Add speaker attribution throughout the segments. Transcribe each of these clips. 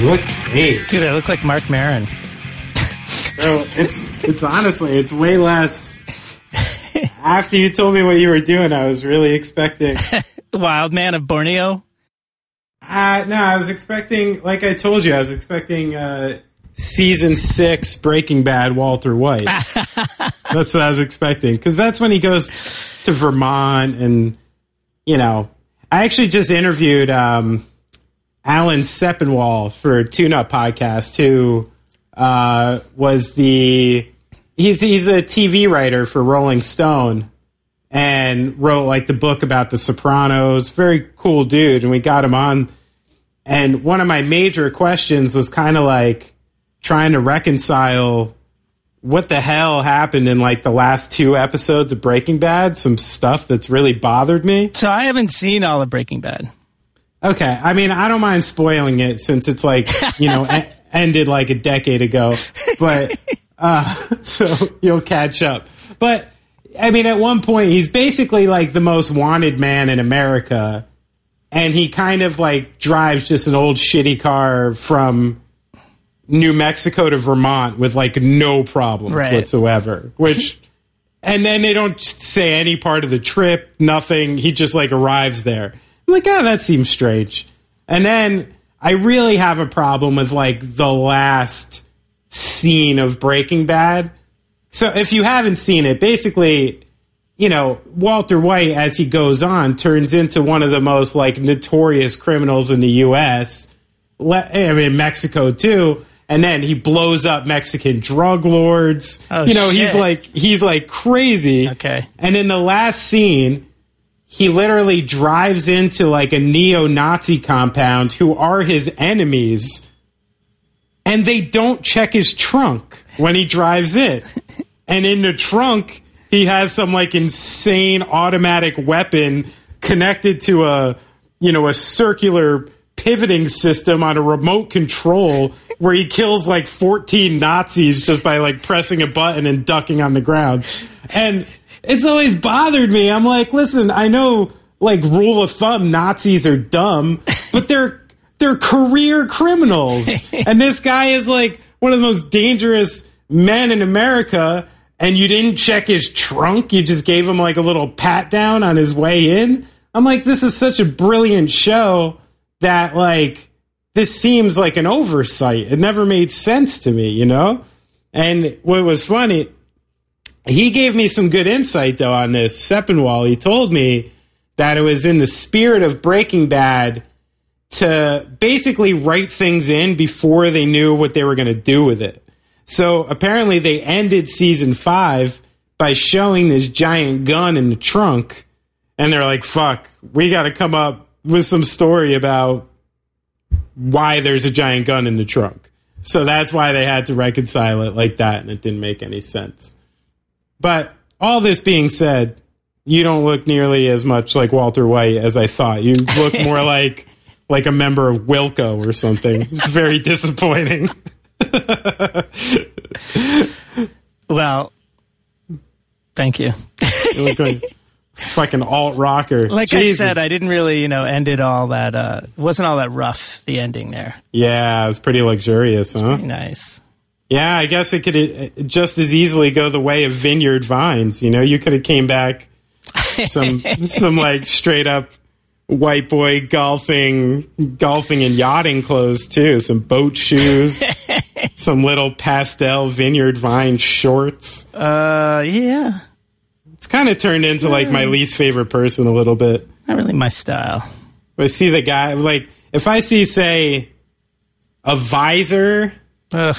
Speaker 1: You look great.
Speaker 2: Dude, I look like Marc Maron.
Speaker 1: So it's it's honestly it's way less. After you told me what you were doing, I was really expecting.
Speaker 2: Wild man of Borneo.
Speaker 1: Uh, no, I was expecting, like I told you, I was expecting uh, season six Breaking Bad Walter White. that's what I was expecting because that's when he goes to Vermont, and you know, I actually just interviewed um, Alan Sepinwall for Tune Up Podcast, who uh, was the he's he's the TV writer for Rolling Stone and wrote like the book about the Sopranos. Very cool dude, and we got him on. And one of my major questions was kind of like trying to reconcile what the hell happened in like the last two episodes of Breaking Bad. Some stuff that's really bothered me.
Speaker 2: So I haven't seen all of Breaking Bad.
Speaker 1: Okay, I mean I don't mind spoiling it since it's like you know e- ended like a decade ago, but uh, so you'll catch up. But I mean, at one point, he's basically like the most wanted man in America, and he kind of like drives just an old shitty car from New Mexico to Vermont with like no problems
Speaker 2: Right.
Speaker 1: whatsoever. Which, and then they don't say any part of the trip, nothing. He just like arrives there. I'm like, oh, that seems strange. And then I really have a problem with like the last scene of Breaking Bad. So if you haven't seen it, basically, you know, Walter White, as he goes on, turns into one of the most like notorious criminals in the U.S. I mean, Mexico too. And then he blows up Mexican drug lords.
Speaker 2: Oh,
Speaker 1: you know, he's like he's like crazy.
Speaker 2: Okay.
Speaker 1: And in the last scene, he literally drives into like a neo-Nazi compound who are his enemies and they don't check his trunk when he drives in. and in the trunk, he has some like insane automatic weapon connected to a, you know, a circular pivoting system on a remote control where he kills like 14 Nazis just by like pressing a button and ducking on the ground. And it's always bothered me. I'm like, listen, I know like rule of thumb Nazis are dumb, but they're they're career criminals. and this guy is like one of the most dangerous men in America. And you didn't check his trunk. You just gave him like a little pat down on his way in. I'm like, this is such a brilliant show that like this seems like an oversight. It never made sense to me, you know? And what was funny, he gave me some good insight though on this Sepinwall. He told me that it was in the spirit of Breaking Bad to basically write things in before they knew what they were going to do with it. So apparently they ended season five by showing this giant gun in the trunk. And they're like, fuck, we got to come up with some story about why there's a giant gun in the trunk. So that's why they had to reconcile it like that. And it didn't make any sense. But all this being said, you don't look nearly as much like Walter White as I thought. You look more like like a member of Wilco or something. It's very disappointing.
Speaker 2: Well, thank you.
Speaker 1: Fucking alt rocker.
Speaker 2: Like
Speaker 1: Jesus.
Speaker 2: I said, I didn't really, you know, end it all that. Uh, wasn't all that rough. The ending there,
Speaker 1: yeah, it's pretty luxurious, huh?
Speaker 2: Pretty nice.
Speaker 1: Yeah, I guess it could just as easily go the way of vineyard vines. You know, you could have came back some some like straight up white boy golfing golfing and yachting clothes too. Some boat shoes, some little pastel vineyard vine shorts.
Speaker 2: Uh, yeah,
Speaker 1: kind of turned into like my least favorite person a little bit.
Speaker 2: not really my style.
Speaker 1: I see the guy like if I see say a visor
Speaker 2: Ugh.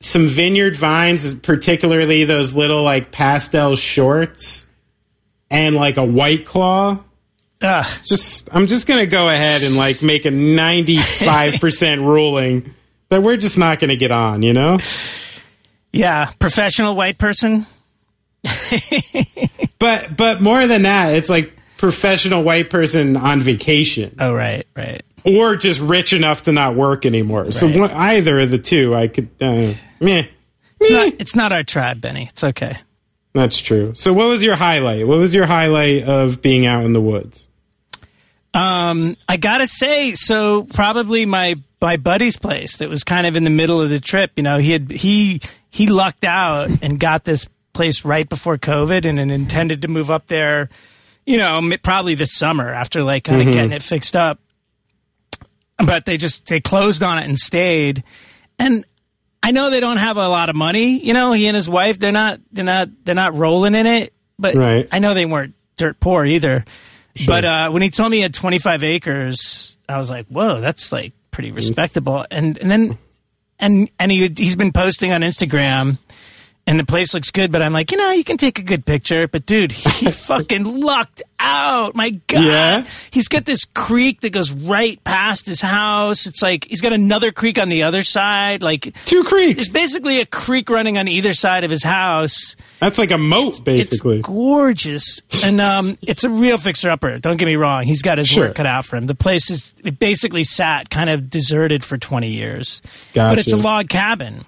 Speaker 1: some vineyard vines, particularly those little like pastel shorts, and like a white claw.
Speaker 2: Ugh.
Speaker 1: Just I'm just gonna go ahead and like make a 95 percent ruling that we're just not gonna get on. You know,
Speaker 2: Yeah, professional white person.
Speaker 1: but but more than that, it's like professional white person on vacation
Speaker 2: Oh, right, right.
Speaker 1: or just rich enough to not work anymore. So one, either of the two, I could. Uh, meh.
Speaker 2: It's not. It's not our tribe, Benny. It's okay.
Speaker 1: That's true. So, what was your highlight? What was your highlight of being out in the woods?
Speaker 2: Um, I gotta say, so probably my my buddy's place that was kind of in the middle of the trip. You know, he had he he lucked out and got this place right before COVID, and, and intended to move up there. You know, probably this summer after like kind of getting it fixed up. But they just they closed on it and stayed. And I know they don't have a lot of money. You know, he and his wife they're not they're not they're not rolling in it. But
Speaker 1: Right.
Speaker 2: I know they weren't dirt poor either. But uh, when he told me he had 25 acres, I was like, "Whoa, that's like pretty respectable." And and then and and he he's been posting on Instagram, and the place looks good. But I'm like, you know, you can take a good picture. But dude, he fucking lucked out. My God,
Speaker 1: Yeah?
Speaker 2: he's got this creek that goes right past his house. It's like he's got another creek on the other side. Like
Speaker 1: Two creeks.
Speaker 2: it's basically a creek running on either side of his house.
Speaker 1: That's like a moat, basically.
Speaker 2: It's gorgeous, and um, it's a real fixer-upper. Don't get me wrong; he's got his
Speaker 1: Sure.
Speaker 2: work cut out for him. The place is it basically sat kind of deserted for twenty years, but it's a log cabin.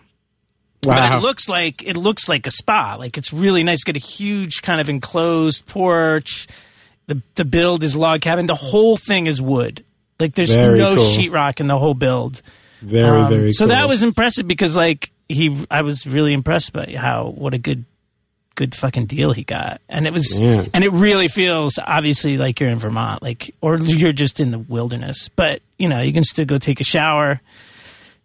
Speaker 1: Wow.
Speaker 2: But it looks like it looks like a spa. Like it's really nice. Got a huge kind of enclosed porch. The the build is log cabin. The whole thing is wood. Like there's
Speaker 1: Very
Speaker 2: no
Speaker 1: cool.
Speaker 2: sheetrock in the whole build.
Speaker 1: very,
Speaker 2: Um,
Speaker 1: very
Speaker 2: so
Speaker 1: cool.
Speaker 2: that was impressive because like he I was really impressed by how what a good good fucking deal he got. And it was
Speaker 1: Yeah.
Speaker 2: and it really feels obviously like you're in Vermont like or you're just in the wilderness. But, you know, you can still go take a shower.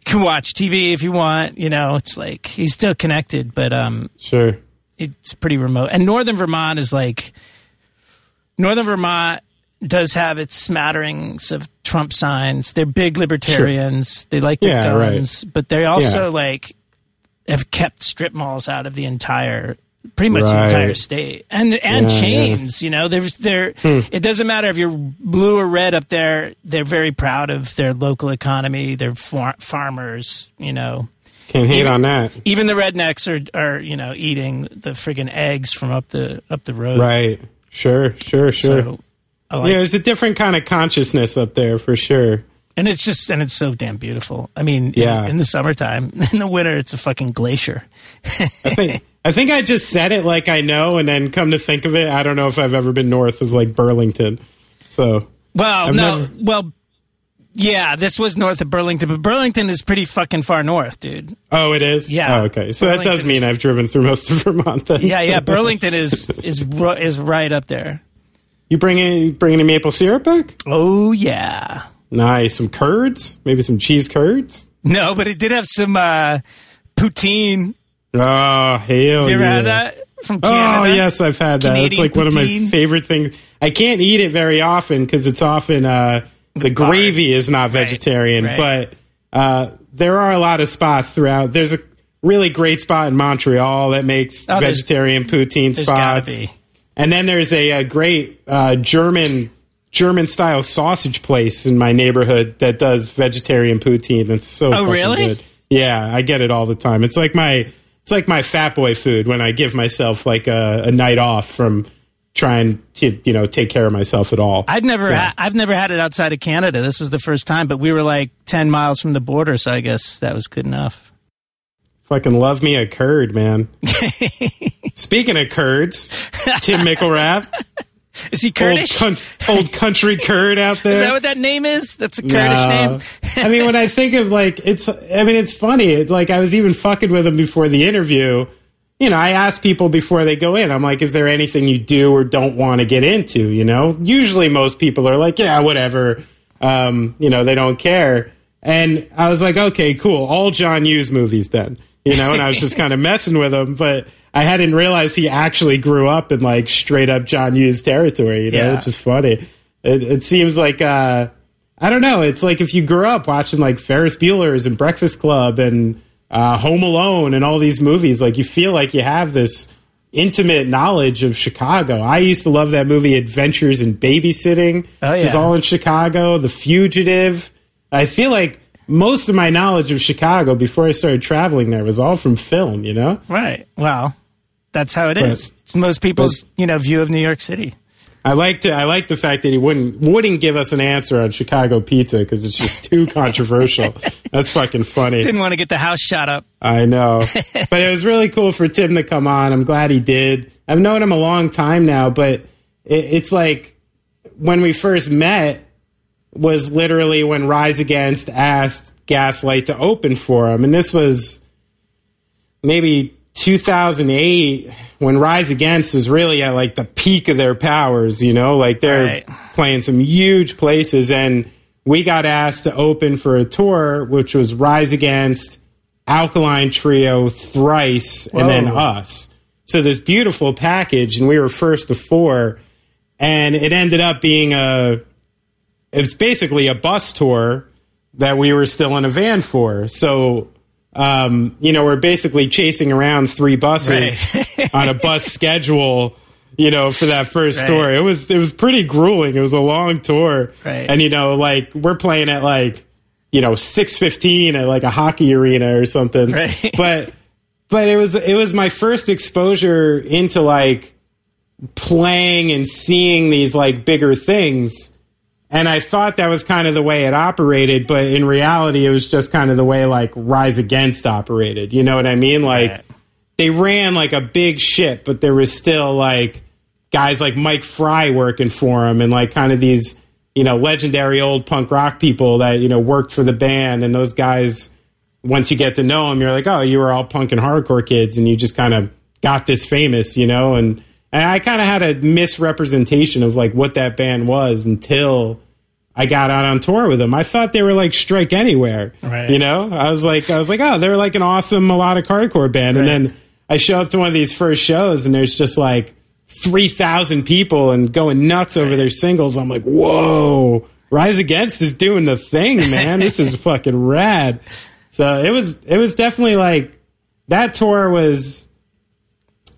Speaker 2: You can watch TV if you want, you know, it's like he's still connected, but um
Speaker 1: Sure.
Speaker 2: it's pretty remote. And northern Vermont is like northern Vermont does have its smatterings of Trump signs. They're big libertarians. They like their
Speaker 1: Yeah, right.
Speaker 2: guns, but they also
Speaker 1: Yeah.
Speaker 2: like have kept strip malls out of the entire pretty much the entire state. And and
Speaker 1: Yeah, Hmm.
Speaker 2: chains, you know, there's there it doesn't matter if you're blue or red up there. They're very proud of their local economy, their far- farmers, you know
Speaker 1: Can't hate on that.
Speaker 2: even the rednecks are are you know eating the friggin' eggs from up the up the road.
Speaker 1: Right. Sure, sure, sure.
Speaker 2: So like,
Speaker 1: yeah, there's a different kind of consciousness up there for sure.
Speaker 2: and it's just and it's so damn beautiful. I mean,
Speaker 1: Yeah.
Speaker 2: in, in the summertime, in the winter, it's a fucking glacier.
Speaker 1: I think I think I just said it like I know, and then come to think of it, I don't know if I've ever been north of like Burlington. So
Speaker 2: Well,
Speaker 1: I've
Speaker 2: no,
Speaker 1: never-
Speaker 2: well, yeah, this was north of Burlington, but Burlington is pretty fucking far north, dude.
Speaker 1: oh, it is.
Speaker 2: Yeah.
Speaker 1: Oh, okay. So that does mean
Speaker 2: is-
Speaker 1: I've driven through most of Vermont. Then.
Speaker 2: Yeah, yeah, Burlington is is is right up there.
Speaker 1: You bringing bringing a maple syrup back?
Speaker 2: Oh yeah.
Speaker 1: Nice. Some curds, maybe some cheese curds.
Speaker 2: No, but it did have some uh, poutine.
Speaker 1: Oh, hell
Speaker 2: You ever
Speaker 1: yeah.
Speaker 2: had that from Canada?
Speaker 1: Oh yes, I've had that.
Speaker 2: Canadian
Speaker 1: it's like one of my favorite things. I can't eat it very often because it's often uh, the gravy is not vegetarian.
Speaker 2: right.
Speaker 1: But uh, there are a lot of spots throughout. There's a really great spot in Montreal that makes
Speaker 2: Oh,
Speaker 1: vegetarian poutine spots. And then there's a, a great uh, German German style sausage place in my neighborhood that does vegetarian poutine. It's so
Speaker 2: Oh, really?
Speaker 1: good. Yeah, I get it all the time. It's like my it's like my fat boy food when I give myself like a, a night off from trying to you know take care of myself at all.
Speaker 2: I'd never,
Speaker 1: Yeah.
Speaker 2: I've never had it outside of Canada. This was the first time, but we were like ten miles from the border, so I guess that was good enough.
Speaker 1: Fucking love me a curd, man. Speaking of curds, Tim McIlrath,
Speaker 2: Is he
Speaker 1: old,
Speaker 2: Kurdish?
Speaker 1: old country Kurd out there.
Speaker 2: Is that what that name is? That's a Kurdish
Speaker 1: No.
Speaker 2: name.
Speaker 1: I mean, when I think of like, it's, I mean, it's funny. Like, I was even fucking with him before the interview. You know, I ask people before they go in, I'm like, is there anything you do or don't want to get into? You know, usually most people are like, yeah, whatever. Um, you know, they don't care. And I was like, okay, cool. All John Hughes movies then, you know, and I was just kind of messing with him, but I hadn't realized he actually grew up in like straight up John Hughes territory, you know,
Speaker 2: Yeah.
Speaker 1: which is funny. It, it seems like, uh, I don't know. It's like if you grew up watching like Ferris Bueller's and Breakfast Club and uh, Home Alone and all these movies, like you feel like you have this intimate knowledge of Chicago. I used to love that movie Adventures in Babysitting,
Speaker 2: Oh,
Speaker 1: which is all in Chicago. The Fugitive. I feel like most of my knowledge of Chicago before I started traveling there was all from film. You know.
Speaker 2: Right. Well, that's how it is. It's most people's, you know, view of New York City.
Speaker 1: I like to. I like the fact that he wouldn't wouldn't give us an answer on Chicago pizza because it's just too controversial. That's fucking funny.
Speaker 2: Didn't want to get the house shot up.
Speaker 1: I know. but it was really cool for Tim to come on. I'm glad he did. I've known him a long time now, but it, it's like when we first met, was literally when Rise Against asked Gaslight to open for him. And this was maybe 2008 when Rise Against was really at like the peak of their powers, you know, like they're
Speaker 2: Right.
Speaker 1: playing some huge places. And we got asked to open for a tour, which was Rise Against, Alkaline Trio, Thrice, and then us. So this beautiful package, and we were first to four. And it ended up being a, it's basically a bus tour that we were still in a van for. So, um, you know, we're basically chasing around three buses on a bus schedule, you know, for that first
Speaker 2: Right.
Speaker 1: tour. It was, it was pretty grueling. It was a long tour.
Speaker 2: Right.
Speaker 1: And, you know, like we're playing at like, you know, 615 at like a hockey arena or something.
Speaker 2: Right.
Speaker 1: But, but it was, it was my first exposure into like playing and seeing these like bigger things. And I thought that was kind of the way it operated, but in reality, it was just kind of the way like Rise Against operated. You know what I mean? Like
Speaker 2: Right.
Speaker 1: they ran like a big ship, but there was still like guys like Mike Fry working for him and like kind of these, you know, legendary old punk rock people that, you know, worked for the band. And those guys, once you get to know them, you're like, oh, you were all punk and hardcore kids and you just kind of got this famous, you know? And, and I kind of had a misrepresentation of like what that band was until I got out on tour with them. I thought they were like Strike Anywhere,
Speaker 2: Right.
Speaker 1: you know? I was like, I was like, oh, they're like an awesome melodic hardcore band. And then I show up to one of these first shows and there's just like 3,000 people and going nuts over their singles. I'm like, whoa, Rise Against is doing the thing, man. this is fucking rad. So it was, it was definitely like that tour was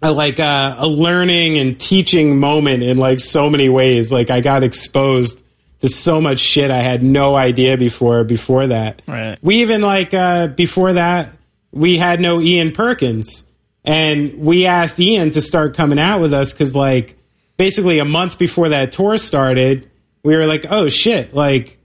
Speaker 1: a, like a, a learning and teaching moment in like so many ways. Like I got exposed to so much shit I had no idea before, before that.
Speaker 2: Right.
Speaker 1: We even like, uh, before that, we had no Ian Perkins and we asked Ian to start coming out with us because like basically a month before that tour started, we were like, oh shit, like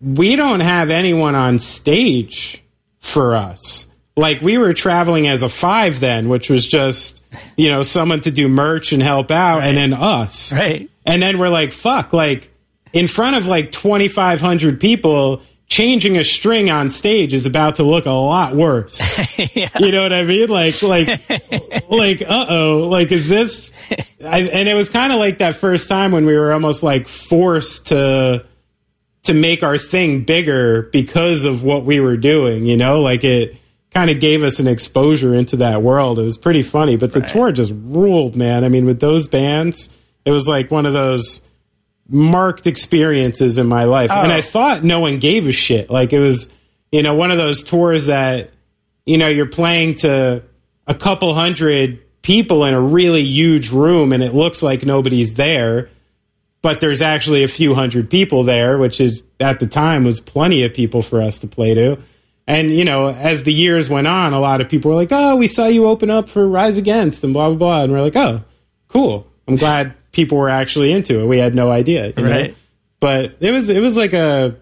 Speaker 1: we don't have anyone on stage for us. Like we were traveling as a five then, which was just, you know, someone to do merch and help out and then us.
Speaker 2: Right.
Speaker 1: And then we're like, fuck, like in front of like 2,500 people, changing a string on stage is about to look a lot worse. You know what I mean? Like, like, like, uh oh, like, is this? I, and it was kind of like that first time when we were almost like forced to to make our thing bigger because of what we were doing. You know, like it kind of gave us an exposure into that world. It was pretty funny, but the tour just ruled, man. I mean, with those bands, it was like one of those marked experiences in my life. And I oh. thought no one gave a shit. Like it was, you know, one of those tours that, you know, you're playing to a couple hundred people in a really huge room and it looks like nobody's there, but there's actually a few hundred people there, which is at the time was plenty of people for us to play to. And, you know, as the years went on, a lot of people were like, oh, we saw you open up for Rise Against and blah, blah, blah. And we're like, oh, cool. I'm glad people were actually into it. We had no idea. you know?
Speaker 2: Right.
Speaker 1: But it was, it was like a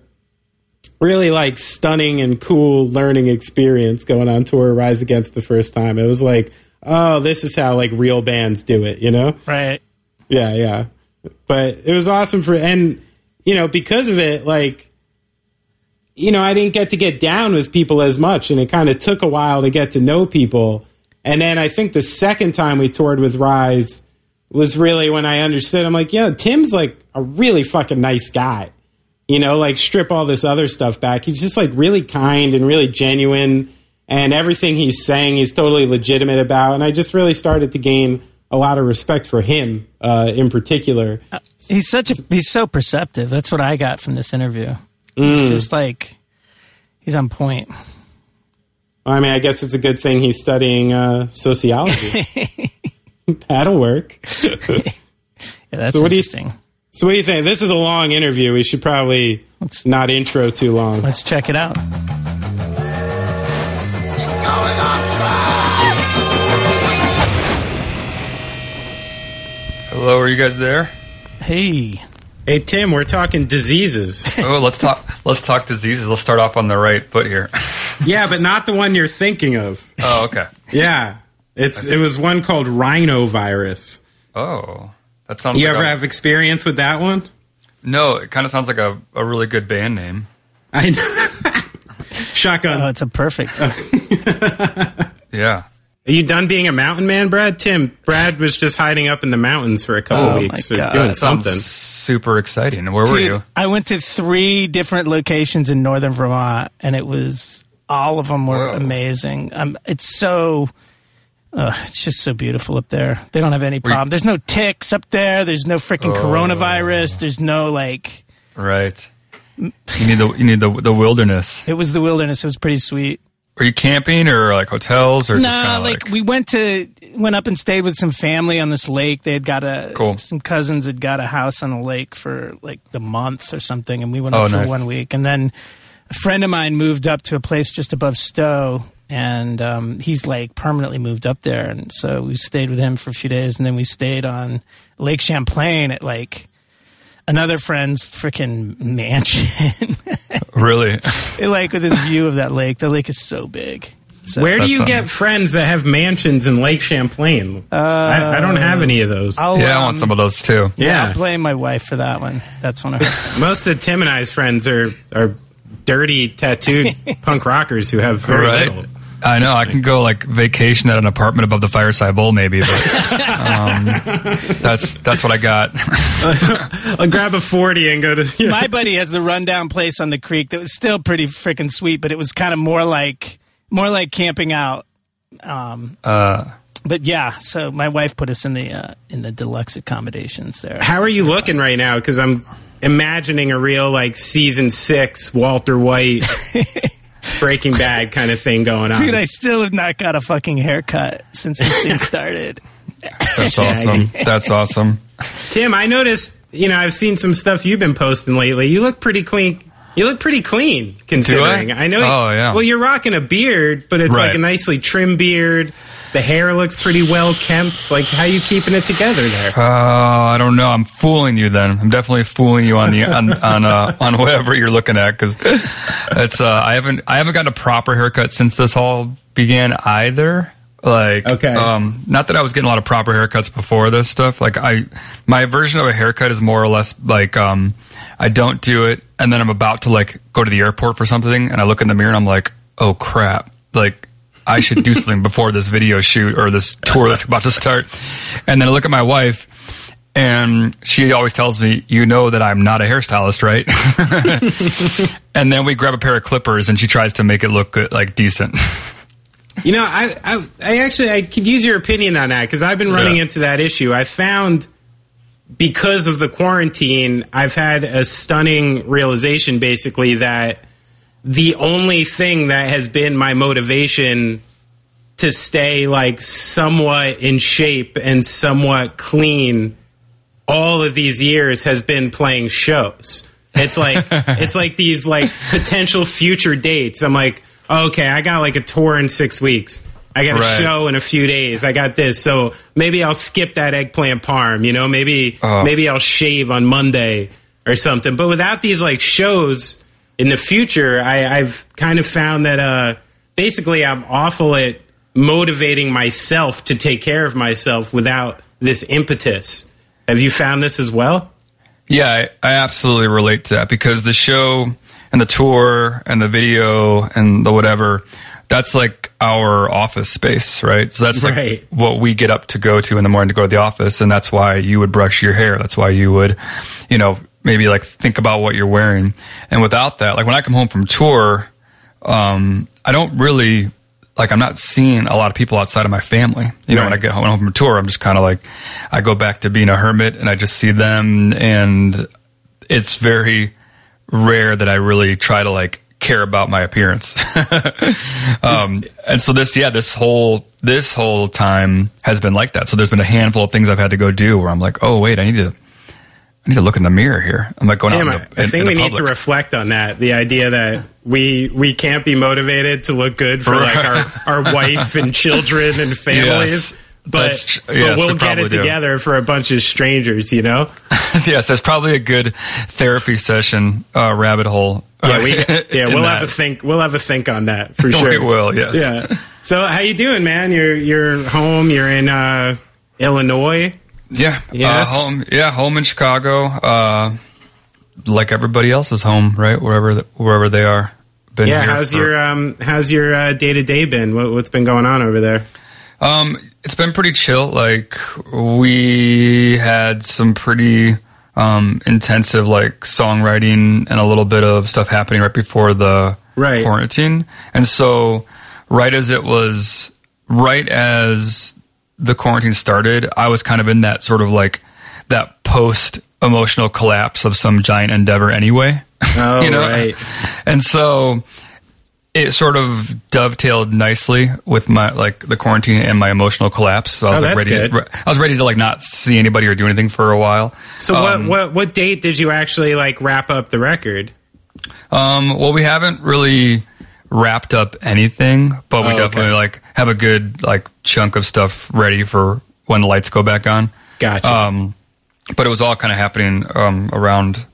Speaker 1: really like stunning and cool learning experience going on tour Rise Against the first time. It was like, oh, this is how like real bands do it, you know?
Speaker 2: Right.
Speaker 1: Yeah, yeah. But it was awesome for and you know, because of it, like you know, I didn't get to get down with people as much and it kind of took a while to get to know people. And then I think the second time we toured with Rise was really when I understood I'm like, yeah, Tim's like a really fucking nice guy. You know, like strip all this other stuff back. He's just like really kind and really genuine and everything he's saying he's totally legitimate about and I just really started to gain a lot of respect for him uh, in particular.
Speaker 2: He's such a he's so perceptive. That's what I got from this interview.
Speaker 1: Mm.
Speaker 2: He's just like he's on point.
Speaker 1: I mean, I guess it's a good thing he's studying uh, sociology. That'll work.
Speaker 2: Yeah, that's
Speaker 1: So what do you-
Speaker 2: interesting.
Speaker 1: So, what do you think? This is a long interview. We should probably
Speaker 2: Let's-
Speaker 1: not intro too long.
Speaker 2: Let's check it out.
Speaker 3: Hello, are you guys there?
Speaker 2: Hey,
Speaker 1: Hey, Tim, we're talking diseases.
Speaker 3: Oh, let's talk. Let's talk diseases. Let's start off on the right foot here.
Speaker 1: yeah, but not the one you're thinking of.
Speaker 3: Oh, okay.
Speaker 1: Yeah, it's it was one called rhinovirus.
Speaker 3: Oh, that sounds.
Speaker 1: Like You
Speaker 3: like
Speaker 1: ever
Speaker 3: a-
Speaker 1: have experience with that one?
Speaker 3: No, it kind of sounds like a, a really good band name.
Speaker 1: I know. Shotgun.
Speaker 2: Oh, it's a perfect.
Speaker 3: Yeah.
Speaker 1: Are you done being a mountain man, Brad? Tim, Brad was just hiding up in the mountains for a couple
Speaker 2: Oh,
Speaker 1: weeks or
Speaker 2: God.
Speaker 1: doing
Speaker 2: That
Speaker 3: Sounds
Speaker 1: something.
Speaker 3: super exciting. Where were you?
Speaker 2: I went to three different locations in northern Vermont, and it was all of them were
Speaker 3: Whoa.
Speaker 2: amazing. Um, it's so. Uh, it's just so beautiful up there. They don't have any
Speaker 3: Were you-
Speaker 2: problem. There's no ticks up there. There's no freaking
Speaker 3: Oh.
Speaker 2: coronavirus. There's no like.
Speaker 3: Right. You need the you need the the wilderness.
Speaker 2: It was the wilderness. It was pretty sweet.
Speaker 3: Are you camping or like hotels or just
Speaker 2: Nah, like,
Speaker 3: like,
Speaker 2: we went to went up and stayed with some family on this lake. They had got a
Speaker 3: Cool.
Speaker 2: some cousins had got a house on the lake for like the month or something, and we went
Speaker 3: Oh,
Speaker 2: up for
Speaker 3: nice.
Speaker 2: one week. And then a friend of mine moved up to a place just above Stowe, and um, he's like permanently moved up there. And so we stayed with him for a few days, and then we stayed on Lake Champlain at like another friend's freaking mansion,
Speaker 3: really?
Speaker 2: like with this view of that lake. The lake is so big. So,
Speaker 1: Where do you
Speaker 3: sounds-
Speaker 1: get friends that have mansions in Lake Champlain? I, I don't have any of those.
Speaker 2: I'll,
Speaker 3: yeah, I
Speaker 2: um,
Speaker 3: want some of those too.
Speaker 1: yeah,
Speaker 2: I'll blame my wife for that one. That's one of her.
Speaker 1: most of Tim and I's friends are are dirty, tattooed punk rockers who have very
Speaker 3: right?
Speaker 1: little.
Speaker 3: I know. I can go like vacation at an apartment above the Fireside Bowl, maybe. But um, that's that's what I got.
Speaker 1: I'll grab a forty and go to. Yeah.
Speaker 2: my buddy has the rundown place on the creek that was still pretty freaking sweet, but it was kind of more like more like camping out. Um,
Speaker 3: Uh,
Speaker 2: but yeah, so my wife put us in the uh, in the deluxe accommodations there.
Speaker 1: How are you looking right now? Because I'm imagining a real like season six Walter White Breaking Bad kind of thing going on.
Speaker 2: Dude, I still have not got a fucking haircut since this thing started.
Speaker 3: that's awesome. That's awesome.
Speaker 1: Tim, I noticed. You know, I've seen some stuff you've been posting lately. You look pretty clean. You look pretty clean, considering.
Speaker 3: I?
Speaker 1: know.
Speaker 3: Oh, yeah.
Speaker 1: Well, you're rocking a beard, but it's like a nicely trimmed beard. The hair looks pretty well kempt. Like, how you keeping it together there?
Speaker 3: Uh, I don't know. I'm fooling you. Then I'm definitely fooling you on the on on uh, on whatever you're looking at because it's. Uh, I haven't I haven't gotten a proper haircut since this all began either. Like,
Speaker 1: Okay.
Speaker 3: um, not that I was getting a lot of proper haircuts before this stuff. Like, I my version of a haircut is more or less like um, I don't do it, and then I'm about to like go to the airport for something, and I look in the mirror and I'm like, oh crap, like. I should do something before this video shoot or this tour that's about to start. And then I look at my wife, and she always tells me, "You know that I'm not a hairstylist, right?" and then we grab a pair of clippers, and she tries to make it look good, like decent.
Speaker 1: You know, I, I, I actually I could use your opinion on that because I've been running
Speaker 3: Yeah.
Speaker 1: into that issue. I found because of the quarantine, I've had a stunning realization, basically that the only thing that has been my motivation to stay like somewhat in shape and somewhat clean all of these years has been playing shows. It's like it's like these like potential future dates. I'm like, okay, I got like a tour in six weeks. I got a
Speaker 3: Right.
Speaker 1: show in a few days. I got this, so maybe I'll skip that eggplant parm. You know, maybe
Speaker 3: Oh.
Speaker 1: maybe I'll shave on Monday or something. But without these like shows in the future, I, I've kind of found that uh, basically I'm awful at motivating myself to take care of myself without this impetus. Have you found this as well?
Speaker 3: Yeah, I, I absolutely relate to that because the show and the tour and the video and the whatever, that's like our office space, right? So that's like
Speaker 1: Right.
Speaker 3: what we get up to go to in the morning to go to the office. And that's why you would brush your hair. That's why you would, you know, maybe like think about what you're wearing. And without that, like when I come home from tour, um, I don't really like I'm not seeing a lot of people outside of my family. You know, when I get home, home from a tour, I'm just kind of like I go back to being a hermit and I just see them and it's very rare that I really try to like care about my appearance. um, and so this, yeah, this whole this whole time has been like that. So there's been a handful of things I've had to go do where I'm like, oh wait, I need to. I need to look in the mirror here. I'm like going
Speaker 1: Tim,
Speaker 3: out. The,
Speaker 1: I
Speaker 3: in-
Speaker 1: think
Speaker 3: in
Speaker 1: we need to reflect on that. The idea that we we can't be motivated to look good for like our, our wife and children and families.
Speaker 3: Yes.
Speaker 1: But,
Speaker 3: tr-
Speaker 1: but we'll
Speaker 3: we
Speaker 1: get it
Speaker 3: do.
Speaker 1: together for a bunch of strangers, you know?
Speaker 3: yes, that's probably a good therapy session uh, rabbit hole. uh,
Speaker 1: Yeah, we, yeah we'll
Speaker 3: that.
Speaker 1: have a think. We'll have a think on that for sure.
Speaker 3: We will, yes.
Speaker 1: Yeah. So how you doing, man? You're you're home. You're in uh, Illinois.
Speaker 3: Yeah,
Speaker 1: Yes.
Speaker 3: uh, home. Yeah, home in Chicago. Uh, like everybody else's home, right? Wherever th- wherever they are. Been
Speaker 1: Yeah, how's
Speaker 3: for-
Speaker 1: your um how's your day to day been? What, what's been going on over there?
Speaker 3: Um, it's been pretty chill. Like we had some pretty um, intensive like songwriting and a little bit of stuff happening right before the
Speaker 1: Right.
Speaker 3: quarantine, and so right as it was, right as the quarantine started, I was kind of in that sort of like that post emotional collapse of some giant endeavor anyway.
Speaker 1: Oh,
Speaker 3: you know,
Speaker 1: right.
Speaker 3: and so it sort of dovetailed nicely with my like the quarantine and my emotional collapse. So I was
Speaker 1: Oh,
Speaker 3: like ready.
Speaker 1: good.
Speaker 3: I was ready to like not see anybody or do anything for a while.
Speaker 1: So
Speaker 3: Um,
Speaker 1: what what what date did you actually like wrap up the record?
Speaker 3: Um, well, we haven't really wrapped up anything, but we
Speaker 1: Oh, okay.
Speaker 3: definitely like have a good like chunk of stuff ready for when the lights go back on.
Speaker 1: Gotcha.
Speaker 3: Um, but it was all kind of happening um, around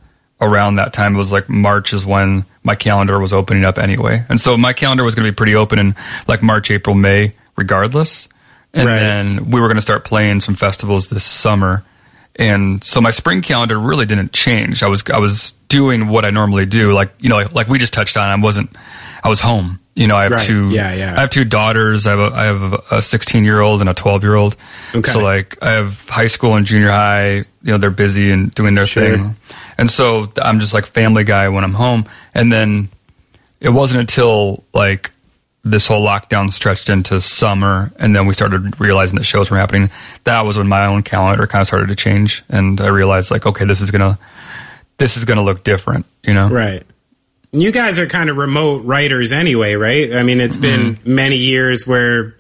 Speaker 3: around that time. It was like March is when my calendar was opening up anyway, and so my calendar was going to be pretty open in like March, April, May, regardless. And
Speaker 1: Right.
Speaker 3: then we were going to start playing some festivals this summer, and so my spring calendar really didn't change. I was I was doing what I normally do, like you know, like, like we just touched on. I wasn't. I was home. You know, I have
Speaker 1: Right.
Speaker 3: two.
Speaker 1: Yeah, yeah.
Speaker 3: I have two daughters. I have a, I have a 16 year old and a 12 year old.
Speaker 1: Okay.
Speaker 3: So like I have high school and junior high. You know, they're busy and doing their
Speaker 1: Sure.
Speaker 3: thing, and so I'm just like family guy when I'm home. And then it wasn't until like this whole lockdown stretched into summer, and then we started realizing that shows were happening. That was when my own calendar kind of started to change, and I realized like, okay, this is gonna this is gonna look different. You know,
Speaker 1: Right. And You guys are kind of remote writers anyway, right? I mean, it's been
Speaker 3: Mm-hmm.
Speaker 1: many years where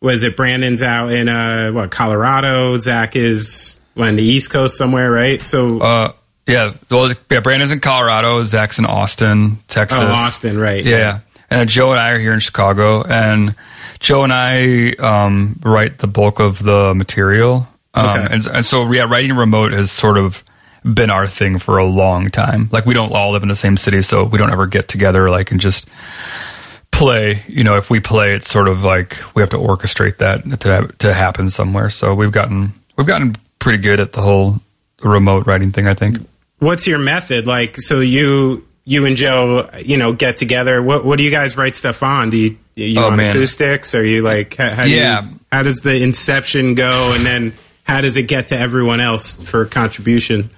Speaker 1: was it Brandon's out in uh what Colorado, Zach is on the East Coast somewhere, right? So
Speaker 3: Uh, yeah. Well, yeah. Brandon's in Colorado. Zach's in Austin, Texas.
Speaker 1: oh, Austin, right?
Speaker 3: Yeah. And then Joe and I are here in Chicago, and Joe and I um, write the bulk of the material. Um,
Speaker 1: Okay.
Speaker 3: and, and so, yeah, writing remote has sort of been our thing for a long time. Like, we don't all live in the same city, so we don't ever get together, like, and just play. You know, if we play, it's sort of like we have to orchestrate that to to happen somewhere. So we've gotten we've gotten pretty good at the whole remote writing thing. I think.
Speaker 1: What's your method? Like, so you you and Joe, you know, get together. What what do you guys write stuff on? Do you you
Speaker 3: Oh,
Speaker 1: on
Speaker 3: man.
Speaker 1: acoustics? Are you like how, how do
Speaker 3: Yeah.
Speaker 1: you, how does the inception go, and then how does it get to everyone else for contribution?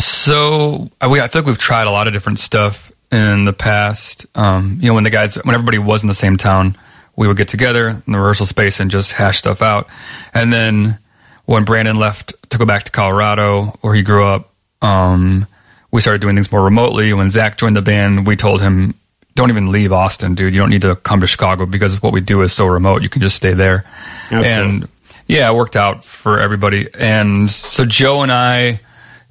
Speaker 3: So I, we, I feel like we've tried a lot of different stuff in the past. Um, you know, when the guys, when everybody was in the same town, we would get together in the rehearsal space and just hash stuff out. And then when Brandon left to go back to Colorado, where he grew up, um, we started doing things more remotely. When Zach joined the band, we told him, "Don't even leave Austin, dude. You don't need to come to Chicago because what we do is so remote. You can just stay there."
Speaker 1: That's
Speaker 3: and yeah, it worked out for everybody. And so Joe and I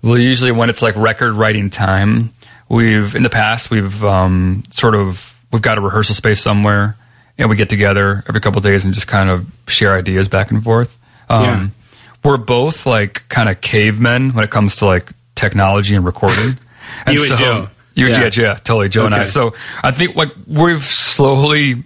Speaker 3: will usually when it's like record writing time, we've in the past we've um, sort of we've got a rehearsal space somewhere and we get together every couple of days and just kind of share ideas back and forth. Um,
Speaker 1: Yeah.
Speaker 3: We're both like kind of cavemen when it comes to like technology and recording. And
Speaker 1: You and Joe.
Speaker 3: You,
Speaker 1: Yeah.
Speaker 3: yeah. yeah, totally. Joe and I. So I think like we've slowly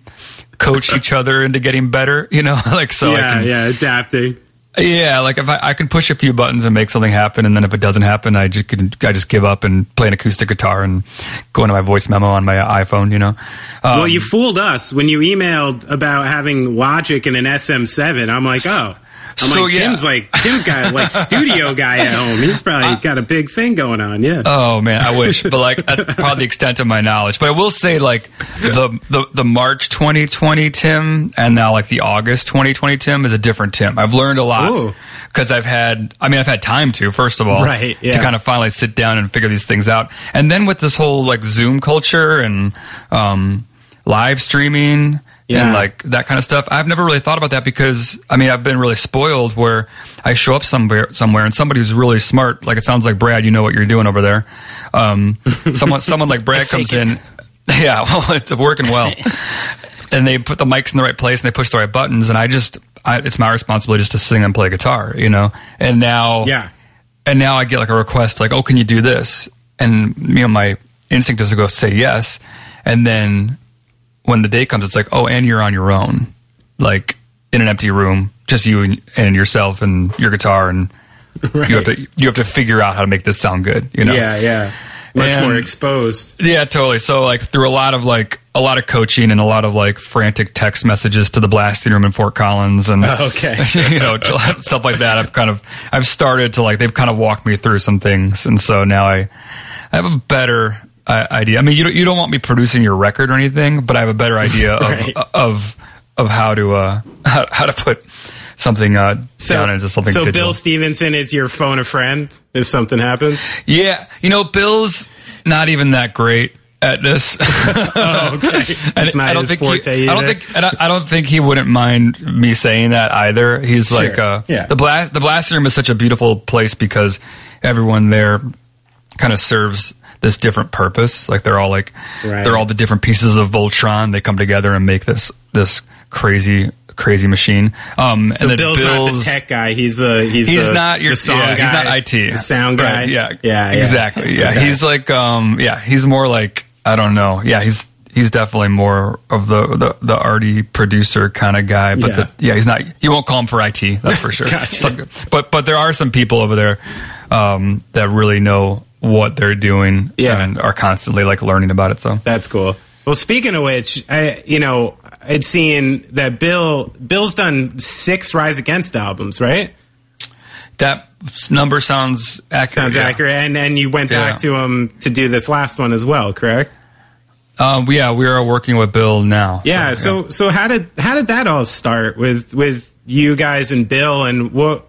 Speaker 3: coached each other into getting better, you know, like so
Speaker 1: yeah,
Speaker 3: can
Speaker 1: yeah, adapting.
Speaker 3: Yeah, like if I, I can push a few buttons and make something happen, and then if it doesn't happen, I just can, I just give up and play an acoustic guitar and go into my voice memo on my iPhone. You know, um,
Speaker 1: Well, you fooled us when you emailed about having Logic and an SM7. I'm like, oh. I'm
Speaker 3: So,
Speaker 1: like,
Speaker 3: yeah.
Speaker 1: Tim's like Tim's got like studio guy at home. He's probably got a big thing going on. Yeah.
Speaker 3: Oh man, I wish, but like that's probably the extent of my knowledge. But I will say, like the the, the March 2020 Tim and now like the August 2020 Tim is a different Tim. I've learned a lot because I've had, I mean, I've had time to first of all,
Speaker 1: Right, yeah.
Speaker 3: to kind of finally sit down and figure these things out. And then with this whole like Zoom culture and um, live streaming.
Speaker 1: Yeah.
Speaker 3: And like that kind of stuff. I've never really thought about that because I mean I've been really spoiled where I show up somewhere somewhere and somebody who's really smart, like it sounds like Brad, you know what you're doing over there. Um, someone someone like Brad comes in. Yeah, well, it's working well. and they put the mics in the right place and they push the right buttons and I just I, it's my responsibility just to sing and play guitar, you know. And now
Speaker 1: Yeah.
Speaker 3: and now I get like a request like, "Oh, can you do this?" And you know, my instinct is to go say yes, and then when the day comes, it's like, "Oh, and you're on your own, like in an empty room, just you and, and yourself and your guitar, and you have to you have to figure out how to make this sound good. You know.
Speaker 1: Yeah, yeah. Much
Speaker 3: And-
Speaker 1: more exposed.
Speaker 3: Yeah, totally. So like through a lot of like a lot of coaching and a lot of like frantic text messages to the blasting room in Fort Collins and oh,
Speaker 1: Okay.
Speaker 3: you know stuff like that. I've kind of I've started to like they've kind of walked me through some things, and so now I I have a better idea. I mean, you don't you don't want me producing your record or anything, but I have a better idea of
Speaker 1: Right.
Speaker 3: of of how to uh how, how to put something uh down into something
Speaker 1: so
Speaker 3: digital.
Speaker 1: Bill Stevenson is your phone a friend if something happens.
Speaker 3: Yeah, you know, Bill's not even that great at this.
Speaker 1: Oh, okay.
Speaker 3: And
Speaker 1: It's not
Speaker 3: I don't think
Speaker 1: forte
Speaker 3: he, I don't think I, I don't think he wouldn't mind me saying that either. He's like uh,
Speaker 1: yeah.
Speaker 3: the blast the blasting room is such a beautiful place because everyone there kind of serves this different purpose. Like they're all like
Speaker 1: Right.
Speaker 3: they're all the different pieces of Voltron. They come together and make this this crazy crazy machine. Um,
Speaker 1: So
Speaker 3: and then
Speaker 1: Bill's, not the tech guy. He's the he's
Speaker 3: He's
Speaker 1: the,
Speaker 3: not your
Speaker 1: the song
Speaker 3: yeah,
Speaker 1: guy.
Speaker 3: He's not IT.
Speaker 1: The sound guy.
Speaker 3: Right, yeah,
Speaker 1: yeah, yeah.
Speaker 3: exactly. Yeah,
Speaker 1: Okay.
Speaker 3: he's like, um, yeah, he's more like I don't know. Yeah, he's he's definitely more of the the, the arty producer kind of guy. But
Speaker 1: Yeah.
Speaker 3: the, yeah, he's not. You won't call him for IT. That's for sure.
Speaker 1: Gotcha.
Speaker 3: Some- but but there are some people over there um, that really know what they're doing
Speaker 1: Yeah.
Speaker 3: and are constantly like learning about it. So
Speaker 1: That's cool. Well, speaking of which, I you know I'd seen that Bill Bill's done six Rise Against albums, right?
Speaker 3: that number sounds accurate.
Speaker 1: Sounds
Speaker 3: yeah.
Speaker 1: accurate. And and you went
Speaker 3: Yeah.
Speaker 1: back to him to do this last one as well, correct?
Speaker 3: Um, yeah, we are working with Bill now.
Speaker 1: Yeah. So so how did how did that all start with with you guys and Bill and what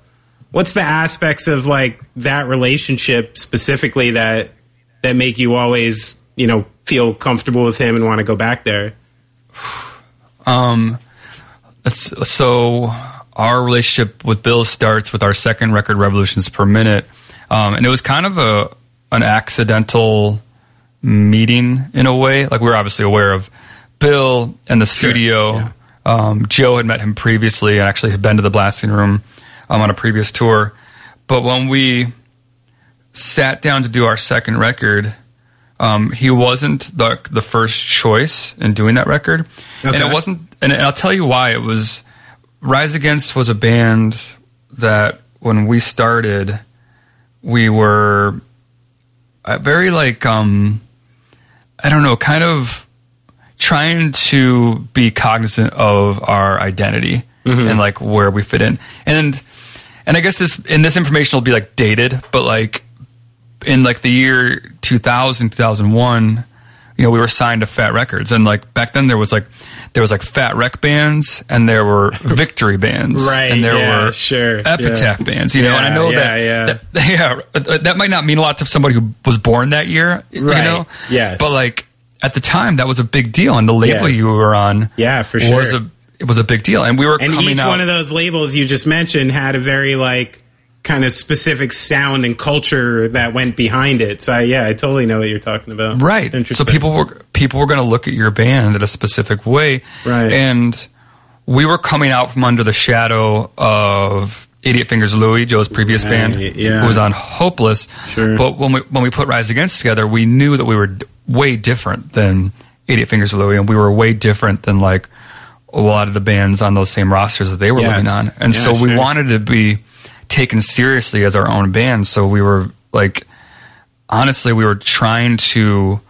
Speaker 1: what's the aspects of like that relationship specifically that that make you always you know feel comfortable with him and want to go back there?
Speaker 3: Um, that's so our relationship with Bill starts with our second record, Revolutions Per Minute, um, and it was kind of a an accidental meeting in a way. Like we were obviously aware of Bill and the studio.
Speaker 1: yeah.
Speaker 3: Um, Joe had met him previously and actually had been to the blasting room um, on a previous tour. But when we sat down to do our second record, um, he wasn't the the first choice in doing that record, and it wasn't. And, and I'll tell you why. It was Rise Against was a band that when we started, we were uh, very like um, I don't know, kind of trying to be cognizant of our identity and like where we fit in, and and I guess this and this information will be like dated, but like in like the year 2000 2001 you know we were signed to Fat Wreck Chords and like back then there was like there was like Fat Wreck bands and there were victory bands
Speaker 1: Right,
Speaker 3: and there
Speaker 1: yeah,
Speaker 3: were
Speaker 1: sure,
Speaker 3: epitaph
Speaker 1: yeah.
Speaker 3: bands you know and i know
Speaker 1: yeah,
Speaker 3: that, that yeah uh, that might not mean a lot to somebody who was born that year you know
Speaker 1: yes.
Speaker 3: but like at the time that was a big deal and the label
Speaker 1: Yeah.
Speaker 3: you were on
Speaker 1: Yeah, for sure, was
Speaker 3: a it was a big deal and we were
Speaker 1: And
Speaker 3: coming
Speaker 1: each
Speaker 3: out
Speaker 1: one of those labels you just mentioned had a very like kind of specific sound and culture that went behind it. So I, yeah, I totally know what you're talking about.
Speaker 3: right so people were people were going to look at your band in a specific way
Speaker 1: Right.
Speaker 3: and we were coming out from under the shadow of 88 Fingers Louie, Joe's previous
Speaker 1: Right,
Speaker 3: band,
Speaker 1: yeah.
Speaker 3: who was on Hopeless.
Speaker 1: Sure.
Speaker 3: But when we when we put Rise Against together, we knew that we were d- way different than 88 Fingers Louie, and we were way different than like a lot of the bands on those same rosters that they were
Speaker 1: Yes.
Speaker 3: living on. And
Speaker 1: Yeah,
Speaker 3: so we
Speaker 1: sure.
Speaker 3: wanted to be taken seriously as our own band. So we were like, honestly, we were trying to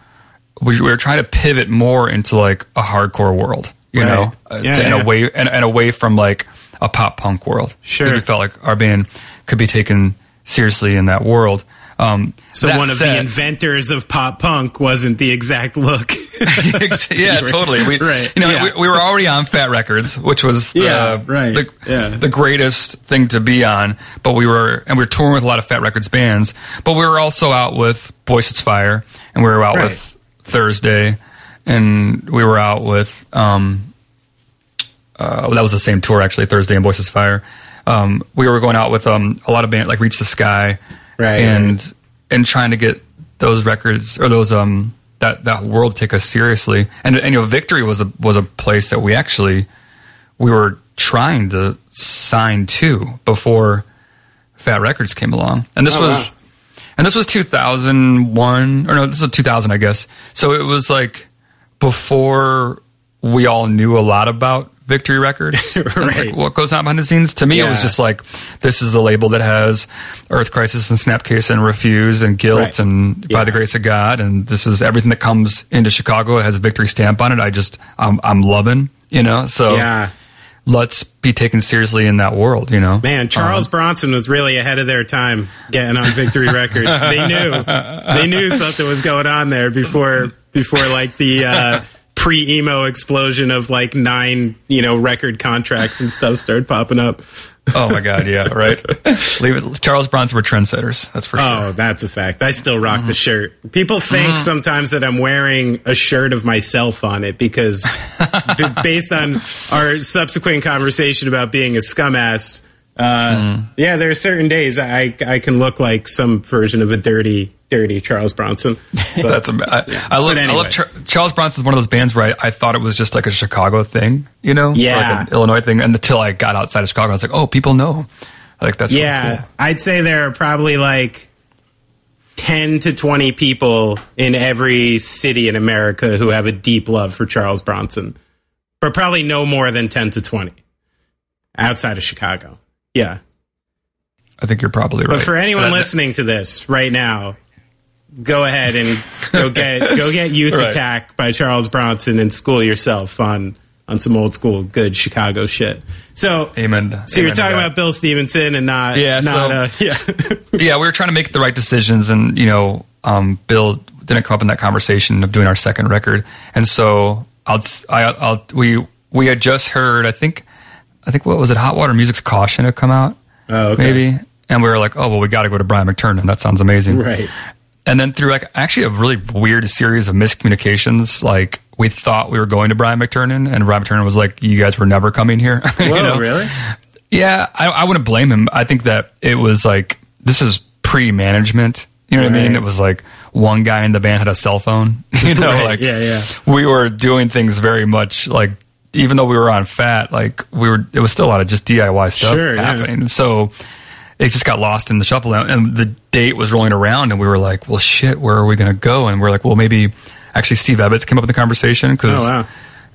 Speaker 3: we we were trying to pivot more into like a hardcore world, you
Speaker 1: Right.
Speaker 3: know, uh,
Speaker 1: Yeah,
Speaker 3: to- and
Speaker 1: yeah.
Speaker 3: away and, and away from like a pop punk world.
Speaker 1: Sure.
Speaker 3: we felt like our band could be taken seriously in that world. Um,
Speaker 1: So one of the inventors of pop punk wasn't the exact look.
Speaker 3: yeah, totally. We,
Speaker 1: Right,
Speaker 3: You know,
Speaker 1: yeah.
Speaker 3: we, we were already on Fat Wreck Chords, which was the,
Speaker 1: Yeah, right,
Speaker 3: the,
Speaker 1: yeah.
Speaker 3: the greatest thing to be on. But we were, and we were touring with a lot of Fat Wreck Chords bands. But we were also out with Boy Sets Fire, and we were out
Speaker 1: Right.
Speaker 3: with Thursday, and we were out with. Um, uh, well, that was the same tour actually. Thursday and Boy Sets Fire. Um, we were going out with um, a lot of bands like Reach the Sky,
Speaker 1: Right,
Speaker 3: and
Speaker 1: right.
Speaker 3: and trying to get those records or those um that that world take us seriously. And and you know, Victory was a was a place that we actually we were trying to sign to before Fat Wreck Chords came along. And this
Speaker 1: Oh,
Speaker 3: was
Speaker 1: wow.
Speaker 3: and this was 2001 or no, this was 2000 I guess. So it was like before we all knew a lot about Victory Records. And,
Speaker 1: Right.
Speaker 3: like, what goes on behind the scenes? To me, it was just like this is the label that has Earth Crisis and Snapcase and Refuse and Guilt
Speaker 1: Right.
Speaker 3: and By the Grace of God, and this is everything that comes into Chicago. It has a Victory stamp on it. I just I'm, I'm loving, you know. So
Speaker 1: Yeah.
Speaker 3: let's be taken seriously in that world, you know.
Speaker 1: Man, Charles Bronson was really ahead of their time getting on Victory Records. They knew they knew something was going on there before before like the uh, pre emo explosion of like nine you know record contracts and stuff started popping up.
Speaker 3: Oh my God, yeah, right. Leave it. Charles Bronson were trendsetters. That's for sure.
Speaker 1: Oh, that's a fact. I still rock
Speaker 3: Mm-hmm.
Speaker 1: the shirt. People think sometimes that I'm wearing a shirt of myself on it because, b- based on our subsequent conversation about being a scumass, uh,
Speaker 3: Mm.
Speaker 1: yeah, there are certain days I I can look like some version of a dirty, dirty Charles Bronson. But,
Speaker 3: That's a, I, I love.
Speaker 1: But
Speaker 3: I love Char- Charles Bronson's one of those bands where I, I thought it was just like a Chicago thing, you know,
Speaker 1: Yeah.
Speaker 3: like an Illinois thing. And until I got outside of Chicago, I was like, oh, people know. Like that's really
Speaker 1: yeah,
Speaker 3: cool.
Speaker 1: I'd say there are probably like. 10 to 20 people in every city in America who have a deep love for Charles Bronson. But probably no more than 10 to 20 outside of Chicago. Yeah.
Speaker 3: I think you're probably right.
Speaker 1: But for anyone listening to this right now, go ahead and go get go get Youth
Speaker 3: Right.
Speaker 1: Attack by Charles Bronson and school yourself on on some old school good Chicago shit. So
Speaker 3: Amen.
Speaker 1: So you're talking about Bill Stevenson and not
Speaker 3: Yeah,
Speaker 1: not
Speaker 3: so-
Speaker 1: uh, yeah.
Speaker 3: yeah, we were trying to make the right decisions, and you know, um, Bill didn't come up in that conversation of doing our second record, and so I'll, I, I'll, we, we had just heard, I think, I think what was it, Hot Water Music's Caution had come out,
Speaker 1: Oh, okay.
Speaker 3: maybe, and we were like, oh well, we got to go to Brian McTernan. That sounds amazing,
Speaker 1: Right.
Speaker 3: And then through like actually a really weird series of miscommunications, like we thought we were going to Brian McTernan, and Brian McTernan was like, "You guys were never coming here." You know?
Speaker 1: really?
Speaker 3: Yeah, I, I wouldn't blame him. I think that it was like this is pre-management. You know what I mean? It was like one guy in the band had a cell phone. You know,
Speaker 1: Right,
Speaker 3: like
Speaker 1: yeah, yeah.
Speaker 3: we were doing things very much like even though we were on fat, like we were. It was still a lot of just DIY stuff
Speaker 1: Sure, yeah.
Speaker 3: happening. So it just got lost in the shuffle, and the date was rolling around, and we were like, "Well, shit, where are we going to go?" And we're like, "Well, maybe." Actually, Steve Evetts came up with the conversation because
Speaker 1: Oh, wow.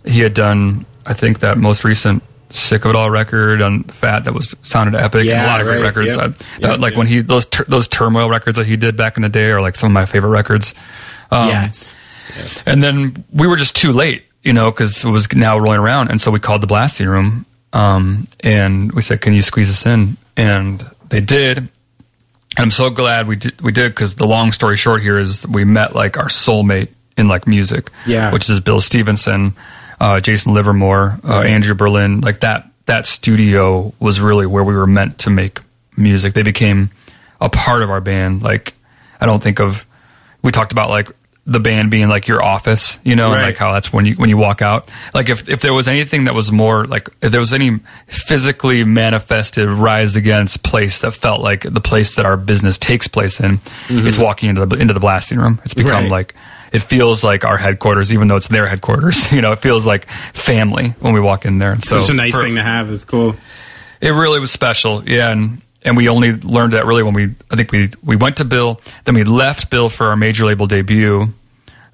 Speaker 3: he had done, I think, that most recent "Sick of It All" record on Fat that was sounded epic, and
Speaker 1: Yeah,
Speaker 3: a lot of great records.
Speaker 1: Yep.
Speaker 3: I, that,
Speaker 1: Yep,
Speaker 3: like
Speaker 1: yep.
Speaker 3: when he those tur- those Turmoil records that he did back in the day are like some of my favorite records. Um,
Speaker 1: yes.
Speaker 3: and then we were just too late, you know, because it was now rolling around. And so we called the blasting room um, and we said, Can you squeeze us in? And they did. And I'm so glad we did, we did because the long story short here is we met like our soulmate in like music,
Speaker 1: Yeah.
Speaker 3: which is Bill Stevenson, uh, Jason Livermore, uh, Andrew Berlin. Like that, that studio was really where we were meant to make music. They became a part of our band. Like, I don't think of, we talked about like the band being like your office, you know, and like how that's when you, when you walk out. Like if, if there was anything that was more like, if there was any physically manifested rise against place that felt like the place that our business takes place in, it's walking into the, into the blasting room. It's become
Speaker 1: Mm-hmm. Right.
Speaker 3: like, it feels like our headquarters, even though it's their headquarters. You know, it feels like family when we walk in there. And so
Speaker 1: Such a nice
Speaker 3: for-
Speaker 1: thing to have. It's cool.
Speaker 3: it really was special, yeah, and and we only learned that really when we I think we we went to Bill, then we left Bill for our major label debut,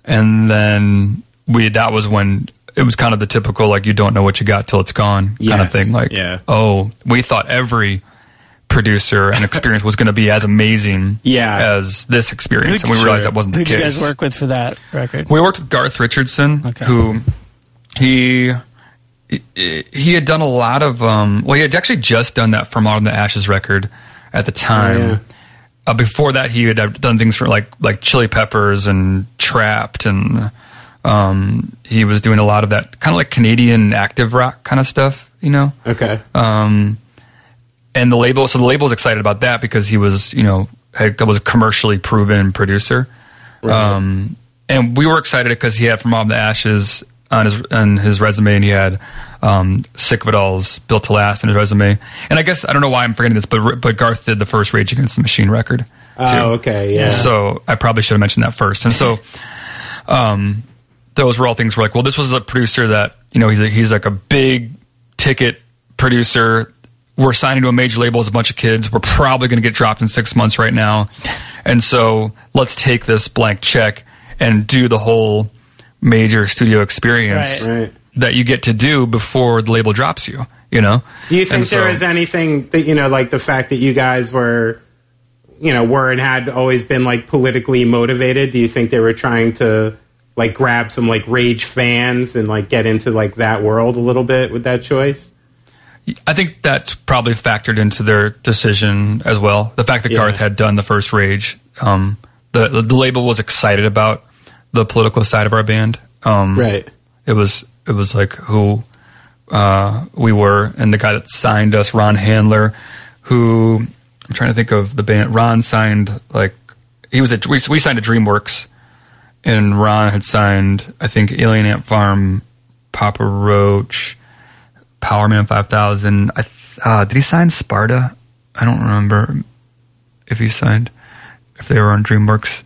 Speaker 3: and then we that was when it was kind of the typical like you don't know what you got till it's gone kind of thing. Like,
Speaker 1: yeah.
Speaker 3: oh, we thought every producer and experience was going to be as amazing,
Speaker 1: Yeah.
Speaker 3: as this experience,
Speaker 2: Who'd
Speaker 3: and we
Speaker 2: you-
Speaker 3: realized that wasn't
Speaker 2: Who'd
Speaker 3: the
Speaker 2: you
Speaker 3: case.
Speaker 2: guys work with for that record?
Speaker 3: We worked with Garth Richardson,
Speaker 2: Okay.
Speaker 3: who he he- had done a lot of. Um, well, he had actually just done that From Autumn to Ashes record at the time.
Speaker 1: Oh, yeah.
Speaker 3: uh, before that, he had done things for like like Chili Peppers and Trapt, and um, he was doing a lot of that kind of like Canadian active rock kind of stuff. You know,
Speaker 1: Okay.
Speaker 3: um, and the label. So the label was excited about that because he was, you know, had, was a commercially proven producer. Um, and we were excited because he had From Autumn to Ashes on his on his resume, and he had um, Sick of It All's Built to Last in his resume. And I guess I don't know why I'm forgetting this, but but Garth did the first Rage Against the Machine record. too.
Speaker 1: Oh, okay. Yeah.
Speaker 3: So I probably should have mentioned that first. And so, um, those were all things where like, well, this was a producer that you know he's a, he's like a big ticket producer. We're signing to a major label as a bunch of kids. We're probably going to get dropped in six months right now, and so let's take this blank check and do the whole major studio experience
Speaker 2: Right.
Speaker 1: Right.
Speaker 3: that you get to do before the label drops you. You know.
Speaker 1: Do you think
Speaker 3: And
Speaker 1: there
Speaker 3: so-
Speaker 1: is anything that you know, like the fact that you guys were, you know, were and had always been like politically motivated? Do you think they were trying to like grab some like rage fans and like get into like that world a little bit with that choice?
Speaker 3: I think that's probably factored into their decision as well. The fact that
Speaker 1: Yeah.
Speaker 3: Garth had done the first Rage, um, the the label was excited about the political side of our band. Um,
Speaker 1: Right.
Speaker 3: It was it was like who uh, we were, and the guy that signed us, Ron Handler, who I'm trying to think of the band. Ron signed like he was at we, we signed to DreamWorks, and Ron had signed I think Alien Ant Farm, Papa Roach. Powerman 5000. I th- uh, did he sign Sparta? I don't remember if he signed, if they were on DreamWorks.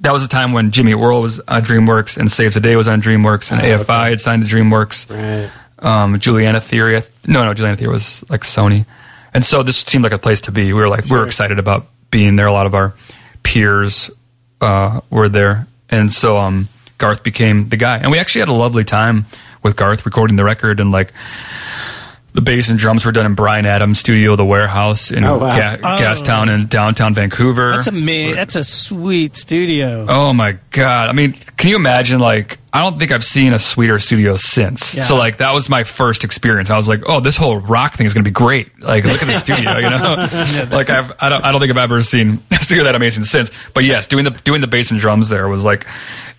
Speaker 3: That was the time when Jimmy World was on DreamWorks and Saves the Day was on DreamWorks and
Speaker 1: Oh,
Speaker 3: AFI
Speaker 1: okay.
Speaker 3: had signed to DreamWorks.
Speaker 1: Right.
Speaker 3: Um, Juliana Theory. No, no, Juliana Theory was like Sony. And so this seemed like a place to be. We were like, we were excited about being there. A lot of our peers uh, were there. And so um, Garth became the guy. And we actually had a lovely time with Garth recording the record and like the bass and drums were done in Bryan Adams' studio, the warehouse in
Speaker 1: Oh, wow.
Speaker 3: Ga-
Speaker 2: Oh.
Speaker 3: Gastown in downtown Vancouver.
Speaker 2: That's a ma- That's a sweet studio.
Speaker 3: Oh my god! I mean, can you imagine? Like, I don't think I've seen a sweeter studio since.
Speaker 2: Yeah.
Speaker 3: So, like, that was my first experience. I was like, "Oh, this whole rock thing is going to be great." Like, look at the studio, you know. like, I've I don't I don't think I've ever seen a studio that amazing since. But yes, doing the doing the bass and drums there was like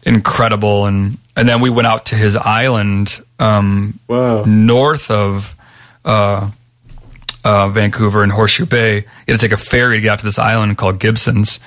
Speaker 3: incredible, and and then we went out to his island um,
Speaker 1: Whoa.
Speaker 3: north of. Uh, uh, Vancouver and Horseshoe Bay. You had to take a ferry to get out to this island called Gibsons,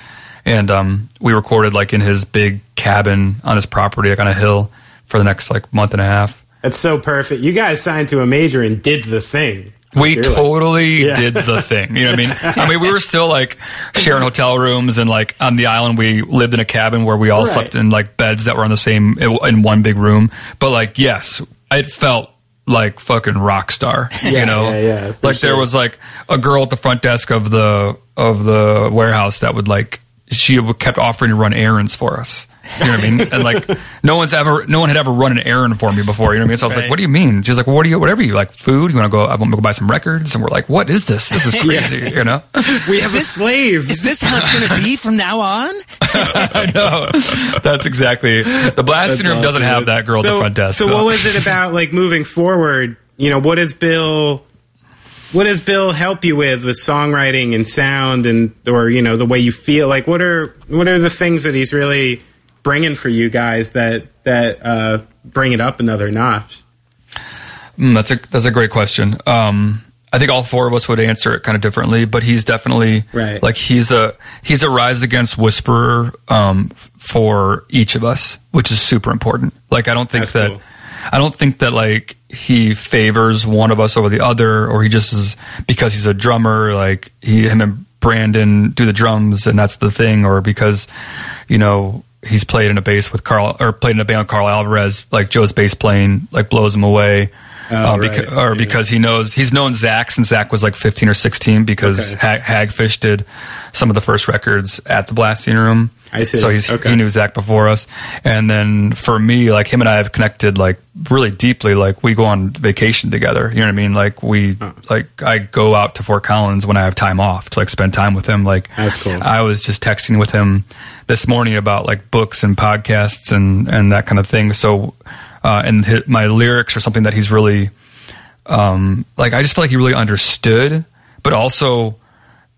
Speaker 3: and um, we recorded like in his big cabin on his property, like on a hill, for the next like month and a half.
Speaker 1: That's so perfect. You guys signed to a major and did the thing.
Speaker 3: We
Speaker 1: You're like-
Speaker 3: totally
Speaker 1: Yeah.
Speaker 3: did the thing. You know what I mean? I mean, we were still like sharing hotel rooms and like on the island, we lived in a cabin where we all
Speaker 1: Right.
Speaker 3: slept in like beds that were on the same in one big room. But like, yes, it felt like fucking rock star.
Speaker 1: Yeah,
Speaker 3: you know,
Speaker 1: yeah, yeah,
Speaker 3: like there was like a girl at the front desk of the of the warehouse that would like she kept offering to run errands for us. You know what I mean? And like no one's ever no one had ever run an errand for me before. You know what I mean? So I was like, "What do you mean?" She's like, well, "What do you? Whatever you like, food. You want to go? I want to go buy some records." And we're like, "What is this? This is crazy." You know?
Speaker 1: We have a slave.
Speaker 2: Is this how it's going to be from now on?
Speaker 3: I know. That's exactly. The blasting room doesn't have that girl at the front desk.
Speaker 1: So
Speaker 3: though.
Speaker 1: what was it about like moving forward? You know, what does Bill what does Bill help you with with songwriting and sound and or you know the way you feel? Like what are what are the things that he's really bringing for you guys that that uh, bring it up another notch?
Speaker 3: Mm, that's a that's a great question. Um, I think all four of us would answer it kind of differently, but he's definitely
Speaker 1: Right.
Speaker 3: like he's a he's a rise against whisperer um, for each of us, which is super important. Like I don't think
Speaker 1: That's
Speaker 3: that
Speaker 1: cool.
Speaker 3: I don't think that like he favors one of us over the other, or he just is because he's a drummer. Like he him and Brandon do the drums, and that's the thing, or because you know he's played in a bass with Carl or played in a band with Karl Alvarez, like Joe's bass playing like blows him away.
Speaker 1: Oh,
Speaker 3: uh,
Speaker 1: right.
Speaker 3: beca- or
Speaker 1: Yeah.
Speaker 3: because he knows he's known Zach since Zach was like 15 or 16 because
Speaker 1: Okay.
Speaker 3: ha- Hagfish did some of the first records at the blasting room.
Speaker 1: I see.
Speaker 3: So he's,
Speaker 1: Okay.
Speaker 3: he knew Zach before us. And then for me, like him and I have connected like really deeply. Like we go on vacation together. You know what I mean? Like we, like I go out to Fort Collins when I have time off to like spend time with him. Like
Speaker 1: That's cool.
Speaker 3: I was just texting with him this morning about like books and podcasts and, and that kind of thing. So, uh, and hi my lyrics are something that he's really, um, like I just feel like he really understood, but also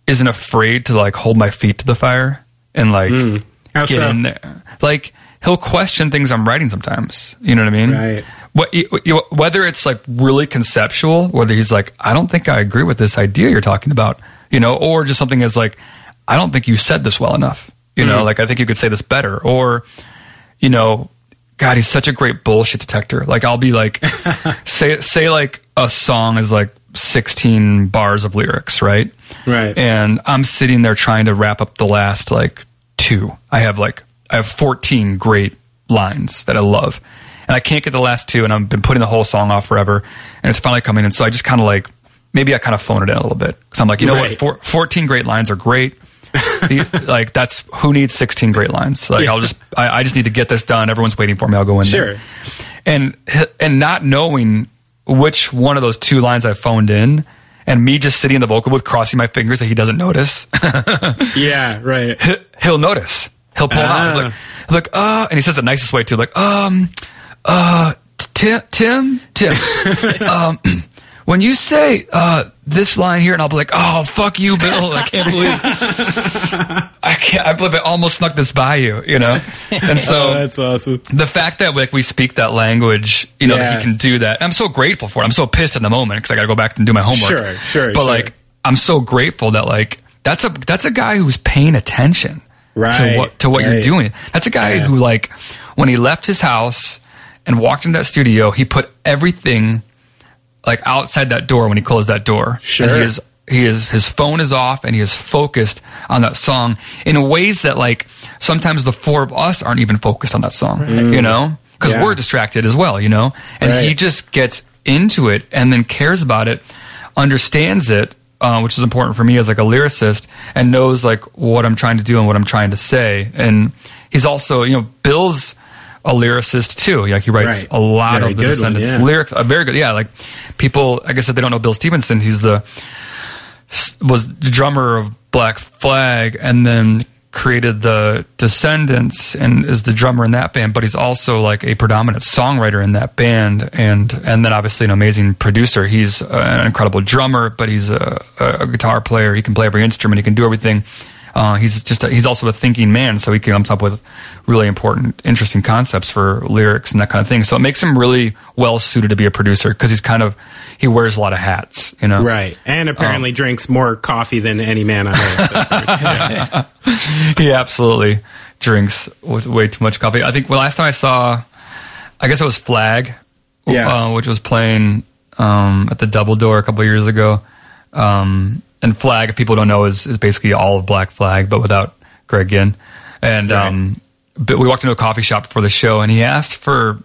Speaker 3: isn't afraid to like hold my feet to the fire and like
Speaker 1: Hmm. How
Speaker 3: get
Speaker 1: so?
Speaker 3: in there. Like he'll question things I'm writing sometimes. You know what I mean?
Speaker 1: Right.
Speaker 3: What, whether it's like really conceptual, whether he's like, I don't think I agree with this idea you're talking about, you know, or just something as like, I don't think you said this well enough. You
Speaker 1: Hmm.
Speaker 3: know, like I think you could say this better, or you know, God, he's such a great bullshit detector. Like I'll be like, say say like a song is like 16 bars of lyrics, right?
Speaker 1: Right.
Speaker 3: And I'm sitting there trying to wrap up the last like two. I have like I have 14 great lines that I love, and I can't get the last two, and I've been putting the whole song off forever, and it's finally coming in. So I just kind of like maybe I kind of phone it in a little bit because I'm like, you know
Speaker 1: Right.
Speaker 3: what, Four, 14 great lines are great. The- like that's who needs 16 great lines. Like I'll just I, I just need to get this done. Everyone's waiting for me. I'll go in
Speaker 1: Sure.
Speaker 3: there. and and not knowing which one of those two lines I phoned in, and me just sitting in the vocal booth crossing my fingers that he doesn't notice.
Speaker 1: Yeah, right.
Speaker 3: he- he'll notice. He'll pull out.
Speaker 1: Ah.
Speaker 3: He'll Like, he'll like, uh, and he says the nicest way too, like, um, uh, Tim, Tim, Tim, um, when you say uh, this line here, and I'll be like, oh, fuck you, Bill. I can't believe, I can't, I believe I almost snuck this by you, you know. And so
Speaker 1: Oh, that's awesome.
Speaker 3: the fact that like we speak that language, you know, that he can do that. I'm so grateful for it. I'm so pissed in the moment because I got to go back and do my homework.
Speaker 1: Sure, sure,
Speaker 3: But
Speaker 1: sure.
Speaker 3: like, I'm so grateful that like that's a that's a guy who's paying attention
Speaker 1: Right,
Speaker 3: to what to what you're doing. That's a guy
Speaker 1: Yeah.
Speaker 3: who like when he left his house and walked into that studio, he put everything like outside that door when he closed that door.
Speaker 1: Sure.
Speaker 3: And he is he is his phone is off and he is focused on that song in ways that like sometimes the four of us aren't even focused on that song. You know? Because
Speaker 1: Yeah.
Speaker 3: we're distracted as well, you know? And he just gets into it and then cares about it, understands it, uh, which is important for me as like a lyricist, and knows like what I'm trying to do and what I'm trying to say. And he's also, you know, Bill's a lyricist too. Like he writes
Speaker 1: Right.
Speaker 3: a lot
Speaker 1: Very
Speaker 3: of the
Speaker 1: good one,
Speaker 3: Descendents
Speaker 1: yeah.
Speaker 3: lyrics. Uh, very good, yeah. Like people, I guess if they don't know Bill Stevenson, he's the was the drummer of Black Flag, and then created the Descendents and is the drummer in that band. But he's also like a predominant songwriter in that band, and and then obviously an amazing producer. He's uh, an incredible drummer, but he's a, a guitar player. He can play every instrument. He can do everything. Uh, he's just a, he's also a thinking man, so he comes up with really important, interesting concepts for lyrics and that kind of thing. So it makes him really well suited to be a producer because he's kind of he wears a lot of hats, you know.
Speaker 1: Right. And apparently
Speaker 3: Um,
Speaker 1: drinks more coffee than any man on earth.
Speaker 3: he absolutely drinks way too much coffee. I think the last time I saw, I guess it was Flag,
Speaker 1: Yeah.
Speaker 3: uh, which was playing um, at the Double Door a couple of years ago. Um, and Flag, if people don't know, is, is basically all of Black Flag, but without Greg Ginn. And um, but we walked into a coffee shop before the show, and he asked for,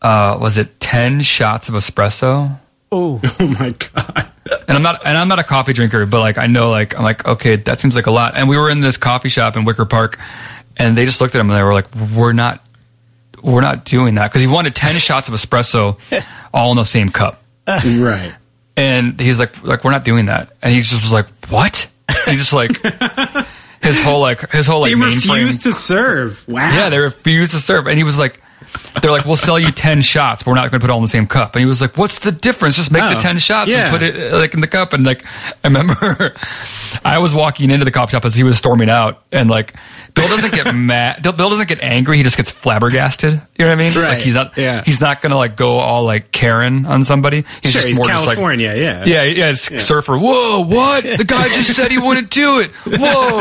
Speaker 3: uh, was it ten shots of espresso?
Speaker 2: Oh,
Speaker 1: oh my God.
Speaker 3: and I'm not and I'm not a coffee drinker, but like I know like I'm like okay, that seems like a lot. And we were in this coffee shop in Wicker Park, and they just looked at him and they were like, "We're not, we're not doing that," because he wanted ten shots of espresso, all in the same cup.
Speaker 1: Right.
Speaker 3: And he's like, "Like we're not doing that." And he just was like, "What?" he just like his whole like his whole like
Speaker 1: They refused to serve. Wow.
Speaker 3: Yeah, they refused to serve. And he was like, they're like, we'll sell you 10 shots, but we're not going to put it all in the same cup. And he was like, what's the difference? Just make the
Speaker 1: Oh,
Speaker 3: 10 shots
Speaker 1: yeah.
Speaker 3: and put it uh, like in the cup. And like, I remember I was walking into the coffee shop as he was storming out and like, Bill doesn't get mad. Bill doesn't get angry. He just gets flabbergasted. You know what I mean?
Speaker 1: Right.
Speaker 3: Like he's not,
Speaker 1: Yeah.
Speaker 3: he's not going to like go all like Karen on somebody. He's
Speaker 1: Sure,
Speaker 3: just
Speaker 1: he's
Speaker 3: more just like,
Speaker 1: California, yeah.
Speaker 3: yeah, yeah, it's surfer. Whoa, what? The guy just said he wouldn't do it. Whoa.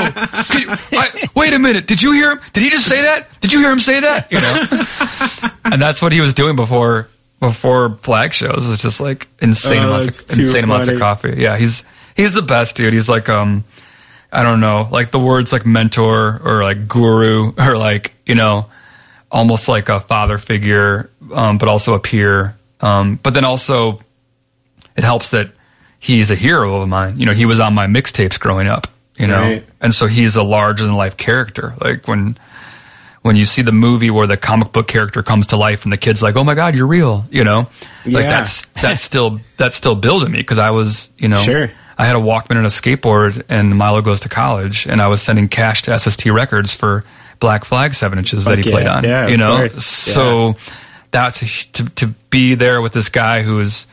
Speaker 3: You- I- wait a minute. Did you hear him? Did he just say that? Did you hear him say that? You know? and that's what he was doing before before flag shows. It was just like insane
Speaker 1: Oh,
Speaker 3: amounts of insane amounts of coffee. Yeah, he's he's the best dude. He's like um I don't know, like the words like mentor or like guru or like, you know, almost like a father figure, um, but also a peer. Um, but then also it helps that he's a hero of mine. You know, he was on my mixtapes growing up, you know,
Speaker 1: Right.
Speaker 3: and so he's a larger than life character. Like when, when you see the movie where the comic book character comes to life and the kid's like, "Oh my God, you're real," you know, like that's that's still that's still building me because I was, you know,
Speaker 1: Sure.
Speaker 3: I had a Walkman and a skateboard, and Milo goes to college, and I was sending cash to SST Records for Black Flag seven inches that
Speaker 1: Fuck
Speaker 3: he played on.
Speaker 1: Yeah,
Speaker 3: you know, so that's to to be there with this guy who is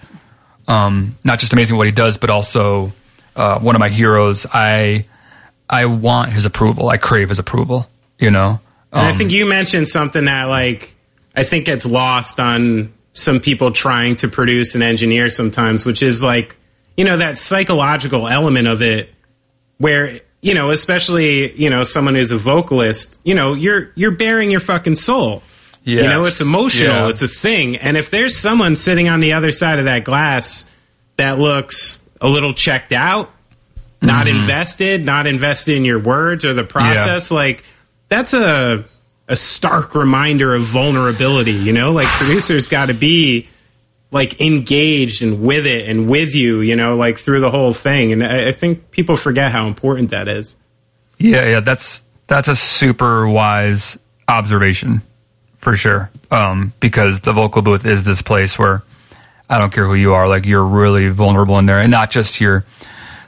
Speaker 3: um, not just amazing what he does, but also uh, one of my heroes. I I want his approval. I crave his approval. You know,
Speaker 1: And I
Speaker 3: Um,
Speaker 1: think you mentioned something that like I think gets lost on some people trying to produce and engineer sometimes, which is like, you know, that psychological element of it where, you know, especially, you know, someone who's a vocalist, you know, you're you're bearing your fucking soul. You know, it's emotional,
Speaker 3: Yeah.
Speaker 1: it's a thing. And if there's someone sitting on the other side of that glass that looks a little checked out, not
Speaker 3: Mm-hmm.
Speaker 1: invested, not invested in your words or the process, like that's a a stark reminder of vulnerability, you know? Like producers got to be like engaged and with it and with you, you know, like through the whole thing. And I, I think people forget how important that is.
Speaker 3: Yeah, yeah, that's that's a super wise observation for sure. Um, because the vocal booth is this place where I don't care who you are, like you're really vulnerable in there, and not just your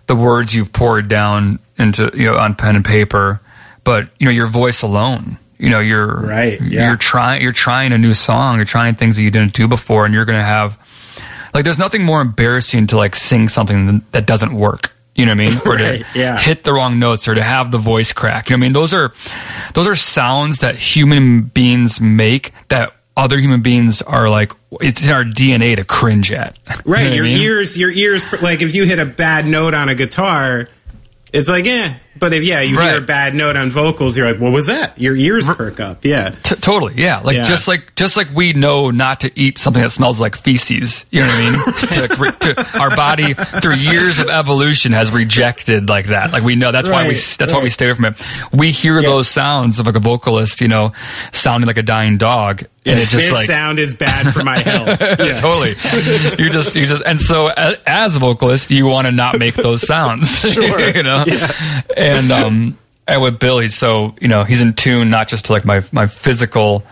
Speaker 3: the words you've poured down into you know on pen and paper, but you know your voice alone. You know you're
Speaker 1: Right, yeah.
Speaker 3: You're trying you're trying a new song. You're trying things that you didn't do before, and you're gonna have like there's nothing more embarrassing to like sing something that doesn't work. You know what I mean? Or
Speaker 1: Right,
Speaker 3: to
Speaker 1: yeah.
Speaker 3: hit the wrong notes or to have the voice crack. You know what I mean? Those are those are sounds that human beings make that other human beings are like it's in our DNA to cringe at. You know
Speaker 1: Right,
Speaker 3: I
Speaker 1: your
Speaker 3: mean?
Speaker 1: ears, your ears. Like if you hit a bad note on a guitar, it's like eh. But if yeah, you hear a bad note on vocals, you're like, what was that? Your ears perk up. Yeah,
Speaker 3: T- totally, yeah. Like
Speaker 1: Yeah.
Speaker 3: just like just like we know not to eat something that smells like feces. You know what I mean? to, to, our body through years of evolution has rejected like that. Like we know that's why we
Speaker 1: Right,
Speaker 3: that's why we stay away from it. We hear those sounds of like a vocalist, you know, sounding like a dying dog, and it just
Speaker 1: this
Speaker 3: like
Speaker 1: sound is bad for my health. Yeah.
Speaker 3: totally. You just, you just, and so a- as a vocalist, you want to not make those sounds,
Speaker 1: Sure.
Speaker 3: you know. And um, and with Bill, he's so you know he's in tune not just to like my my physical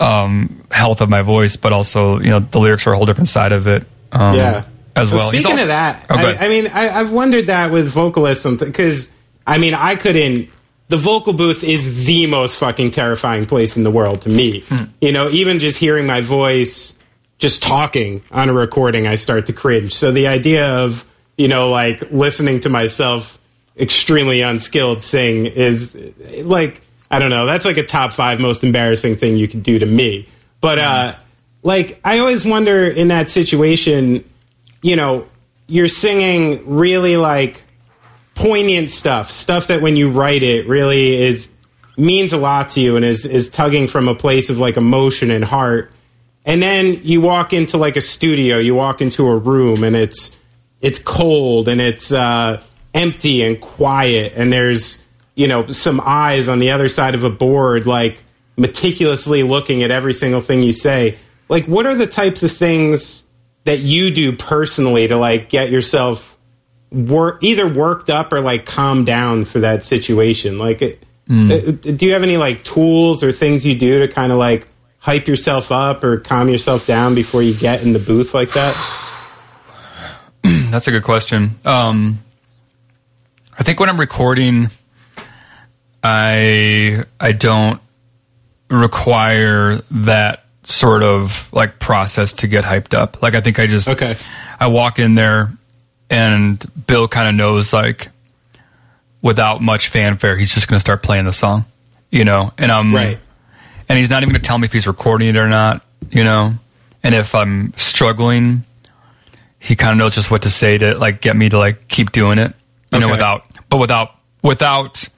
Speaker 3: um health of my voice, but also you know the lyrics are a whole different side of it. Um,
Speaker 1: Yeah.
Speaker 3: as well. He's
Speaker 1: Speaking
Speaker 3: also-
Speaker 1: of that,
Speaker 3: Oh.
Speaker 1: I, I mean, I, I've wondered that with vocalists because I mean, I couldn't. The vocal booth is the most fucking terrifying place in the world to me.
Speaker 3: Hmm.
Speaker 1: You know, even just hearing my voice, just talking on a recording, I start to cringe. So the idea of you know, like listening to myself extremely unskilled sing is like I don't know. That's like a top five most embarrassing thing you could do to me. But uh, like I always wonder in that situation, you know, you're singing really like poignant stuff, stuff that when you write it really is means a lot to you and is is tugging from a place of like emotion and heart. And then you walk into like a studio, you walk into a room and it's it's cold and it's uh, empty and quiet and there's you know some eyes on the other side of a board like meticulously looking at every single thing you say. Like what are the types of things that you do personally to like get yourself work either worked up or like calm down for that situation like it, uh, do you have any like tools or things you do to kind of like hype yourself up or calm yourself down before you get in the booth like that
Speaker 3: That's a good question. Um, I think when I'm recording, I I don't require that sort of like process to get hyped up. Like I think I just
Speaker 1: Okay.
Speaker 3: I walk in there and Bill kind of knows like without much fanfare he's just going to start playing the song, you know. And I'm
Speaker 1: Right.
Speaker 3: and he's not even going to tell me if he's recording it or not, you know. And if I'm struggling, he kind of knows just what to say to like get me to like keep doing it, you know, without but without without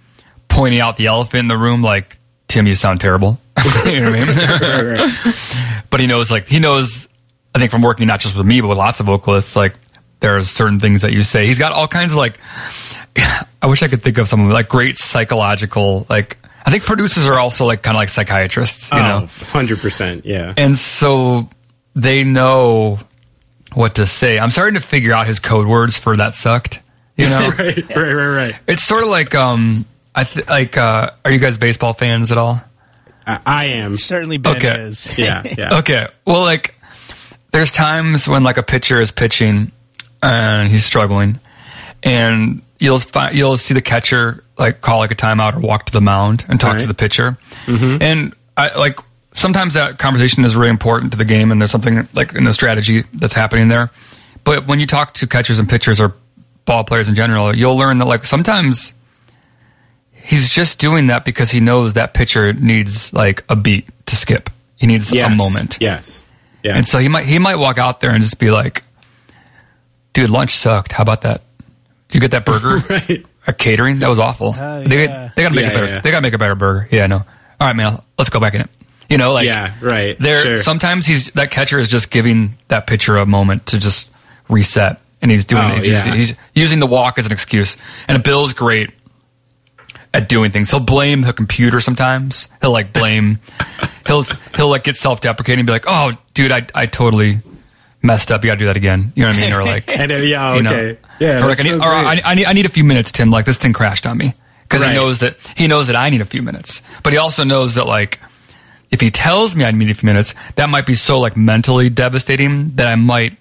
Speaker 3: pointing out the elephant in the room like Tim, you sound terrible. you know what I mean? but he knows like he knows I think from working not just with me but with lots of vocalists like there are certain things that you say. He's got all kinds of like I wish I could think of some like great psychological like I think producers are also like kind of like psychiatrists, you know.
Speaker 1: oh 100% yeah
Speaker 3: And so they know what to say. I'm starting to figure out his code words for that sucked. You know,
Speaker 1: right right right right
Speaker 3: it's sort of like um, I th- like uh, are you guys baseball fans at all?
Speaker 1: I, I am
Speaker 2: Certainly Ben
Speaker 3: Okay.
Speaker 2: is.
Speaker 1: yeah yeah
Speaker 3: Okay, well, like there's times when like a pitcher is pitching and he's struggling, and you'll find, you'll see the catcher like call like a timeout or walk to the mound and talk
Speaker 1: Right.
Speaker 3: to the pitcher, and I like sometimes that conversation is really important to the game, and there's something like in the strategy that's happening there. But when you talk to catchers and pitchers or ball players in general, you'll learn that like sometimes he's just doing that because he knows that pitcher needs like a beat to skip. He needs
Speaker 1: yes.
Speaker 3: a moment.
Speaker 1: yes yeah
Speaker 3: And so he might he might walk out there and just be like, "Dude, lunch sucked. How about that? Did you get that burger?
Speaker 1: right
Speaker 3: At catering? That was awful.
Speaker 2: Oh,
Speaker 3: they
Speaker 2: yeah.
Speaker 3: they got to make
Speaker 1: Yeah,
Speaker 3: a better.
Speaker 1: yeah.
Speaker 3: They got to make a better burger. Yeah, I know. All right, man. Let's go back in it. You know, like
Speaker 1: yeah right
Speaker 3: there.
Speaker 1: sure.
Speaker 3: Sometimes he's that catcher is just giving that pitcher a moment to just reset, and he's doing.
Speaker 1: Oh,
Speaker 3: he's,
Speaker 1: yeah.
Speaker 3: using, he's using the walk as an excuse. And Bill's great at doing things. He'll blame the computer sometimes. He'll like blame. he'll he'll like get self deprecating and be like, "Oh, dude, I I totally messed up. You got to do that again." You know what I mean? Or like,
Speaker 1: and, uh, yeah
Speaker 3: you know,
Speaker 1: okay yeah
Speaker 3: or like, I need,
Speaker 1: so
Speaker 3: or. I, I need I need a few minutes, Tim. Like this thing crashed on me because
Speaker 1: Right.
Speaker 3: he knows that he knows that I need a few minutes, but he also knows that like if he tells me I need a few minutes, that might be so like mentally devastating that I might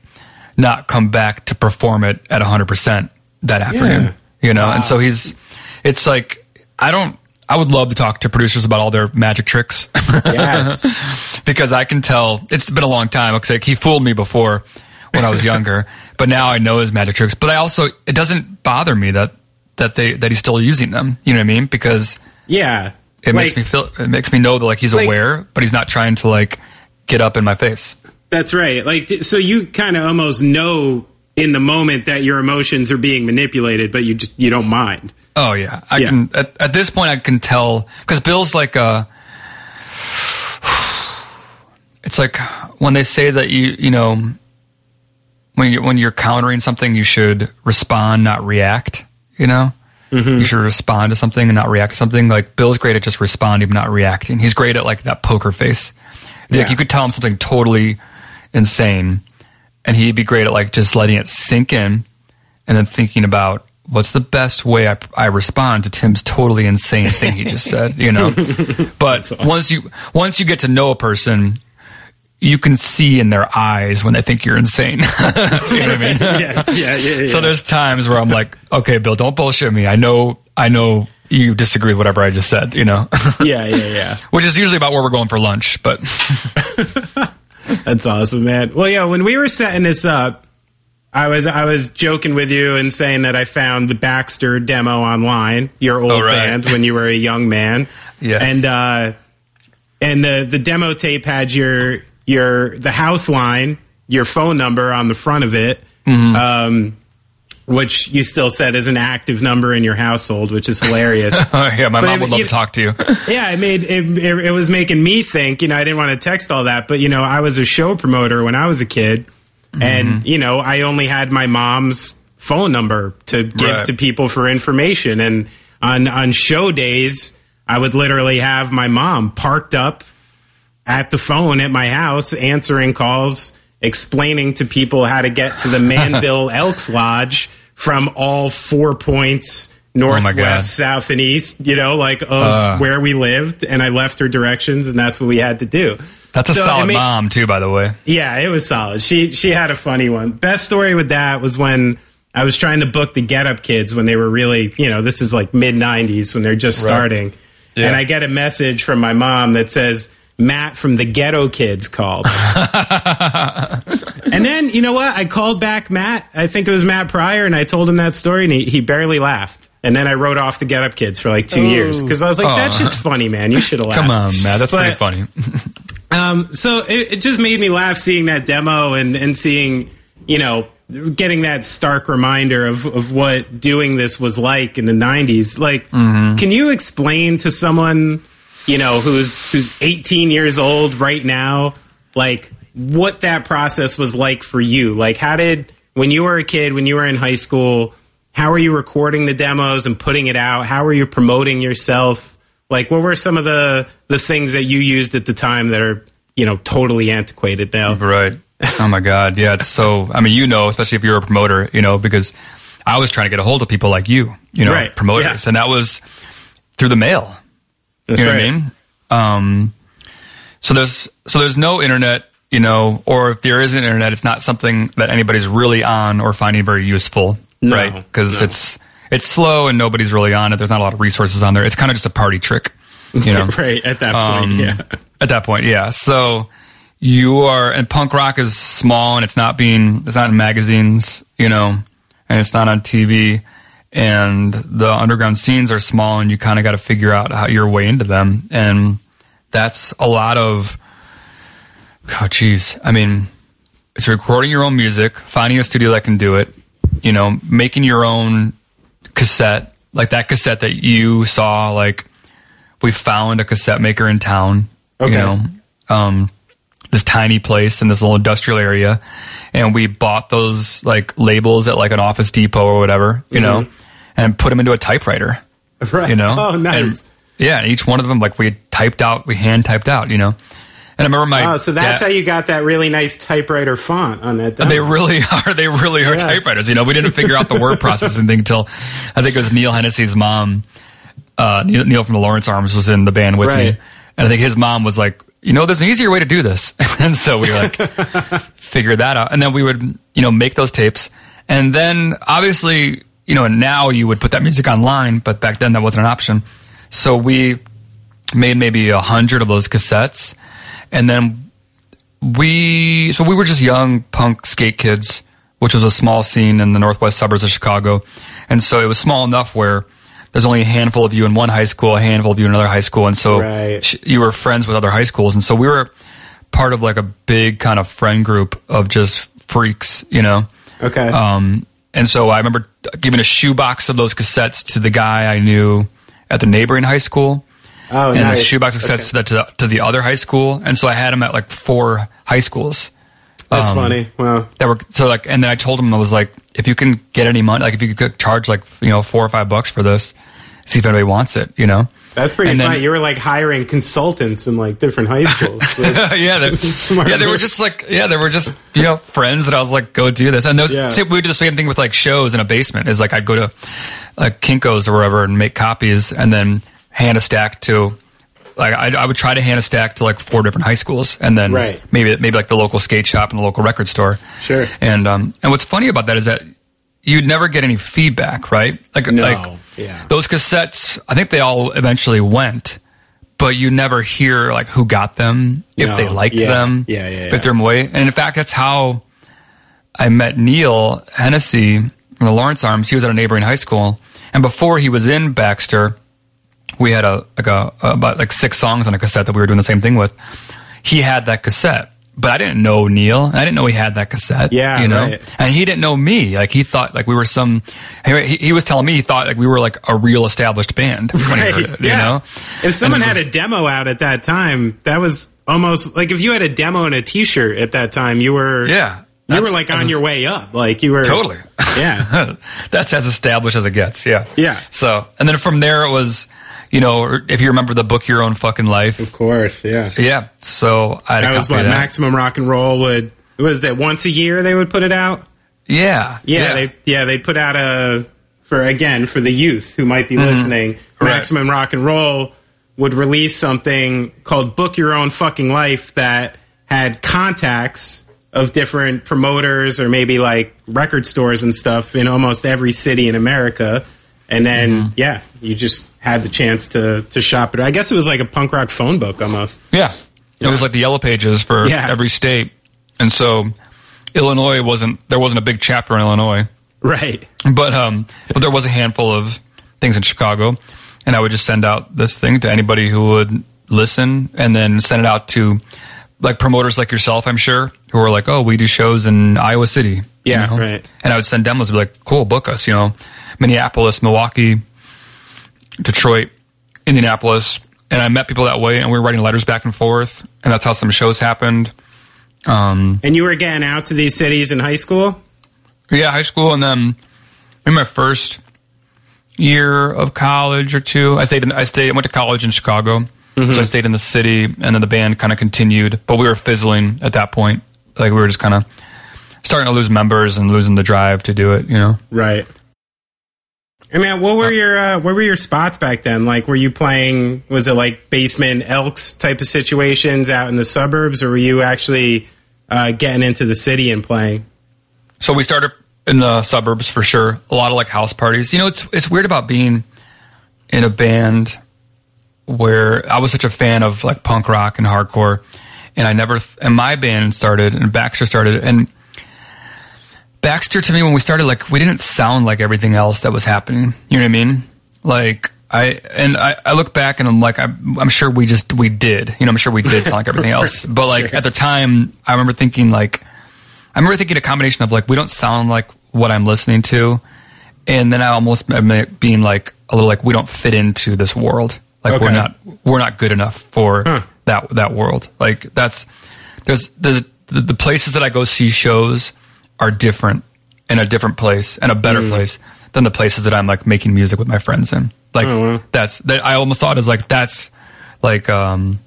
Speaker 3: not come back to perform it at 100% that afternoon.
Speaker 1: Yeah.
Speaker 3: You know, and so he's, it's like, I don't, I would love to talk to producers about all their magic tricks
Speaker 1: Yes.
Speaker 3: because I can tell it's been a long time. Like he fooled me before when I was younger, but now I know his magic tricks. But I also, it doesn't bother me that, that they, that he's still using them. You know what I mean? Because
Speaker 1: Yeah.
Speaker 3: it makes me feel, it makes me know that like he's
Speaker 1: Like-
Speaker 3: aware, but he's not trying to like get up in my face.
Speaker 1: That's right. Like, so you kind of almost know in the moment that your emotions are being manipulated, but you just you don't mind.
Speaker 3: Oh yeah, I
Speaker 1: Yeah.
Speaker 3: can. At, at this point, I can tell because Bill's like uh It's like when they say that you you know when you when you're countering something, you should respond, not react. You know, you should respond to something and not react to something. Like Bill's great at just responding, but not reacting. He's great at like that poker face. Like
Speaker 1: Yeah.
Speaker 3: you could tell him something totally insane, and he'd be great at like just letting it sink in and then thinking about what's the best way I, I respond to Tim's totally insane thing he just said, you know. But once you once you get to know a person, you can see in their eyes when they think you're insane. you know what I mean?
Speaker 1: yes. Yeah. Yeah. yeah.
Speaker 3: So there's times where I'm like, okay, Bill, don't bullshit me. I know, I know you disagree with whatever I just said, you know,
Speaker 1: yeah. Yeah. Yeah.
Speaker 3: which is usually about where we're going for lunch. But
Speaker 1: That's awesome, man. Well, yeah, when we were setting this up, I was I was joking with you and saying that I found the Baxter demo online, your old
Speaker 3: Oh, right.
Speaker 1: band when you were a young man.
Speaker 3: Yes.
Speaker 1: And uh and the the demo tape had your your the house line, your phone number on the front of it.
Speaker 3: Mm-hmm.
Speaker 1: Um which you still said is an active number in your household, which is hilarious.
Speaker 3: yeah, my
Speaker 1: But
Speaker 3: mom would love
Speaker 1: you-
Speaker 3: to talk to you.
Speaker 1: yeah, it made it, it, it was making me think. You know, I didn't want to text all that, but you know, I was a show promoter when I was a kid,
Speaker 3: Mm-hmm.
Speaker 1: and you know, I only had my mom's phone number to give
Speaker 3: Right.
Speaker 1: to people for information. And on on show days, I would literally have my mom parked up at the phone at my house, answering calls, explaining to people how to get to the Manville Elks Lodge from all four points.
Speaker 3: Oh my God.
Speaker 1: Northwest, south, and east, you know, like of uh. where we lived, and I left her directions, and that's what we had to do.
Speaker 3: That's a
Speaker 1: So,
Speaker 3: solid
Speaker 1: I mean-
Speaker 3: mom too, by the way.
Speaker 1: Yeah, it was solid. She she had a funny one. Best story with that was when I was trying to book the Get Up Kids when they were really, you know, this is like mid '90s when they're just starting,
Speaker 3: Yeah.
Speaker 1: and I get a message from my mom that says. Matt from the Ghetto Kids called. and then, you know what? I called back Matt. I think it was Matt Pryor, and I told him that story, and he, he barely laughed. And then I wrote off the Get Up Kids for like two years because I was like, that
Speaker 3: Oh.
Speaker 1: shit's funny, man. You should have laughed.
Speaker 3: Come on, Matt. That's pretty funny.
Speaker 1: um, so it, it just made me laugh seeing that demo and, and seeing, you know, getting that stark reminder of, of what doing this was like in the 90s. Like, can you explain to someone, you know, who's, who's 18 years old right now, like what that process was like for you? Like, how did, when you were a kid, when you were in high school, how were you recording the demos and putting it out? How were you promoting yourself? Like, what were some of the the things that you used at the time that are you know totally antiquated now?
Speaker 3: Right. Oh my God. Yeah. It's so, I mean, you know, especially if you're a promoter, you know, because I was trying to get a hold of people like you, you know,
Speaker 1: Right.
Speaker 3: promoters.
Speaker 1: Yeah.
Speaker 3: And that was through the mail.
Speaker 1: That's
Speaker 3: you know
Speaker 1: right.
Speaker 3: what I mean? Um, so there's, so there's no internet, you know, or if there is an internet, it's not something that anybody's really on or finding very useful.
Speaker 1: No,
Speaker 3: right. Because
Speaker 1: no.
Speaker 3: it's, it's slow and nobody's really on it. There's not a lot of resources on there. It's kind of just a party trick, you know?
Speaker 1: right at that point,
Speaker 3: Um,
Speaker 1: yeah.
Speaker 3: At that point, yeah. So you are, and punk rock is small and it's not being, it's not in magazines, you know, and it's not on TV. And the underground scenes are small and you kind of got to figure out how your way into them. And that's a lot of, oh, jeez I mean, it's recording your own music, finding a studio that can do it, you know, making your own cassette, like that cassette that you saw, like, we found a cassette maker in town.
Speaker 1: Okay.
Speaker 3: You know, um, this tiny place in this little industrial area, and we bought those like labels at like an Office Depot or whatever, you know, and put them into a typewriter.
Speaker 1: Right.
Speaker 3: You know,
Speaker 1: Oh, nice.
Speaker 3: And, yeah, each one of them like we typed out, we hand typed out, you know. And I remember my
Speaker 1: Oh, so that's
Speaker 3: dad-
Speaker 1: how you got that really nice typewriter font on that. Demo.
Speaker 3: they really are. They really are
Speaker 1: Yeah.
Speaker 3: typewriters. You know, we didn't figure out the word processing thing until I think it was Neil Hennessy's mom. Uh, Neil, Neil from the Lawrence Arms was in the band with
Speaker 1: Right.
Speaker 3: me, and I think his mom was like you know, there's an easier way to do this. and so we like figured that out. And then we would, you know, make those tapes. And then obviously, you know, now you would put that music online, but back then that wasn't an option. So we made maybe a hundred of those cassettes. And then we, so we were just young punk skate kids, which was a small scene in the northwest suburbs of Chicago. And so it was small enough where there's only a handful of you in one high school, a handful of you in another high school, and so
Speaker 1: Right.
Speaker 3: you were friends with other high schools, and so we were part of like a big kind of friend group of just freaks, you know.
Speaker 1: Okay.
Speaker 3: Um, and so I remember giving a shoebox of those cassettes to the guy I knew at the neighboring high school,
Speaker 1: oh,
Speaker 3: and
Speaker 1: nice.
Speaker 3: a shoebox of cassettes to, the, to, the, to the other high school, and so I had them at like four high schools
Speaker 1: That's
Speaker 3: um,
Speaker 1: funny. Wow.
Speaker 3: that were so like and then I told him I was like if you can get any money like if you could charge like you know four or five bucks for this see if anybody wants it you know
Speaker 1: That's pretty
Speaker 3: and then-
Speaker 1: funny. You were like hiring consultants in like different high schools.
Speaker 3: yeah yeah they were just like yeah they were just you know friends and I was like go do this and those
Speaker 1: Yeah.
Speaker 3: we would do the same thing with like shows in a basement is like I'd go to like Kinkos or wherever and make copies and then hand a stack to like I, I would try to hand a stack to like four different high schools and then
Speaker 1: Right.
Speaker 3: maybe maybe like the local skate shop and the local record store
Speaker 1: Sure.
Speaker 3: and um and what's funny about that is that you'd never get any feedback right like
Speaker 1: No.
Speaker 3: like
Speaker 1: Yeah.
Speaker 3: those cassettes i think they all eventually went but you never hear like who got them if
Speaker 1: No.
Speaker 3: they liked
Speaker 1: Yeah.
Speaker 3: them
Speaker 1: Yeah, yeah,
Speaker 3: if
Speaker 1: yeah.
Speaker 3: they threw them away and in fact that's how i met neil hennessy from the lawrence arms he was at a neighboring high school and before he was in baxter we had a like a about like six songs on a cassette that we were doing the same thing with he had that cassette but I didn't know Neil. I didn't know he had that cassette.
Speaker 1: Yeah,
Speaker 3: you know,
Speaker 1: right.
Speaker 3: and he didn't know me. Like he thought like we were some. He, he was telling me he thought like we were like a real established band
Speaker 1: Right,
Speaker 3: it.
Speaker 1: yeah.
Speaker 3: You know,
Speaker 1: If someone
Speaker 3: And
Speaker 1: had
Speaker 3: was-
Speaker 1: a demo out at that time, that was almost like if you had a demo and a T-shirt at that time, you were
Speaker 3: Yeah,
Speaker 1: you were like on your way up. Like you were
Speaker 3: Totally.
Speaker 1: Yeah.
Speaker 3: that's as established as it gets. Yeah.
Speaker 1: Yeah.
Speaker 3: So, and then from there it was, you know, if you remember the book Your Own Fucking Life.
Speaker 1: Of course, yeah.
Speaker 3: Yeah. So I
Speaker 1: That was what
Speaker 3: that.
Speaker 1: Maximum Rock and Roll would. Was that once a year they would put it out?
Speaker 3: Yeah.
Speaker 1: Yeah, they yeah they put out a for again for the youth who might be listening.
Speaker 3: Mm-hmm. Right.
Speaker 1: Maximum Rock and Roll would release something called Book Your Own Fucking Life that had contacts of different promoters or maybe like record stores and stuff in almost every city in America. And then
Speaker 3: Mm-hmm.
Speaker 1: yeah, you just had the chance to to shop it. I guess it was like a punk rock phone book almost.
Speaker 3: Yeah. It was like the yellow pages for
Speaker 1: Yeah.
Speaker 3: every state. And so Illinois wasn't there wasn't a big chapter in Illinois.
Speaker 1: Right.
Speaker 3: But um but there was a handful of things in Chicago. And I would just send out this thing to anybody who would listen and then send it out to like promoters like yourself, I'm sure, who are like, Oh, we do shows in Iowa City. you
Speaker 1: Yeah,
Speaker 3: know?
Speaker 1: right.
Speaker 3: And I would send demos and be like, Cool, book us, you know. Minneapolis, Milwaukee, Detroit, Indianapolis, and I met people that way, and we were writing letters back and forth, and that's how some shows happened. Um,
Speaker 1: And you were getting out to these cities in high school?
Speaker 3: yeah, high school, and then in my first year of college or two, I stayed. In, I stayed. I went to college in Chicago, so I stayed in the city, and then the band kind of continued, but we were fizzling at that point. Like we were just kind of starting to lose members and losing the drive to do it. You know.
Speaker 1: Right. I mean, what were your uh, what were your spots back then? Like, were you playing? Was it like basement Elks type of situations out in the suburbs, or were you actually uh, getting into the city and playing?
Speaker 3: So we started in the suburbs for sure. A lot of like house parties. You know, it's it's weird about being in a band where I was such a fan of like punk rock and hardcore, and I never and my band started and Baxter started and Baxter to me when we started like we didn't sound like everything else that was happening. You know what I mean? Like I and I, I look back and I'm like I'm, I'm sure we just we did. You know, I'm sure we did sound like everything else. But like at the time, I remember thinking like I remember thinking a combination of like we don't sound like what I'm listening to, and then I almost admit being like a little like we don't fit into this world. Like we're not we're not good enough for
Speaker 1: Huh.
Speaker 3: that that world. Like that's there's there's the, the places that I go see shows are different in a different place and a better
Speaker 1: Mm.
Speaker 3: place than the places that I'm like making music with my friends in. Like
Speaker 1: wow.
Speaker 3: that's that I almost thought is like that's like um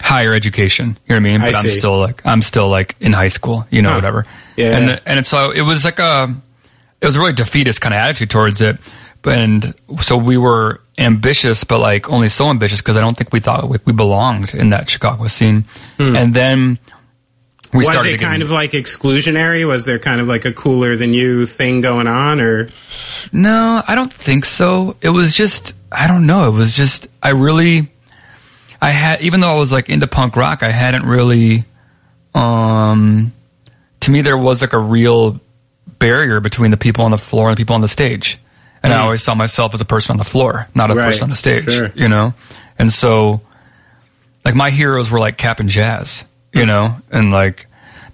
Speaker 3: higher education. You know what I mean? But I'm
Speaker 1: see.
Speaker 3: still like I'm still like in high school, you know,
Speaker 1: Huh.
Speaker 3: whatever.
Speaker 1: Yeah.
Speaker 3: And and so it was like a it was a really defeatist kind of attitude towards it. But and so we were ambitious, but like only so ambitious because I don't think we thought we, we belonged in that Chicago scene. And then we
Speaker 1: Was
Speaker 3: started
Speaker 1: it kind of like exclusionary? Was there kind of like a cooler than you thing going on, or
Speaker 3: No, I don't think so. It was just I don't know. It was just I really I had even though I was like into punk rock, I hadn't really um to me there was like a real barrier between the people on the floor and the people on the stage. And I always saw myself as a person on the floor, not a
Speaker 1: Right,
Speaker 3: person on the stage,
Speaker 1: sure.
Speaker 3: you know? And so like my heroes were like Cap'n Jazz, you know? And like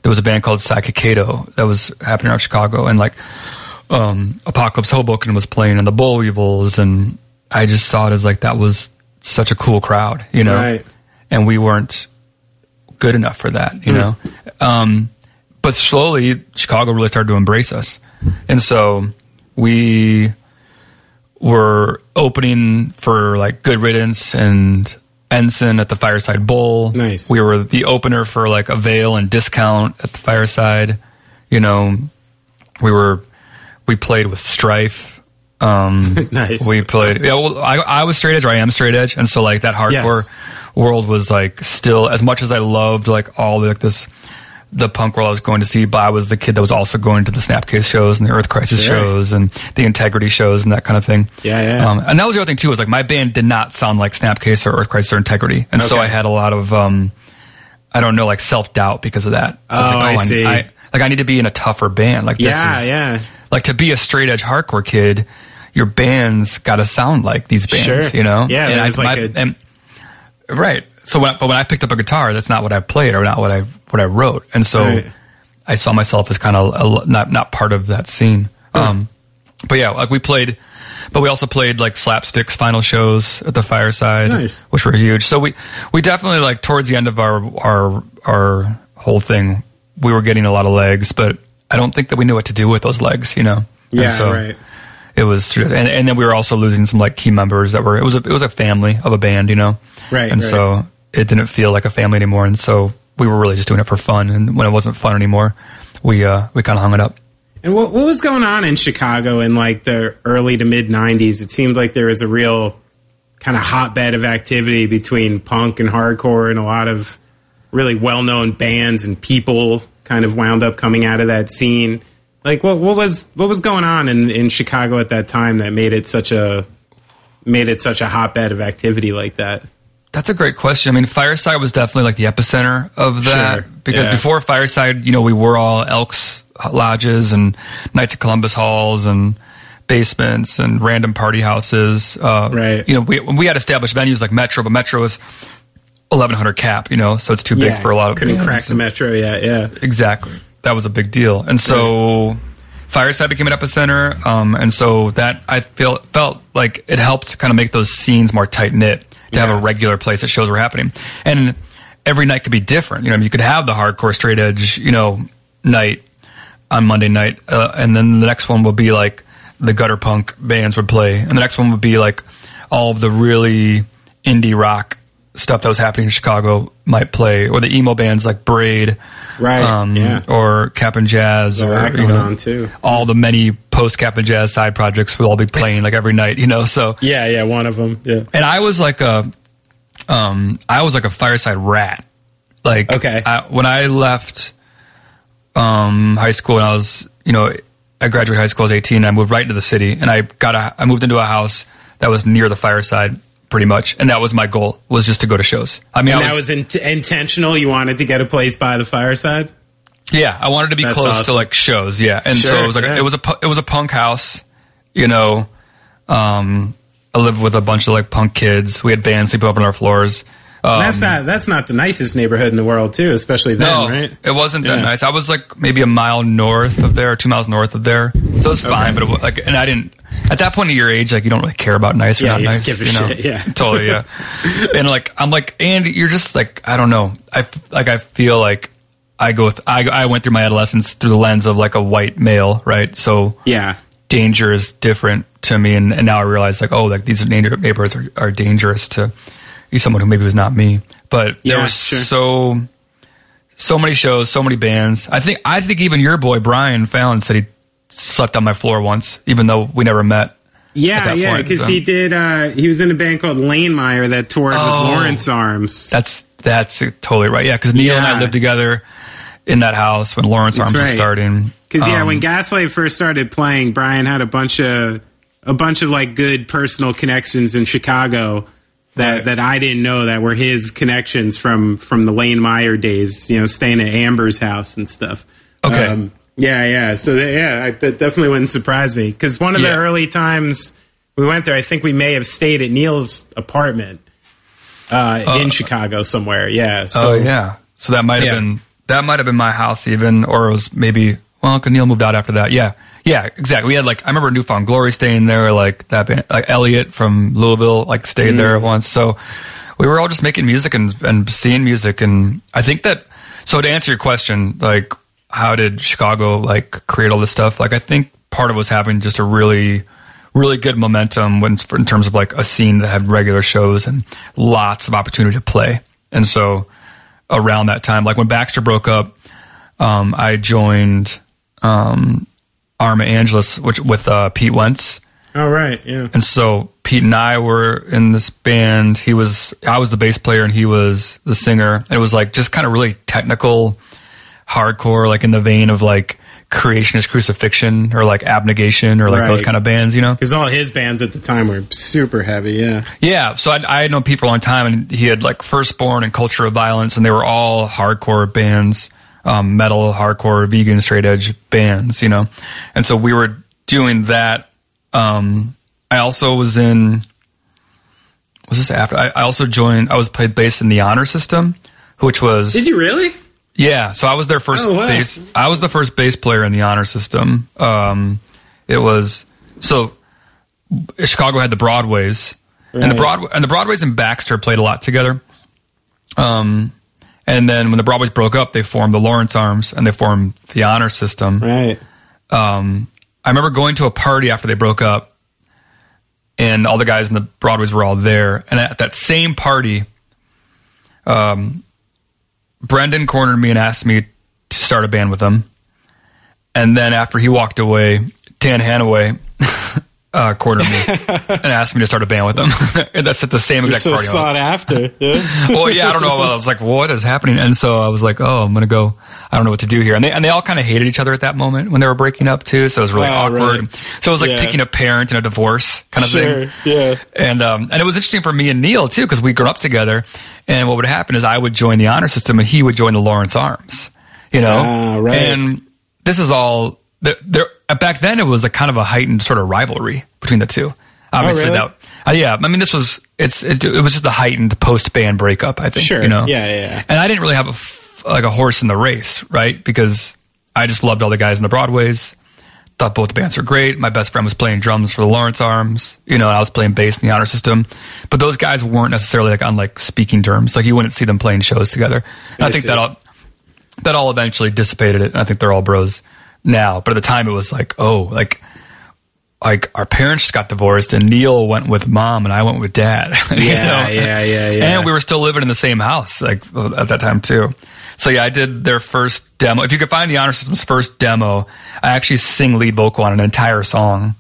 Speaker 3: there was a band called Psychicato that was happening around Chicago and like um, Apocalypse Hoboken was playing in the Boll Weevils, and I just saw it as like that was such a cool crowd, you know,
Speaker 1: Right.
Speaker 3: and we weren't good enough for that, you know. Um, but slowly, Chicago really started to embrace us, and so we were opening for like Good Riddance and Ensign at the Fireside Bowl.
Speaker 1: Nice.
Speaker 3: We were the opener for like a veil and Discount at the Fireside. You know, we were we played with Strife. Um,
Speaker 1: Nice.
Speaker 3: We played. Yeah, well, I, I was straight edge. Or I am straight edge, and so like that hardcore
Speaker 1: Yes.
Speaker 3: world was like still as much as I loved like all the, like this the punk world I was going to see, but I was the kid that was also going to the Snapcase shows and the Earth Crisis
Speaker 1: Sure.
Speaker 3: shows and the Integrity shows and that kind of thing.
Speaker 1: Yeah, yeah.
Speaker 3: Um, and that was the other thing too was like my band did not sound like Snapcase or Earth Crisis or Integrity, and so I had a lot of um, I don't know like self doubt because of that. was
Speaker 1: Oh,
Speaker 3: like,
Speaker 1: I see.
Speaker 3: like I need to be in a tougher band. Like this
Speaker 1: yeah,
Speaker 3: is
Speaker 1: yeah,
Speaker 3: like to be a straight edge hardcore kid, your band's got to sound like these bands,
Speaker 1: Sure.
Speaker 3: you know?
Speaker 1: Yeah,
Speaker 3: and
Speaker 1: there's like a-
Speaker 3: and, right. So when, but when I picked up a guitar, that's not what I played or not what I what I wrote, and so
Speaker 1: Right.
Speaker 3: I saw myself as kind of not not part of that scene. Um, but yeah, like we played, but we also played like Slapstick's final shows at the fireside,
Speaker 1: Nice.
Speaker 3: which were huge. So we we definitely like towards the end of our our our whole thing, we were getting a lot of legs, but I don't think that we knew what to do with those legs, you know. And
Speaker 1: yeah,
Speaker 3: so
Speaker 1: right.
Speaker 3: It was, and, and then we were also losing some like key members that were. It was a it was a family of a band, you know.
Speaker 1: Right,
Speaker 3: And
Speaker 1: right.
Speaker 3: so it didn't feel like a family anymore, and so we were really just doing it for fun. And when it wasn't fun anymore, we uh we kind of hung it up.
Speaker 1: And what, what was going on in Chicago in like the early to mid 90s? It seemed like there was a real kind of hotbed of activity between punk and hardcore, and a lot of really well known bands and people kind of wound up coming out of that scene. Like what what was what was going on in, in Chicago at that time that made it such a made it such a hotbed of activity like that?
Speaker 3: That's a great question. I mean, Fireside was definitely like the epicenter of that
Speaker 1: Sure.
Speaker 3: because
Speaker 1: Yeah.
Speaker 3: before Fireside, you know, we were all Elks lodges and Knights of Columbus halls and basements and random party houses. Uh,
Speaker 1: Right.
Speaker 3: You know, we we had established venues like Metro, but Metro was eleven hundred cap. You know, so it's too big for a lot of
Speaker 1: couldn't crack the metro yet. Yeah,
Speaker 3: Exactly. That was a big deal. And so Fireside became an epicenter. Um, and so that I feel felt like it helped kind of make those scenes more tight knit to have a regular place that shows were happening. And every night could be different. You know, you could have the hardcore straight edge, you know, night on Monday night, uh, and then the next one would be like the gutter punk bands would play, and the next one would be like all of the really indie rock stuff that was happening in Chicago might play, or the emo bands like Braid,
Speaker 1: Right,
Speaker 3: Um,
Speaker 1: yeah.
Speaker 3: or Cap'n Jazz, or you know,
Speaker 1: on, too.
Speaker 3: all the many post Cap'n Jazz side projects we'll all be playing like every night, you know. So
Speaker 1: yeah, yeah. One of them. Yeah.
Speaker 3: and I was like a, um, I was like a fireside rat. Like,
Speaker 1: Okay.
Speaker 3: I, when I left, um, high school and I was, you know, I graduated high school. I was 18. And I moved right into the city and I got a, I moved into a house that was near the fireside pretty much. And that was my goal was just to go to shows. I mean,
Speaker 1: And
Speaker 3: I
Speaker 1: that was in- intentional. You wanted to get a place by the fireside.
Speaker 3: Yeah, I wanted to be
Speaker 1: That's
Speaker 3: close to like shows. Yeah, and so it was like
Speaker 1: yeah.
Speaker 3: it was a it was a punk house. You know, um, I lived with a bunch of like punk kids. We had bands sleep over on our floors. Um,
Speaker 1: that's not that's not the nicest neighborhood in the world, too. Especially then,
Speaker 3: no,
Speaker 1: right?
Speaker 3: it wasn't that nice. I was like maybe a mile north of there, two miles north of there, so it was fine. But it, wa- like, and I didn't at that point of your age, like you don't really care about nice or
Speaker 1: Yeah,
Speaker 3: not
Speaker 1: you
Speaker 3: nice.
Speaker 1: give a
Speaker 3: you know,
Speaker 1: shit, yeah.
Speaker 3: totally, yeah. and like I'm like, and you're just like I don't know. I like I feel like I go with I I went through my adolescence through the lens of like a white male, right? So
Speaker 1: Yeah,
Speaker 3: danger is different to me, and, and now I realize like oh, like these neighbor- neighborhoods are, are dangerous to someone who maybe was not me. But there
Speaker 1: Yeah,
Speaker 3: was
Speaker 1: sure.
Speaker 3: so so many shows, so many bands. I think I think even your boy Brian Fallon said he slept on my floor once, even though we never met.
Speaker 1: Yeah, yeah, because
Speaker 3: so.
Speaker 1: he did. Uh, he was in a band called Lane Meyer that toured
Speaker 3: Oh.
Speaker 1: with Lawrence Arms.
Speaker 3: That's that's totally right. Yeah, because Neil and I lived together in that house when Lawrence Arms was starting.
Speaker 1: Because yeah,
Speaker 3: Um,
Speaker 1: when Gaslight first started playing, Brian had a bunch of a bunch of like good personal connections in Chicago that
Speaker 3: Right.
Speaker 1: that I didn't know that were his connections from from the Lane Meyer days. You know, staying at Amber's house and stuff. Um,
Speaker 3: Okay.
Speaker 1: yeah, yeah. So that, yeah, I, that definitely wouldn't surprise me because one of the early times we went there, I think we may have stayed at Neil's apartment uh, in Chicago somewhere. Yeah. So
Speaker 3: oh yeah, so that might have
Speaker 1: Yeah.
Speaker 3: been that might have been my house even, or it was maybe well, Neil moved out after that. Yeah, yeah, exactly. We had like I remember Newfound Glory staying there, like that band, like Elliott from Louisville, like stayed there
Speaker 1: Mm.
Speaker 3: once. So we were all just making music and and seeing music, and I think that. So to answer your question, like how did Chicago like create all this stuff? Like I think part of what's happening just a really really good momentum when, in terms of like a scene that had regular shows and lots of opportunity to play. And so around that time, like when Baxter broke up, um, I joined um, Arma Angelus, which with uh, Pete Wentz.
Speaker 1: all right, yeah.
Speaker 3: And so Pete and I were in this band. He was, I was the bass player and he was the singer. And it was like just kind of really technical, hardcore, like in the vein of like Creation Is Crucifixion or like abnegation or like those kind of bands, you know?
Speaker 1: Because all his bands at the time were super heavy. Yeah.
Speaker 3: Yeah, so I, I had known Pete for a long time, and he had like Firstborn and Culture of Violence, and they were all hardcore bands, um, metal, hardcore, vegan, straight edge bands, you know. And so we were doing that. Um, I also was in. Was this after? I, I also joined. I was played bass in the honor system, which was
Speaker 1: Did you really?
Speaker 3: Yeah, so I was their first
Speaker 1: Oh, wow.
Speaker 3: bass. I was the first bass player in the honor system. Um, it was so Chicago had the Broadways, and the
Speaker 1: Right.
Speaker 3: Broadway and the Broadways and Baxter played a lot together. Um, and then when the Broadways broke up, they formed the Lawrence Arms and they formed the honor system.
Speaker 1: Right.
Speaker 3: Um, I remember going to a party after they broke up, and all the guys in the Broadways were all there. And at that same party, um, Brendan cornered me and asked me to start a band with him. And then after he walked away, Dan Hanaway uh, cornered me and asked me to start a band with them. and that's at the same exact
Speaker 1: so
Speaker 3: party.
Speaker 1: sought after. Yeah.
Speaker 3: well, yeah, I don't know. I was like, what is happening? And so I was like, oh, I'm gonna go. I don't know what to do here. And they and they all kind of hated each other at that moment when they were breaking up too. So it was really
Speaker 1: Oh,
Speaker 3: awkward.
Speaker 1: right.
Speaker 3: So it was like
Speaker 1: Yeah.
Speaker 3: picking a parent in a divorce kind of
Speaker 1: Sure.
Speaker 3: thing.
Speaker 1: Yeah.
Speaker 3: And um, and it was interesting for me and Neil too because we grew up together. And what would happen is I would join the honor system and he would join the Lawrence Arms. You know,
Speaker 1: Ah, right.
Speaker 3: and this is all there. there back then, it was a kind of a heightened sort of rivalry between the two. Obviously,
Speaker 1: Oh, really?
Speaker 3: that uh, yeah. I mean, this was it's it, it was just a heightened post band breakup. I think.
Speaker 1: Sure.
Speaker 3: You know.
Speaker 1: Yeah, yeah, yeah.
Speaker 3: And I didn't really have a f- like a horse in the race, right? Because I just loved all the guys in the Broadways. Thought both bands were great. My best friend was playing drums for the Lawrence Arms, you know, and I was playing bass in the honor system. But those guys weren't necessarily like on like speaking terms. Like you wouldn't see them playing shows together. And I,
Speaker 1: I
Speaker 3: think that all that all eventually dissipated it. And I think they're all bros now. But at the time, it was like, oh, like like our parents just got divorced, and Neil went with mom, and I went with dad. you
Speaker 1: Yeah,
Speaker 3: know?
Speaker 1: yeah, yeah, yeah.
Speaker 3: And we were still living in the same house, like at that time too. So yeah, I did their first demo. If you could find the Honor System's first demo, I actually sing lead vocal on an entire song.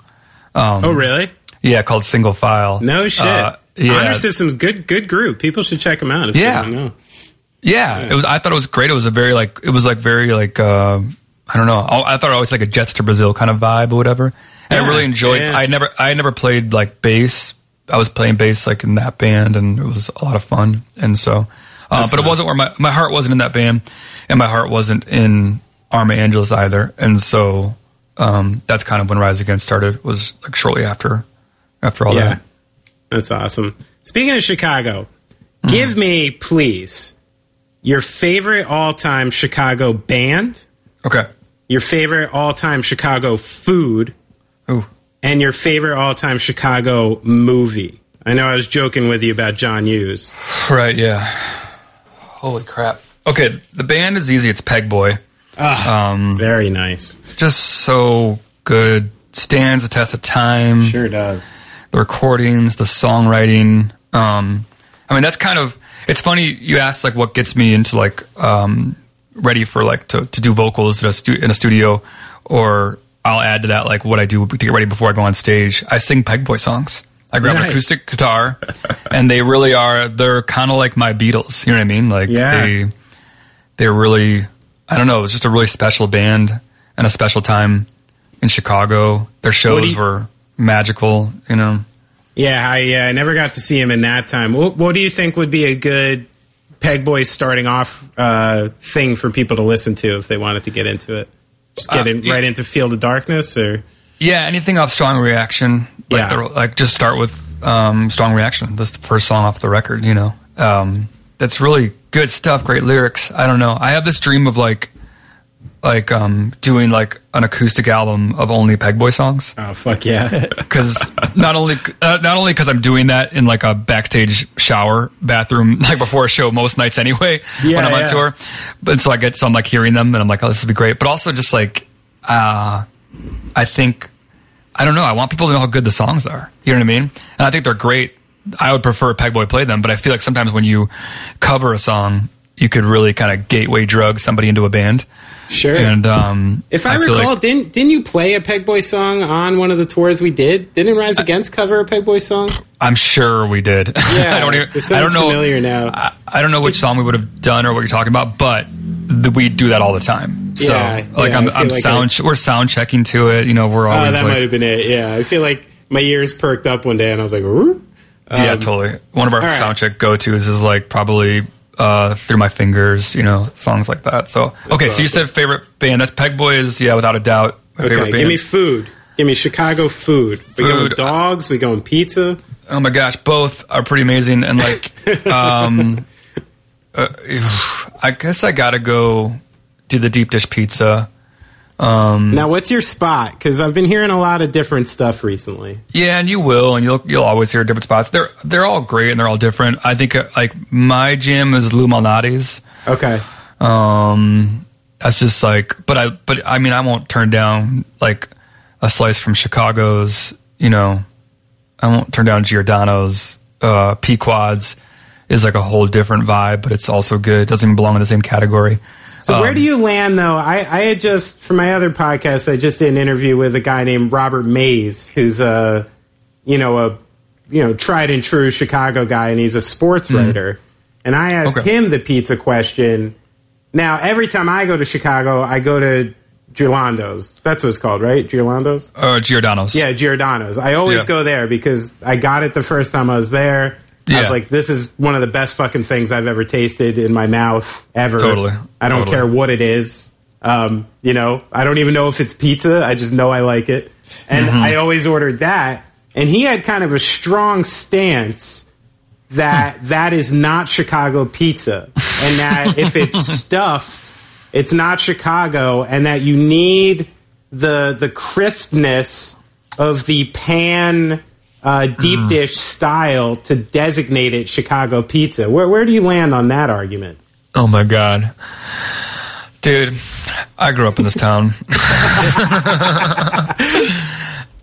Speaker 1: oh, really?
Speaker 3: Yeah, called Single File.
Speaker 1: No shit.
Speaker 3: Uh, yeah,
Speaker 1: Honor System's good. Good group. People should check them out. If
Speaker 3: Yeah.
Speaker 1: They don't know.
Speaker 3: Yeah, it was. I thought it was great. It was a very like. It was like very like. Uh, I don't know. I I thought it was like a Jets to Brazil kind of vibe or whatever. And I really enjoyed.
Speaker 1: yeah.
Speaker 3: I never. I never played like bass. I was playing bass like in that band, and it was a lot of fun. And so, uh, but it wasn't where my my heart wasn't in that band, and my heart wasn't in Arma Angelus either. And so, um, that's kind of when Rise Against started. Was like shortly after, after all
Speaker 1: Yeah.
Speaker 3: that.
Speaker 1: That's awesome. Speaking of Chicago,
Speaker 3: Hmm.
Speaker 1: give me, please, your favorite all time Chicago band,
Speaker 3: Okay.
Speaker 1: Your favorite all time Chicago food,
Speaker 3: Ooh.
Speaker 1: and your favorite all time Chicago movie. I know I was joking with you about John Hughes.
Speaker 3: Right. Yeah. Holy crap. Okay, the band is easy. It's Pegboy. Um,
Speaker 1: Very nice.
Speaker 3: just so good. Stands the test of time.
Speaker 1: Sure does.
Speaker 3: The recordings, the songwriting. Um, I mean, that's kind of. It's funny you asked like what gets me into like um, ready for like to, to do vocals in a, stu- in a studio or I'll add to that like what I do to get ready before I go on stage. I sing Pegboy songs. I grab an acoustic guitar, and they really are. They're kind of like my Beatles. You know what I mean? Like
Speaker 1: Yeah.
Speaker 3: they they're really. I don't know. It was just a really special band and a special time in Chicago. Their shows
Speaker 1: you-
Speaker 3: were magical. You know.
Speaker 1: Yeah, I uh, never got to see him in that time. What, what do you think would be a good Pegboys starting off uh, thing for people to listen to if they wanted to get into it? Just get
Speaker 3: Uh,
Speaker 1: in,
Speaker 3: yeah.
Speaker 1: right into Field of Darkness, or
Speaker 3: Yeah, anything off Strong Reaction. Like,
Speaker 1: Yeah.
Speaker 3: the, like just start with um, Strong Reaction. That's the first song off the record. You know, um, that's really good stuff. Great lyrics. I don't know. I have this dream of like, like um, doing like an acoustic album of only Pegboy songs.
Speaker 1: oh fuck yeah,
Speaker 3: Because not only uh, not only because I'm doing that in like a backstage shower bathroom like before a show most nights anyway
Speaker 1: Yeah,
Speaker 3: when I'm on tour, but so I get so I'm like hearing them and I'm like oh this would be great, but also just like uh, I think I don't know I want people to know how good the songs are. You know what I mean? And I think they're great. I would prefer Pegboy play them, but I feel like sometimes when you cover a song, you could really kind of gateway drug somebody into a band.
Speaker 1: Sure.
Speaker 3: And um,
Speaker 1: if I,
Speaker 3: feel
Speaker 1: recall,
Speaker 3: like-
Speaker 1: didn't didn't you play a Pegboy song on one of the tours we did? Didn't Rise Against cover a Pegboy song?
Speaker 3: I'm sure we did.
Speaker 1: Yeah,
Speaker 3: I don't even. I don't know.
Speaker 1: familiar now.
Speaker 3: I, I don't know which song we would have done or what you're talking about, but we do that all the time. So,
Speaker 1: Yeah,
Speaker 3: like,
Speaker 1: yeah,
Speaker 3: I'm,
Speaker 1: I
Speaker 3: I'm
Speaker 1: like
Speaker 3: sound.
Speaker 1: I-
Speaker 3: we're sound checking to it. You know, we're
Speaker 1: Oh,
Speaker 3: always
Speaker 1: that
Speaker 3: like,
Speaker 1: might have been it. Yeah, I feel like my ears perked up one day, and I was like, "Ooh."
Speaker 3: yeah, totally. One of our
Speaker 1: right.
Speaker 3: sound check go tos is like probably uh, through my fingers. You know, songs like that. So, okay, so you said favorite band. That's Pegboys. Yeah, without a doubt, my
Speaker 1: Okay,
Speaker 3: favorite band.
Speaker 1: give me food. Give me Chicago food. We going dogs. We going pizza.
Speaker 3: Oh my gosh, both are pretty amazing. And like, um, uh, I guess I gotta go do the deep dish pizza. Um,
Speaker 1: Now, what's your spot? Because I've been hearing a lot of different stuff recently.
Speaker 3: Yeah, and you will, and you'll you'll always hear different spots. They're they're all great and they're all different. I think uh, like my gym is Lou Malnati's.
Speaker 1: Okay.
Speaker 3: Um, that's just like, but I but I mean I won't turn down like a slice from Chicago's. You know, I won't turn down Giordano's. Uh, Pequods is like a whole different vibe, but it's also good. Doesn't even belong in the same category.
Speaker 1: So
Speaker 3: Um,
Speaker 1: where do you land though? I, I had just for my other podcast, I just did an interview with a guy named Robert Mays, who's a you know a you know tried and true Chicago guy, and he's a sports writer. And I asked.
Speaker 3: Okay.
Speaker 1: him the pizza question. Now every time I go to Chicago, I go to Giorlando's. That's what it's called, right? Giorlando's.
Speaker 3: Uh, Giordano's.
Speaker 1: Yeah, Giordano's. I always
Speaker 3: Yeah.
Speaker 1: go there because I got it the first time I was there. I was like, this is one of the best fucking things I've ever tasted in my mouth ever.
Speaker 3: Totally.
Speaker 1: I don't
Speaker 3: Totally.
Speaker 1: care what it is. Um, you know, I don't even know if it's pizza. I just know I like it. And
Speaker 3: Mm-hmm.
Speaker 1: I always ordered that. And he had kind of a strong stance that
Speaker 3: Hmm.
Speaker 1: that is not Chicago pizza. And that if it's stuffed, it's not Chicago, and that you need the the crispness of the pan uh, deep
Speaker 3: Hmm.
Speaker 1: dish style to designate it Chicago pizza. Where where do you land on that argument?
Speaker 3: Oh my god, dude! I grew up in this town.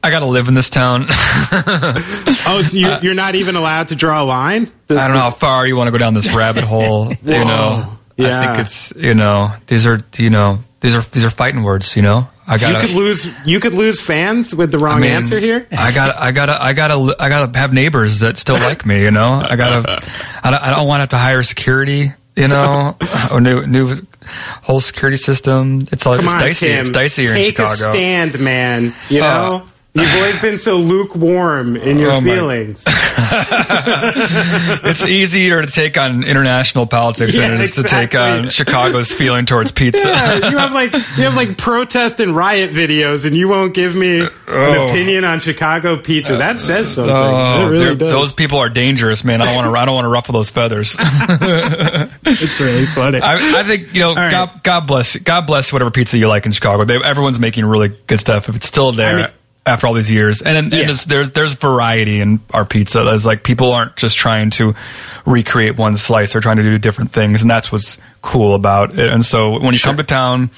Speaker 3: I got to live in this town.
Speaker 1: Oh, so you're, you're not even allowed to draw a line?
Speaker 3: I don't know how far you want to go down this rabbit hole. You know,
Speaker 1: Yeah.
Speaker 3: I think it's you know these are you know these are these are fighting words. You know, I
Speaker 1: You could lose. You could lose fans with the wrong answer here.
Speaker 3: I got I gotta I gotta I gotta have neighbors that still like me. You know, I gotta I don't, I don't want to have to hire security. You know, or new new whole security system. It's all
Speaker 1: Come
Speaker 3: it's
Speaker 1: on,
Speaker 3: dicey.
Speaker 1: Tim.
Speaker 3: It's dicey here in
Speaker 1: Take
Speaker 3: Chicago.
Speaker 1: a stand, man. You
Speaker 3: Uh,
Speaker 1: know, you've always been so lukewarm in your
Speaker 3: Oh
Speaker 1: feelings.
Speaker 3: it's easier to take on international politics than
Speaker 1: Yeah,
Speaker 3: it is to take on Chicago's feeling towards pizza.
Speaker 1: Yeah, you have like you have like protest and riot videos, and you won't give me an
Speaker 3: Oh.
Speaker 1: opinion on Chicago pizza. That says oh, something.
Speaker 3: Oh,
Speaker 1: it really does.
Speaker 3: those people are dangerous, man. I don't want to. I don't want to ruffle those feathers.
Speaker 1: it's really funny.
Speaker 3: I, I think you know.
Speaker 1: right.
Speaker 3: God, God bless. God bless whatever pizza you like in Chicago. They, everyone's making really good stuff. If it's still there
Speaker 1: I mean-
Speaker 3: after all these years, and, and
Speaker 1: Yeah.
Speaker 3: there's, there's there's variety in our pizza. There's like people aren't just trying to recreate one slice. They're trying to do different things, and that's what's cool about it. And so when you
Speaker 1: Sure.
Speaker 3: come to town,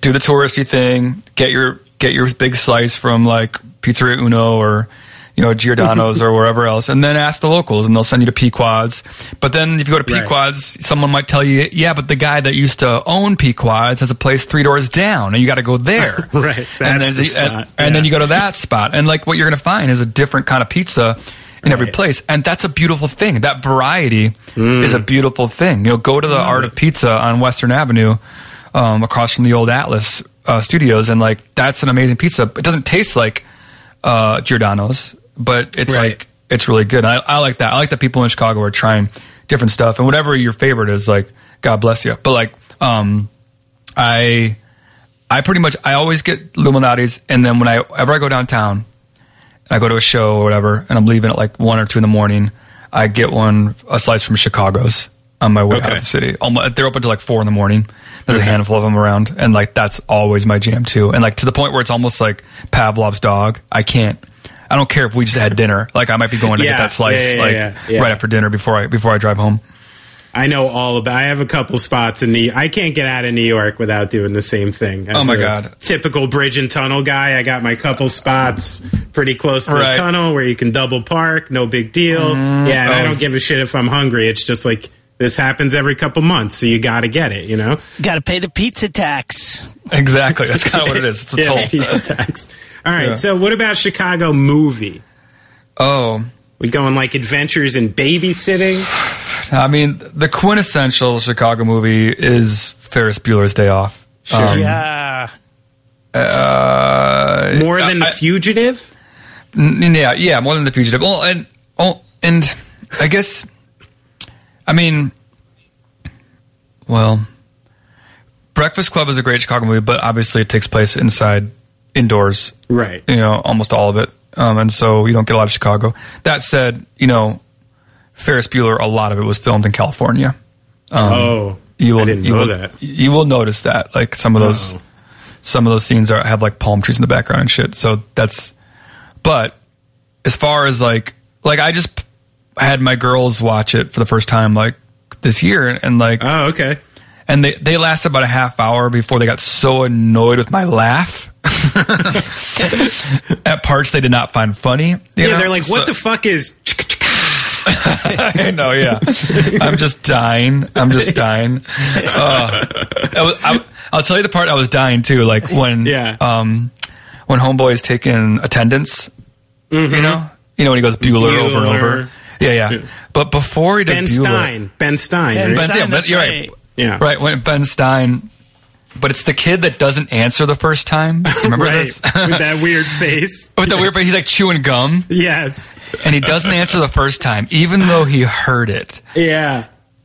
Speaker 3: do the touristy thing. Get your get your big slice from like Pizzeria Uno or you know, Giordano's or wherever else, and then ask the locals, and they'll send you to Pequod's. But then if you go to
Speaker 1: Right.
Speaker 3: Pequod's, someone might tell you, yeah, but the guy that used to own Pequod's has a place three doors down, and you got to go there.
Speaker 1: Right,
Speaker 3: and then
Speaker 1: the
Speaker 3: and, and then
Speaker 1: yeah.
Speaker 3: you go to that spot, and like what you're going to find is a different kind of pizza in every
Speaker 1: Right.
Speaker 3: place, and that's a beautiful thing. That variety
Speaker 1: Mm.
Speaker 3: is a beautiful thing. You know, go to the Art of Pizza on Western Avenue, um, across from the old Atlas uh, Studios, and like that's an amazing pizza. It doesn't taste like uh, Giordano's, but it's
Speaker 1: Right.
Speaker 3: like it's really good. I, I like that. I like that people in Chicago are trying different stuff, and whatever your favorite is, like God bless you. But like, um, I I pretty much I always get Lou Malnati's, and then when I whenever I go downtown, I go to a show or whatever, and I'm leaving at like one or two in the morning, I get one a slice from Chicago's on my way out of the city. They're open till like four in the morning. There's a handful of them around, and like that's always my jam too. And like to the point where it's almost like Pavlov's dog. I can't. I don't care if we just had dinner. Like I might be going to
Speaker 1: Yeah,
Speaker 3: get that slice
Speaker 1: yeah, yeah,
Speaker 3: like right after dinner before I before I drive home.
Speaker 1: I know all about. I have a couple spots in the. I can't get out of New York without doing the same thing. As
Speaker 3: Oh my God.
Speaker 1: Typical bridge and tunnel guy. I got my couple spots pretty close to
Speaker 3: Right.
Speaker 1: the tunnel where you can double park. No big deal. Mm-hmm. yeah, and I
Speaker 3: Oh,
Speaker 1: don't give a shit if I'm hungry. It's just like this happens every couple months, so you got to get it. You know.
Speaker 2: Got to pay the pizza tax.
Speaker 3: Exactly. That's kind of what it is. It's a
Speaker 1: yeah,
Speaker 3: toll.
Speaker 1: pizza tax. All right.
Speaker 3: Yeah.
Speaker 1: So what about Chicago movie?
Speaker 3: Oh,
Speaker 1: We going like adventures in babysitting?
Speaker 3: I mean, the quintessential Chicago movie is Ferris Bueller's Day Off. Um,
Speaker 2: yeah.
Speaker 3: uh,
Speaker 1: More than
Speaker 3: I-
Speaker 1: the fugitive?
Speaker 3: N- Yeah, yeah, more than the fugitive. Well, and oh, and I guess, I mean, well, Breakfast Club is a great Chicago movie, but obviously it takes place inside, indoors.
Speaker 1: Right.
Speaker 3: You know, almost all of it, um, and so you don't get a lot of Chicago. That said, you know, Ferris Bueller, a lot of it was filmed in California.
Speaker 1: oh,
Speaker 3: You will,
Speaker 1: I didn't
Speaker 3: you
Speaker 1: know
Speaker 3: will,
Speaker 1: that.
Speaker 3: You will notice that, like some of those,
Speaker 1: Oh.
Speaker 3: some of those scenes are have like palm trees in the background and shit. So that's, but as far as like, like I just p- had my girls watch it for the first time like this year, and like,
Speaker 1: Oh, okay.
Speaker 3: and they they lasted about a half hour before they got so annoyed with my laugh at parts they did not find funny.
Speaker 1: Yeah,
Speaker 3: know?
Speaker 1: they're like, what
Speaker 3: So-
Speaker 1: the fuck is?
Speaker 3: I know, yeah. I'm just dying. I'm just dying. Uh, I, I, i'll tell you the part I was dying too. Like when,
Speaker 1: Yeah.
Speaker 3: um, when Homeboy is taking attendance. You know, you know when he goes Bueller, over and over. Yeah, yeah. But before he does
Speaker 1: Ben
Speaker 3: Bueller,
Speaker 1: Stein. Ben Stein.
Speaker 2: Ben
Speaker 1: right?
Speaker 3: Ben,
Speaker 2: Stein,
Speaker 3: yeah,
Speaker 2: that's
Speaker 3: you're
Speaker 2: right.
Speaker 1: Yeah.
Speaker 3: Right when Ben Stein. But it's the kid that doesn't answer the first time. Remember
Speaker 1: Right.
Speaker 3: this?
Speaker 1: With that weird face.
Speaker 3: With the weird, but he's like chewing gum,
Speaker 1: Yes.
Speaker 3: and he doesn't answer the first time, even though he heard it.
Speaker 1: Yeah.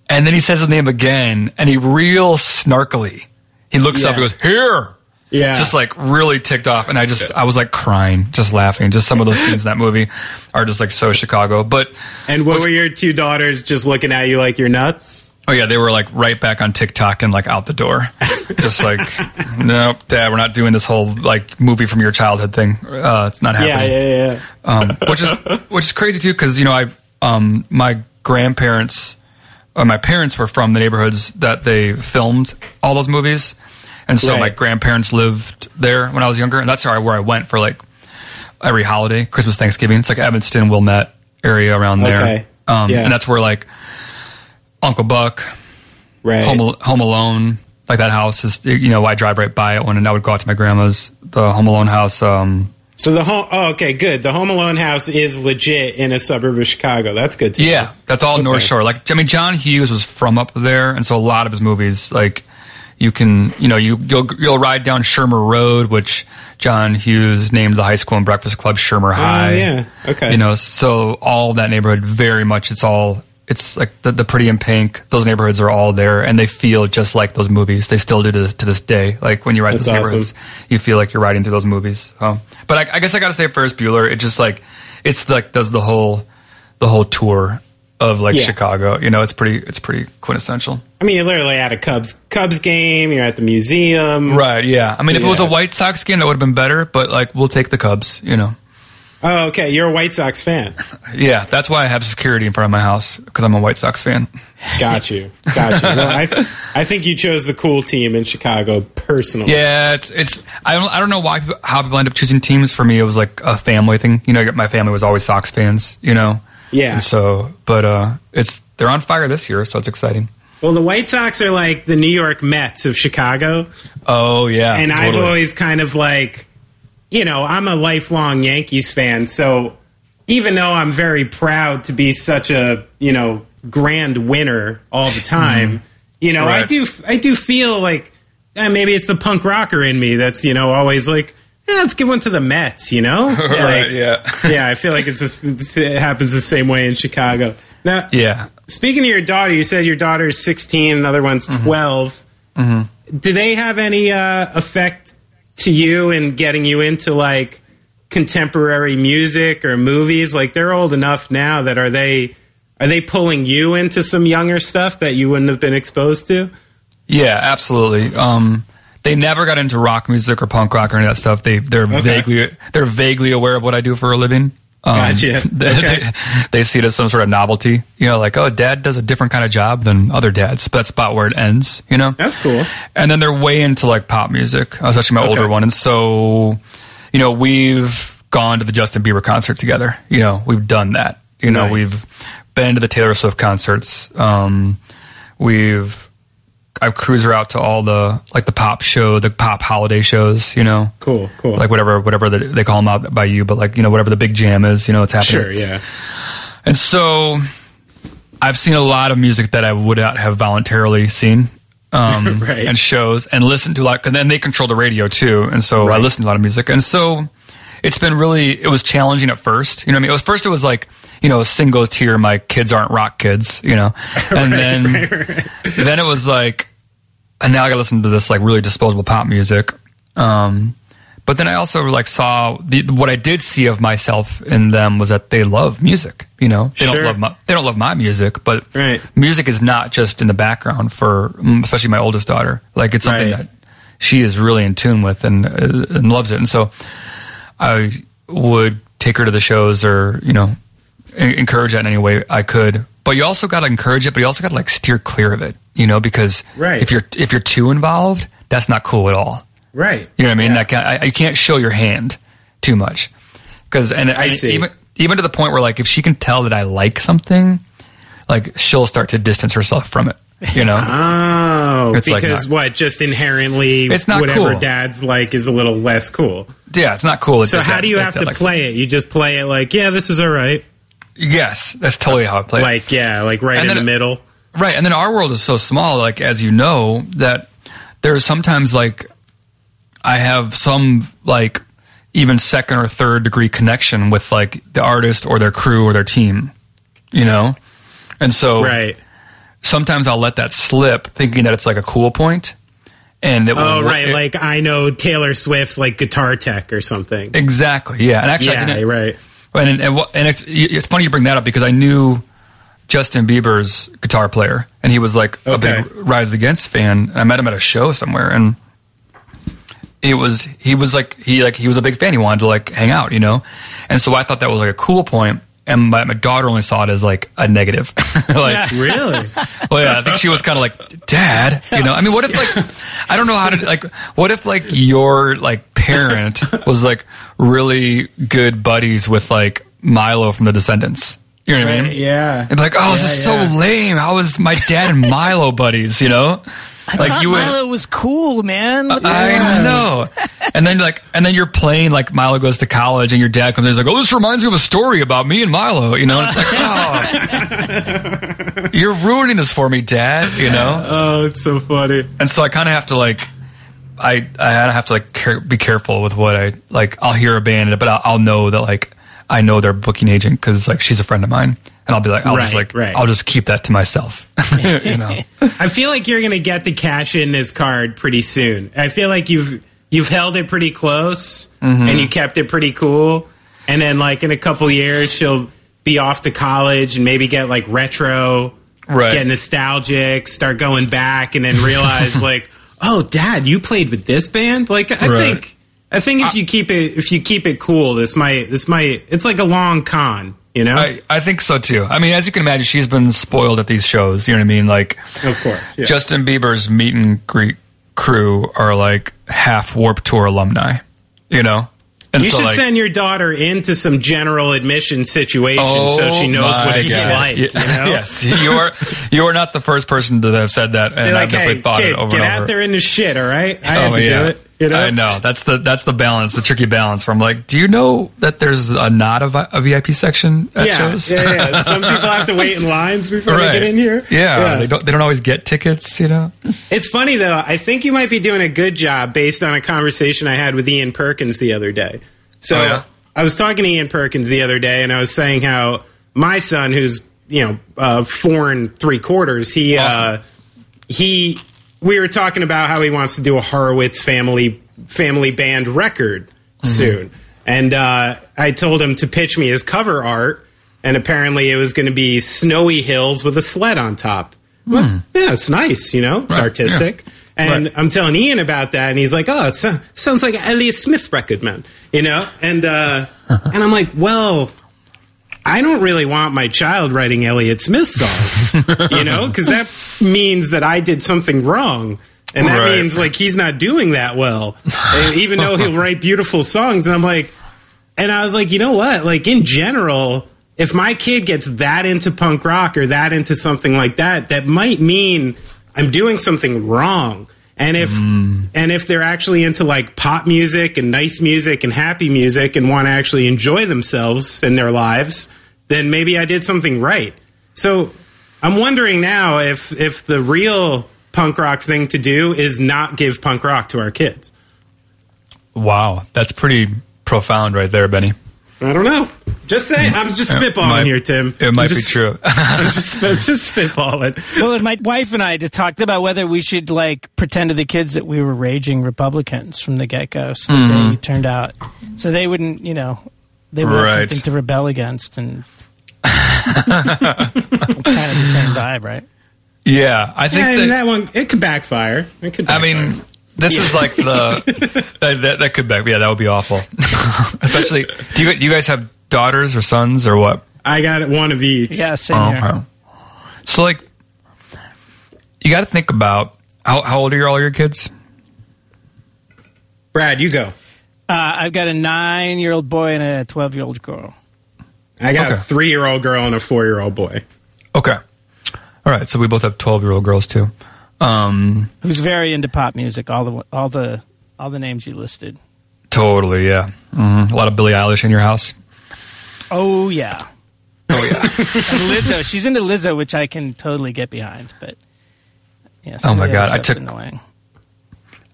Speaker 3: And then he says his name again, and he real snarkily. He looks up
Speaker 1: Yeah.
Speaker 3: and goes, "Here."
Speaker 1: Yeah.
Speaker 3: Just like really ticked off, and I just I was like crying, just laughing. Just some of those scenes in that movie are just like so Chicago. But
Speaker 1: And what were your two daughters just looking at you like you're nuts?
Speaker 3: oh yeah, they were like right back on TikTok and like out the door, just like nope, Dad, we're not doing this whole like movie from your childhood thing. Uh, it's not
Speaker 1: Yeah,
Speaker 3: happening.
Speaker 1: yeah, yeah.
Speaker 3: um, which is which is crazy too because you know I um, my grandparents or my parents were from the neighborhoods that they filmed all those movies, and so
Speaker 1: Right.
Speaker 3: my grandparents lived there when I was younger, and that's where I, where I went for like every holiday, Christmas, Thanksgiving. It's like Evanston, Wilmette area around there,
Speaker 1: Okay.
Speaker 3: um,
Speaker 1: Yeah.
Speaker 3: and that's where like Uncle Buck,
Speaker 1: Right.
Speaker 3: Home Home Alone. Like that house is, you know, I drive right by it when and I would go out to my grandma's, the Home Alone house. Um,
Speaker 1: so the home. Oh, okay, good. The Home Alone house is legit in a suburb of Chicago. That's good.
Speaker 3: Yeah,
Speaker 1: know.
Speaker 3: that's all North Shore. Like I mean, John Hughes was from up there, and so a lot of his movies, like you can, you know, you you'll you'll ride down Shermer Road, which John Hughes named the high school and breakfast club Shermer High.
Speaker 1: Oh, yeah. Okay.
Speaker 3: You know, so all that neighborhood, very much, it's all. It's like the, the pretty in pink. Those neighborhoods are all there, and they feel just like those movies. They still do to this, to this day. Like when you ride
Speaker 1: That's
Speaker 3: those
Speaker 1: awesome.
Speaker 3: neighborhoods, you feel like you're riding through those movies. Um, but I, I guess I got to say Ferris Bueller. It just like it's like does the whole the whole tour of like
Speaker 1: Yeah.
Speaker 3: Chicago. You know, it's pretty it's pretty quintessential.
Speaker 1: I mean, you're literally at a Cubs Cubs game. You're at the museum.
Speaker 3: Right? Yeah. I mean, if it was a White Sox game, that would have been better. But like, we'll take the Cubs. You know.
Speaker 1: Oh, okay. You're a White Sox fan.
Speaker 3: Yeah, that's why I have security in front of my house because I'm a White Sox fan.
Speaker 1: Got you. Got you. Well, I, I think you chose the cool team in Chicago personally.
Speaker 3: Yeah, it's it's I don't I don't know why how people end up choosing teams. For me, it was like a family thing. You know, my family was always Sox fans. You know.
Speaker 1: Yeah.
Speaker 3: And so, but uh, it's they're on fire this year, so it's exciting.
Speaker 1: Well, the White Sox are like the New York Mets of Chicago.
Speaker 3: Oh yeah,
Speaker 1: and I've always kind of like, you know, I'm a lifelong Yankees fan, so even though I'm very proud to be such a, you know, grand winner all the time, you know, I do I do feel like eh, maybe it's the punk rocker in me that's, you know, always like, let's give one to the Mets, you know?
Speaker 3: Right,
Speaker 1: Like,
Speaker 3: yeah.
Speaker 1: yeah, I feel like it's just, it's- it happens the same way in Chicago. Now,
Speaker 3: yeah.
Speaker 1: Speaking of your daughter, you said your daughter's 16, another one's
Speaker 3: Mm-hmm.
Speaker 1: 12. Do they have any uh, effect to you in getting you into like contemporary music or movies? Like they're old enough now that are they are they pulling you into some younger stuff that you wouldn't have been exposed to?
Speaker 3: Yeah, absolutely. Um, they never got into rock music or punk rock or any of that stuff. They they're vaguely they're vaguely aware of what I do for a living. Um,
Speaker 1: Gotcha.
Speaker 3: They,
Speaker 1: Okay.
Speaker 3: they, they see it as some sort of novelty. You know, like oh, dad does a different kind of job than other dads. But that's about where it ends. You know,
Speaker 1: That's cool.
Speaker 3: and then they're way into like pop music, especially my older one. And so, you know, we've gone to the Justin Bieber concert together. You know, we've done that. You know,
Speaker 1: Nice.
Speaker 3: we've been to the Taylor Swift concerts. Um, we've I've cruised her out to all the like the pop show, the pop holiday shows. You know,
Speaker 1: Cool, cool.
Speaker 3: like whatever whatever the, they call them out by you, but like you know whatever the big jam is. You know, it's happening.
Speaker 1: sure, yeah.
Speaker 3: And so I've seen a lot of music that I would not have voluntarily seen. Um,
Speaker 1: Right.
Speaker 3: and shows and listened to a lot, and then they control the radio too. And so I listened to a lot of music. And so it's been really, it was challenging at first. You know what I mean? It was first, it was like, you know, single tier, my kids aren't rock kids, you know? And then, then it was like, and now I gotta listen to this like really disposable pop music. Um, but then I also like saw the, what I did see of myself in them was that they love music. You know, they
Speaker 1: Sure.
Speaker 3: don't love my they don't love my music, but
Speaker 1: Right.
Speaker 3: music is not just in the background for mm, especially my oldest daughter. Like it's something
Speaker 1: Right.
Speaker 3: that she is really in tune with and and loves it. And so I would take her to the shows or you know encourage that in any way I could. But you also got to encourage it, but you also got to like steer clear of it, you know, because
Speaker 1: Right.
Speaker 3: if you're if you're too involved, that's not cool at all.
Speaker 1: Right.
Speaker 3: You know what I mean?
Speaker 1: Yeah.
Speaker 3: That can, I, you can't show your hand too much because and,
Speaker 1: I
Speaker 3: and
Speaker 1: see.
Speaker 3: even even to the point where like if she can tell that I like something, like she'll start to distance herself from it. You know?
Speaker 1: Oh,
Speaker 3: It's like
Speaker 1: because
Speaker 3: not-
Speaker 1: what? Just inherently,
Speaker 3: It's not
Speaker 1: whatever
Speaker 3: cool.
Speaker 1: dads like is a little less cool.
Speaker 3: yeah, it's not cool.
Speaker 1: So how do you have to play it? You just play it like, yeah, this is all right.
Speaker 3: Yes, that's totally how it play. it.
Speaker 1: Like, yeah, like right
Speaker 3: And
Speaker 1: in
Speaker 3: then
Speaker 1: the middle.
Speaker 3: Right, and then our world is so small, like as you know, that there's sometimes like I have some like even second or third degree connection with like the artist or their crew or their team, you know, and so
Speaker 1: Right.
Speaker 3: sometimes I'll let that slip, thinking that it's like a cool point, and it oh, will,
Speaker 1: Oh, right.
Speaker 3: it-
Speaker 1: like I know Taylor Swift, like guitar tech or something.
Speaker 3: exactly, yeah. And actually, I
Speaker 1: yeah, right.
Speaker 3: And and, what- and it's, it's funny you bring that up because I knew Justin Bieber's guitar player, and he was like a big Rise Against fan. I met him at a show somewhere, and it was he was like he like he was a big fan. He wanted to like hang out, you know, and so I thought that was like a cool point. And my, my daughter only saw it as like a negative. like,
Speaker 1: Really?
Speaker 3: well, yeah, I think she was kind of like, Dad, you know. I mean, what if like, I don't know how to like, what if like your like parent was like really good buddies with like Milo from The Descendents? You know what I mean?
Speaker 1: yeah.
Speaker 3: And like, oh, this
Speaker 1: Yeah,
Speaker 3: is so
Speaker 1: yeah.
Speaker 3: lame. How is my dad and Milo buddies? You know,
Speaker 2: I
Speaker 3: like
Speaker 2: thought
Speaker 3: you would.
Speaker 2: Milo was cool, man.
Speaker 3: I know. And then like, and then you're playing like Milo goes to college, and your dad comes in. He's like, "Oh, this reminds me of a story about me and Milo." You know, and it's like, oh, you're ruining this for me, Dad. You know.
Speaker 1: Oh, it's so funny.
Speaker 3: And so I kind of have to like, I I have to like care, be careful with what I like. I'll hear a band, but I'll, I'll know that like I know their booking agent because like she's a friend of mine, and I'll be like, I'll just like,
Speaker 1: right.
Speaker 3: I'll just keep that to myself. you know.
Speaker 1: I feel like you're gonna get the cash in this card pretty soon. I feel like you've you've held it pretty close
Speaker 3: Mm-hmm.
Speaker 1: and you kept it pretty cool. And then like in a couple years she'll be off to college and maybe get like retro,
Speaker 3: Right.
Speaker 1: get nostalgic, start going back and then realize like, oh dad, you played with this band? Like I
Speaker 3: Right.
Speaker 1: think I think if you keep it if you keep it cool, this might this might it's like a long con, you know.
Speaker 3: I, I think so too. I mean, as you can imagine, she's been spoiled at these shows. You know what I mean? Like,
Speaker 1: of course, yeah.
Speaker 3: Justin Bieber's meet and greet crew are like half Warped Tour alumni. You know,
Speaker 1: and you so, should like, send your daughter into some general admission situation oh so she oh knows what he's God. like. You know?
Speaker 3: yes, you are. You are not the first person to have said that, and like, I've definitely hey, thought
Speaker 1: kid,
Speaker 3: it over
Speaker 1: get
Speaker 3: and over.
Speaker 1: out there in the shit. All right, I oh, had to yeah. do it. You know?
Speaker 3: I know that's the that's the balance, the tricky balance. From like, do you know that there's a not a, a VIP section at
Speaker 1: yeah,
Speaker 3: shows?
Speaker 1: Yeah, yeah. Some people have to wait in lines before right. they get in here.
Speaker 3: Yeah, yeah, they don't they don't always get tickets. You know,
Speaker 1: it's funny though. I think you might be doing a good job based on a conversation I had with Ian Perkins the other day. So oh, yeah? I was talking to Ian Perkins the other day, and I was saying how my son, who's you know uh, four and three quarters, he uh, awesome. uh, he we were talking about how he wants to do a Horowitz family family band record mm-hmm. soon, and uh, I told him to pitch me his cover art, and apparently it was going to be snowy hills with a sled on top. Mm. Well, yeah, it's nice, you know, it's right. artistic. Yeah. And right. I'm telling Ian about that, and he's like, "Oh, it so- sounds like an Elliott Smith record, man," you know. And uh, and I'm like, "Well, I don't really want my child writing Elliott Smith songs, you know, because that means that I did something wrong. And that right. means like he's not doing that well, and even though he'll write beautiful songs. And I'm like, and I was like, you know what? Like in general, if my kid gets that into punk rock or that into something like that, that might mean I'm doing something wrong. And if mm. and if they're actually into like pop music and nice music and happy music and want to actually enjoy themselves in their lives, then maybe I did something right. So I'm wondering now if if the real punk rock thing to do is not give punk rock to our kids.
Speaker 3: Wow, that's pretty profound right there, Benny.
Speaker 1: I don't know. Just saying. I'm just spitballing might, here, Tim.
Speaker 3: It might
Speaker 1: just,
Speaker 3: be true.
Speaker 1: I'm just, I'm just spitballing.
Speaker 2: Well, my wife and I just talked about whether we should like pretend to the kids that we were raging Republicans from the get go, so that mm-hmm. they turned out, so they wouldn't, you know, they would right. have something to rebel against, and it's kind of the same vibe, right?
Speaker 3: Yeah, I think
Speaker 1: yeah,
Speaker 3: that,
Speaker 1: that, one it could backfire. It could. Backfire.
Speaker 3: I mean, this yeah. is like the that, that, that, could back. Yeah, that would be awful. Especially, do you do you guys have daughters or sons or what?
Speaker 1: I got one of each.
Speaker 2: Yeah, same oh, here. Okay.
Speaker 3: So like, you got to think about how how old are all your kids?
Speaker 1: Brad, you go.
Speaker 2: Uh, I've got a nine-year-old boy and a twelve-year-old girl.
Speaker 1: I got okay. a three-year-old girl and a four-year-old boy.
Speaker 3: Okay. All right, so we both have twelve-year-old girls too. Um,
Speaker 2: Who's very into pop music? All the all the all the names you listed.
Speaker 3: Totally, yeah. Mm-hmm. A lot of Billie Eilish in your house.
Speaker 2: Oh yeah.
Speaker 3: Oh yeah. and
Speaker 2: Lizzo, she's into Lizzo, which I can totally get behind. But yeah.
Speaker 3: Oh my god, I took. Annoying.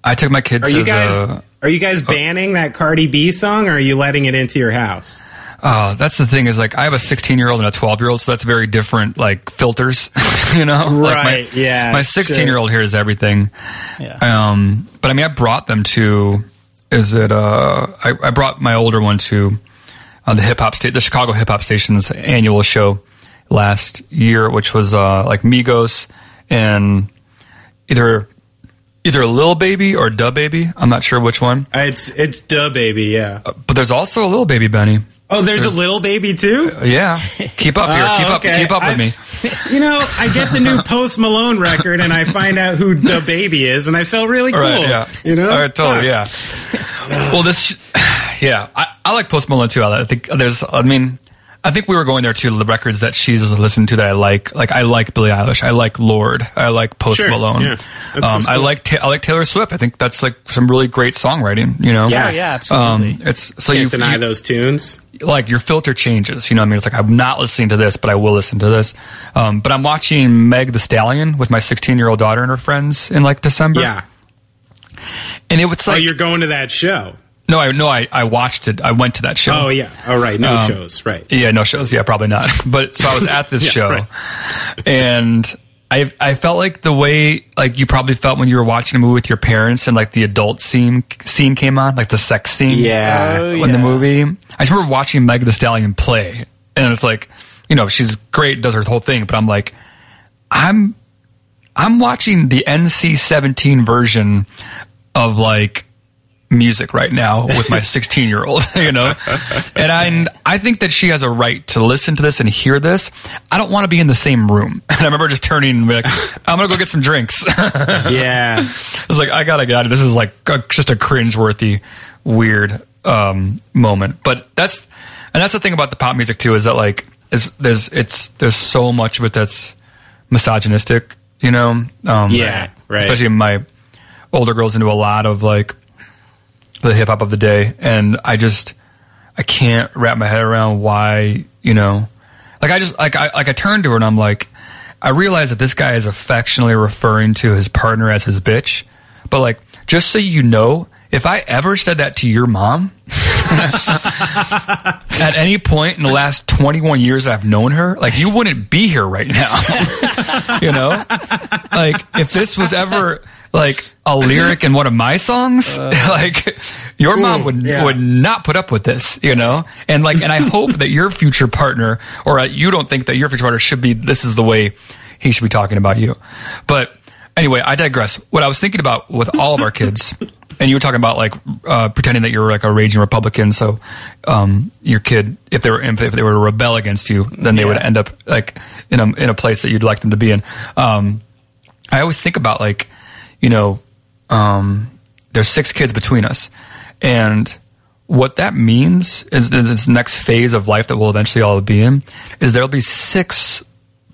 Speaker 3: I took my kids.
Speaker 1: Are you guys?
Speaker 3: The,
Speaker 1: are you guys banning that Cardi B song, or are you letting it into your house?
Speaker 3: Oh, that's the thing is like I have a 16 year old and a 12 year old, so that's very different like filters, you know.
Speaker 1: Right.
Speaker 3: Like my,
Speaker 1: yeah.
Speaker 3: My 16 year old hears everything. Yeah. Um, but I mean, I brought them to. Is it? Uh, I, I brought my older one to uh, the hip hop state, the Chicago hip hop station's annual show last year, which was uh, like Migos and either either a Lil Baby or DaBaby. I'm not sure which one.
Speaker 1: It's it's DaBaby, yeah.
Speaker 3: Uh, but there's also a Lil Baby Benny.
Speaker 1: Oh, there's, there's, a little Baby too.
Speaker 3: Uh, yeah, keep up here. keep oh, okay. up. Keep up with
Speaker 1: I've, me. You know, I get the new Post Malone record, and I find out who the baby is, and I felt really cool. Right,
Speaker 3: yeah.
Speaker 1: You know,
Speaker 3: All right, totally. Yeah. well, this, yeah, I, I like Post Malone too. I think there's. I mean, I think we were going there too. The records that she's listened to that I like, like I like Billie Eilish, I like Lorde, I like Post
Speaker 1: sure,
Speaker 3: Malone,
Speaker 1: yeah.
Speaker 3: um, I like ta- I like Taylor Swift. I think that's like some really great songwriting. You know,
Speaker 2: yeah, yeah, absolutely.
Speaker 3: Um, it's so
Speaker 1: Can't
Speaker 3: you
Speaker 1: deny
Speaker 3: you,
Speaker 1: those tunes.
Speaker 3: Like your filter changes. You know, what I mean, it's like I'm not listening to this, but I will listen to this. Um, but I'm watching Meg the Stallion with my 16 year old daughter and her friends in like December.
Speaker 1: Yeah,
Speaker 3: and it was like
Speaker 1: oh, you're going to that show.
Speaker 3: No, I no, I, I watched it. I went to that show.
Speaker 1: Oh yeah. Oh right. No um, shows. Right.
Speaker 3: Yeah, no shows. Yeah, probably not. But so I was at this yeah, show, right. and I I felt like the way like you probably felt when you were watching a movie with your parents and like the adult scene scene came on, like the sex scene.
Speaker 1: Yeah.
Speaker 3: Oh, in yeah. the movie, I just remember watching Meg the Stallion play, and it's like you know she's great, does her whole thing, but I'm like, I'm I'm watching the NC-17 version of like music right now with my 16 year old, you know? And I, I think that she has a right to listen to this and hear this. I don't want to be in the same room. And I remember just turning and be like, I'm going to go get some drinks.
Speaker 1: Yeah.
Speaker 3: I was like, I gotta get out of this. is like a, just a cringeworthy, weird um, moment. But that's and that's the thing about the pop music too is that like is there's it's there's so much of it that's misogynistic. You know, um,
Speaker 1: Yeah, right.
Speaker 3: Especially my older girls into a lot of like the hip hop of the day, and I just I can't wrap my head around why you know, like I just like I like I turned to her and I'm like, I realize that this guy is affectionately referring to his partner as his bitch, but like just so you know, if I ever said that to your mom at any point in the last 21 years I've known her, like you wouldn't be here right now. you know? Like if this was ever like a lyric in one of my songs, like your mom would
Speaker 1: yeah.
Speaker 3: would not put up with this, you know? And like and I hope that your future partner or uh, you don't think that your future partner should be this is the way he should be talking about you. But anyway, I digress. What I was thinking about with all of our kids and you were talking about like uh, pretending that you were like a raging Republican, so um, your kid, if they were if they were to rebel against you, then they would end up like in a in a place that you'd like them to be in. Um, I always think about like, you know, um, there's six kids between us, and what that means is, is this next phase of life that we'll eventually all be in is there'll be six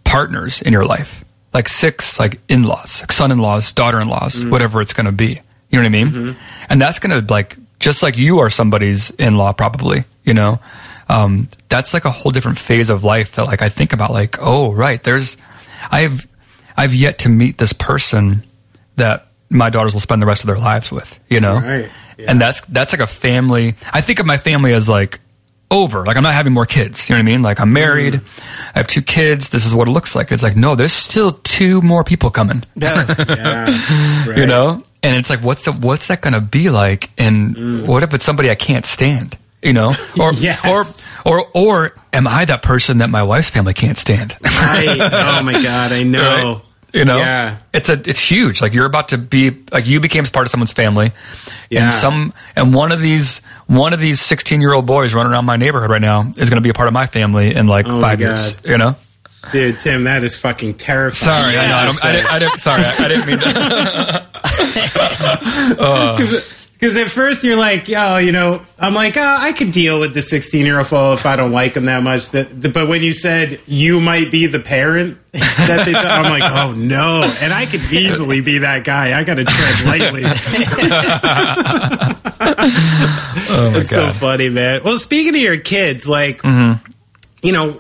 Speaker 3: partners in your life, like six like in-laws, like son-in-laws, daughter-in-laws, whatever it's going to be. You know what I mean? And that's going to like just like you are somebody's in-law, probably. You know, um, that's like a whole different phase of life that like I think about. Like, oh right, there's I've I've yet to meet this person that my daughters will spend the rest of their lives with. You know,
Speaker 1: Right. Yeah.
Speaker 3: and that's that's like a family. I think of my family as like over. Like I'm not having more kids. You know what I mean? Like I'm married. Mm-hmm. I have two kids. This is what it looks like. It's like no, there's still two more people coming.
Speaker 2: Yeah.
Speaker 1: Yeah. Right.
Speaker 3: You know, and it's like what's the what's that going to be like? And mm. what if it's somebody I can't stand? You know, or
Speaker 1: Yes.
Speaker 3: or or or am I that person that my wife's family can't stand?
Speaker 1: Right. Oh my god, I know.
Speaker 3: Right? You know,
Speaker 1: Yeah.
Speaker 3: it's a it's huge. Like you're about to be like you became part of someone's family,
Speaker 1: Yeah.
Speaker 3: and some and one of these one of these 16 year old boys running around my neighborhood right now is going to be a part of my family in like
Speaker 1: Oh
Speaker 3: five years. You know.
Speaker 1: Dude, Tim, that is fucking terrifying.
Speaker 3: Sorry, I know. I, don't, I, didn't, I didn't. Sorry, I, I didn't mean to. Uh.
Speaker 1: Because at first you're like, oh, you know, I'm like, oh, I could deal with the 16 year old if I don't like him that much. But when you said you might be the parent, that they, I'm like, oh no, and I could easily be that guy. I got to tread lightly.
Speaker 3: Oh my
Speaker 1: it's so funny, man. Well, speaking of your kids, like, mm-hmm. you know,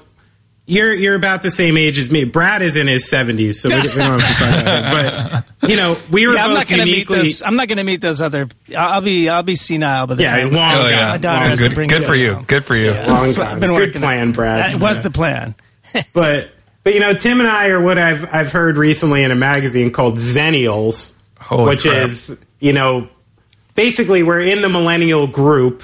Speaker 1: you're you're about the same age as me. Brad is in his 70s, so we, we don't have to talk about it. But you know, we were
Speaker 2: Yeah, I'm
Speaker 1: both
Speaker 2: not going to meet
Speaker 1: uniquely.
Speaker 2: those. I'm not going to meet those other. I'll I'll be. I'll be senile but the
Speaker 1: yeah,
Speaker 2: time.
Speaker 1: long
Speaker 3: Oh yeah,
Speaker 2: My daughter
Speaker 1: long
Speaker 2: has to
Speaker 3: good.
Speaker 2: bring
Speaker 3: Good for you.
Speaker 2: home.
Speaker 3: Good for you.
Speaker 2: Yeah.
Speaker 1: Long time.
Speaker 2: I've been
Speaker 1: Good plan,
Speaker 2: on.
Speaker 1: Brad.
Speaker 2: That was the plan.
Speaker 1: but but you know, Tim and I are what I've I've heard recently in a magazine called Xennials,
Speaker 3: Holy
Speaker 1: which
Speaker 3: crap.
Speaker 1: is you know basically we're in the millennial group,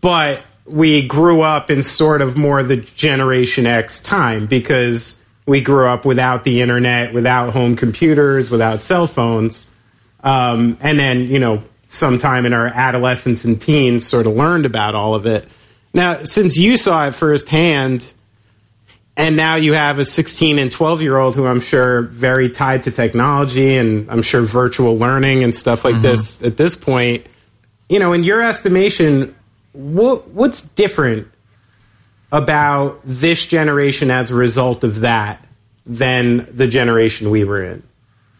Speaker 1: but we grew up in sort of more the Generation X time because we grew up without the internet, without home computers, without cell phones, um, and then you know sometime in our adolescence and teens sort of learned about all of it. Now, since you saw it firsthand and now you have a 16 and 12 year old who I'm sure very tied to technology and I'm sure virtual learning and stuff like this at this point. You know, in your estimation, what what's different about this generation as a result of that than the generation we were in?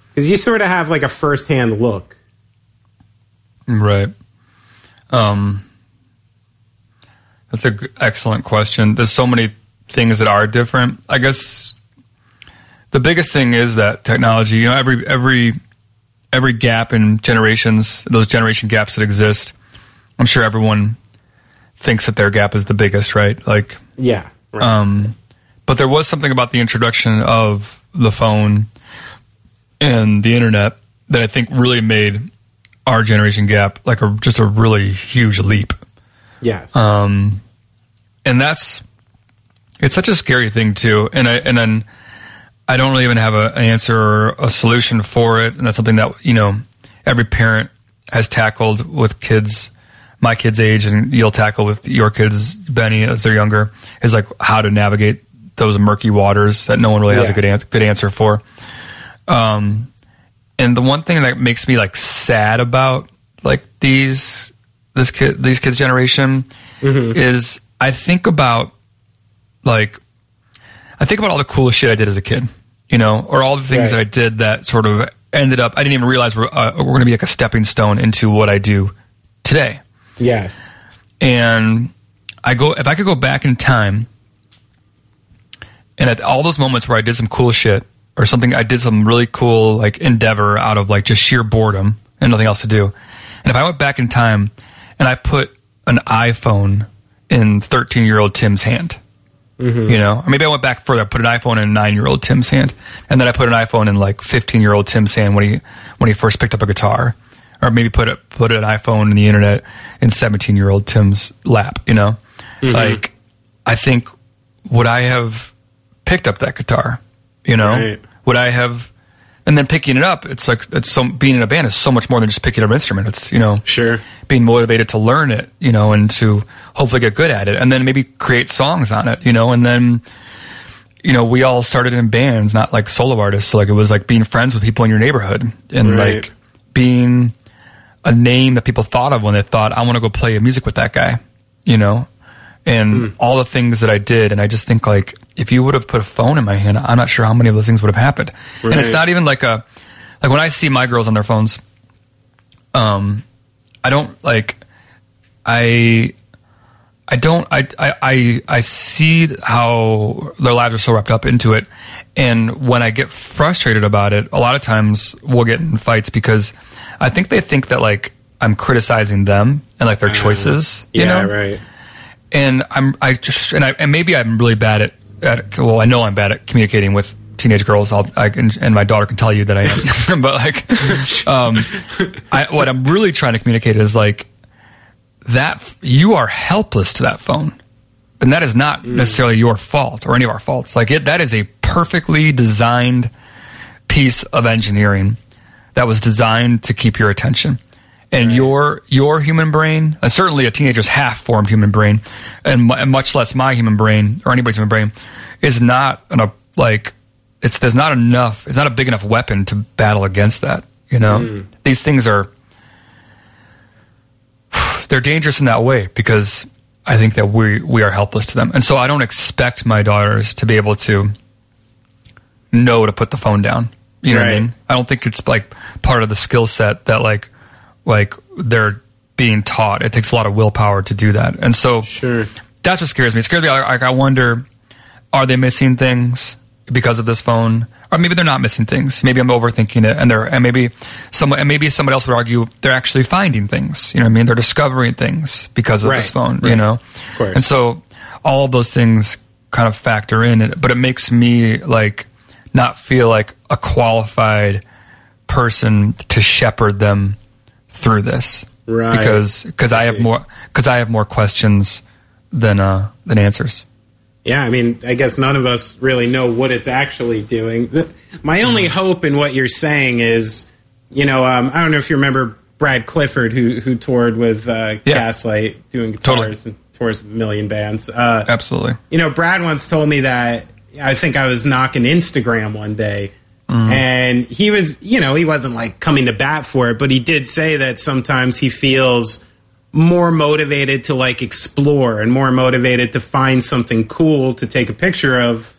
Speaker 1: Because you sort of have like a firsthand look.
Speaker 3: Right. Um, that's an excellent question. There's so many things that are different. I guess the biggest thing is that technology. You know, every every every gap in generations, those generation gaps that exist. I'm sure everyone thinks that their gap is the biggest, right? Like,
Speaker 1: Yeah. Right.
Speaker 3: um, but there was something about the introduction of the phone and the internet that I think really made our generation gap like a just a really huge leap.
Speaker 1: yes.
Speaker 3: Um, and that's it's such a scary thing too. And I and then I don't really even have a, an answer or a solution for it. And that's something that you know every parent has tackled with kids my kids' age, and you'll tackle with your kids, Benny, as they're younger, is like how to navigate those murky waters that no one really has a good an- good answer for. Um, and the one thing that makes me like sad about like these this kid these kids generation is I think about like I think about all the cool shit I did as a kid, you know, or all the things
Speaker 1: Right.
Speaker 3: that I did that sort of ended up I didn't even realize were, uh, were going to be like a stepping stone into what I do today.
Speaker 1: Yeah.
Speaker 3: And I go if I could go back in time and at all those moments where I did some cool shit or something I did some really cool like endeavor out of like just sheer boredom and nothing else to do. And if I went back in time and I put an iPhone in 13 year old Tim's hand, mm-hmm. you know, or maybe I went back further, I put an iPhone in nine year old Tim's hand, and then I put an iPhone in like 15 year old Tim's hand when he when he first picked up a guitar, or maybe put it put an iPhone in the internet in 17 year old Tim's lap, you know, mm-hmm. like I think would I have picked up that guitar, you know,
Speaker 1: Right.
Speaker 3: would I have, and then picking it up, it's like it's so being in a band is so much more than just picking up an instrument. It's you know
Speaker 1: Sure.
Speaker 3: being motivated to learn it, you know, and to hopefully get good at it, and then maybe create songs on it, you know, and then, you know, we all started in bands, not like solo artists. So like it was like being friends with people in your neighborhood and
Speaker 1: Right.
Speaker 3: like being a name that people thought of when they thought, I want to go play music with that guy, you know, and all the things that I did. And I just think like, if you would have put a phone in my hand, I'm not sure how many of those things would have happened. And it's not even like a, like when I see my girls on their phones, um, I don't like I I don't I, I I I see how their lives are so wrapped up into it and when I get frustrated about it a lot of times we'll get in fights because I think they think that like I'm criticizing them and like their choices you
Speaker 1: Yeah,
Speaker 3: know?
Speaker 1: right.
Speaker 3: and I'm I just and I and maybe I'm really bad at at well I know I'm bad at communicating with teenage girls. I'll I can and my daughter can tell you that I am. But like um I what I'm really trying to communicate is like that you are helpless to that phone. And that is not necessarily your fault or any of our faults. Like it that is a perfectly designed piece of engineering that was designed to keep your attention. And your your human brain uh, certainly a teenager's half formed human brain and, and much less my human brain or anybody's human brain is not an, a like it's there's not enough it's not a big enough weapon to battle against that you know? These things are they're dangerous in that way because I think that we we are helpless to them, and so I don't expect my daughters to be able to know to put the phone down. You know what I mean? I don't think it's like part of the skill set that like like they're being taught. It takes a lot of willpower to do that, and so
Speaker 1: Sure.
Speaker 3: that's what scares me. It scares me. Like I wonder, are they missing things because of this phone, or maybe they're not missing things. Maybe I'm overthinking it, and they're and maybe someone and maybe somebody else would argue they're actually finding things. You know what I mean? They're discovering things because of this
Speaker 1: Right,
Speaker 3: phone. You know,
Speaker 1: Of course.
Speaker 3: and so all of those things kind of factor in. But it makes me like not feel like a qualified person to shepherd them through this,
Speaker 1: Right.
Speaker 3: Because because I,
Speaker 1: I
Speaker 3: have more because I have more questions than uh, than answers.
Speaker 1: Yeah, I mean, I guess none of us really know what it's actually doing. My only hope in what you're saying is, you know, um, I don't know if you remember Brad Clifford, who who toured with uh,
Speaker 3: Yeah.
Speaker 1: Gaslight, doing
Speaker 3: Totally.
Speaker 1: guitars and tours with a million bands. Uh,
Speaker 3: Absolutely.
Speaker 1: you know, Brad once told me that I think I was knocking Instagram one day, and he was, you know, he wasn't like coming to bat for it, but he did say that sometimes he feels more motivated to like explore and more motivated to find something cool to take a picture of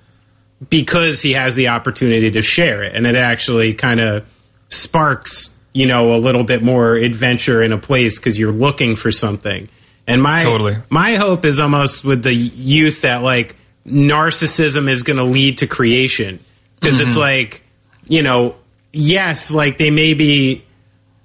Speaker 1: because he has the opportunity to share it. And it actually kind of sparks you know a little bit more adventure in a place because you're looking for something. And my
Speaker 3: Totally.
Speaker 1: my hope is almost with the youth that like narcissism is going to lead to creation. Because it's mm-hmm. like you know yes like they may be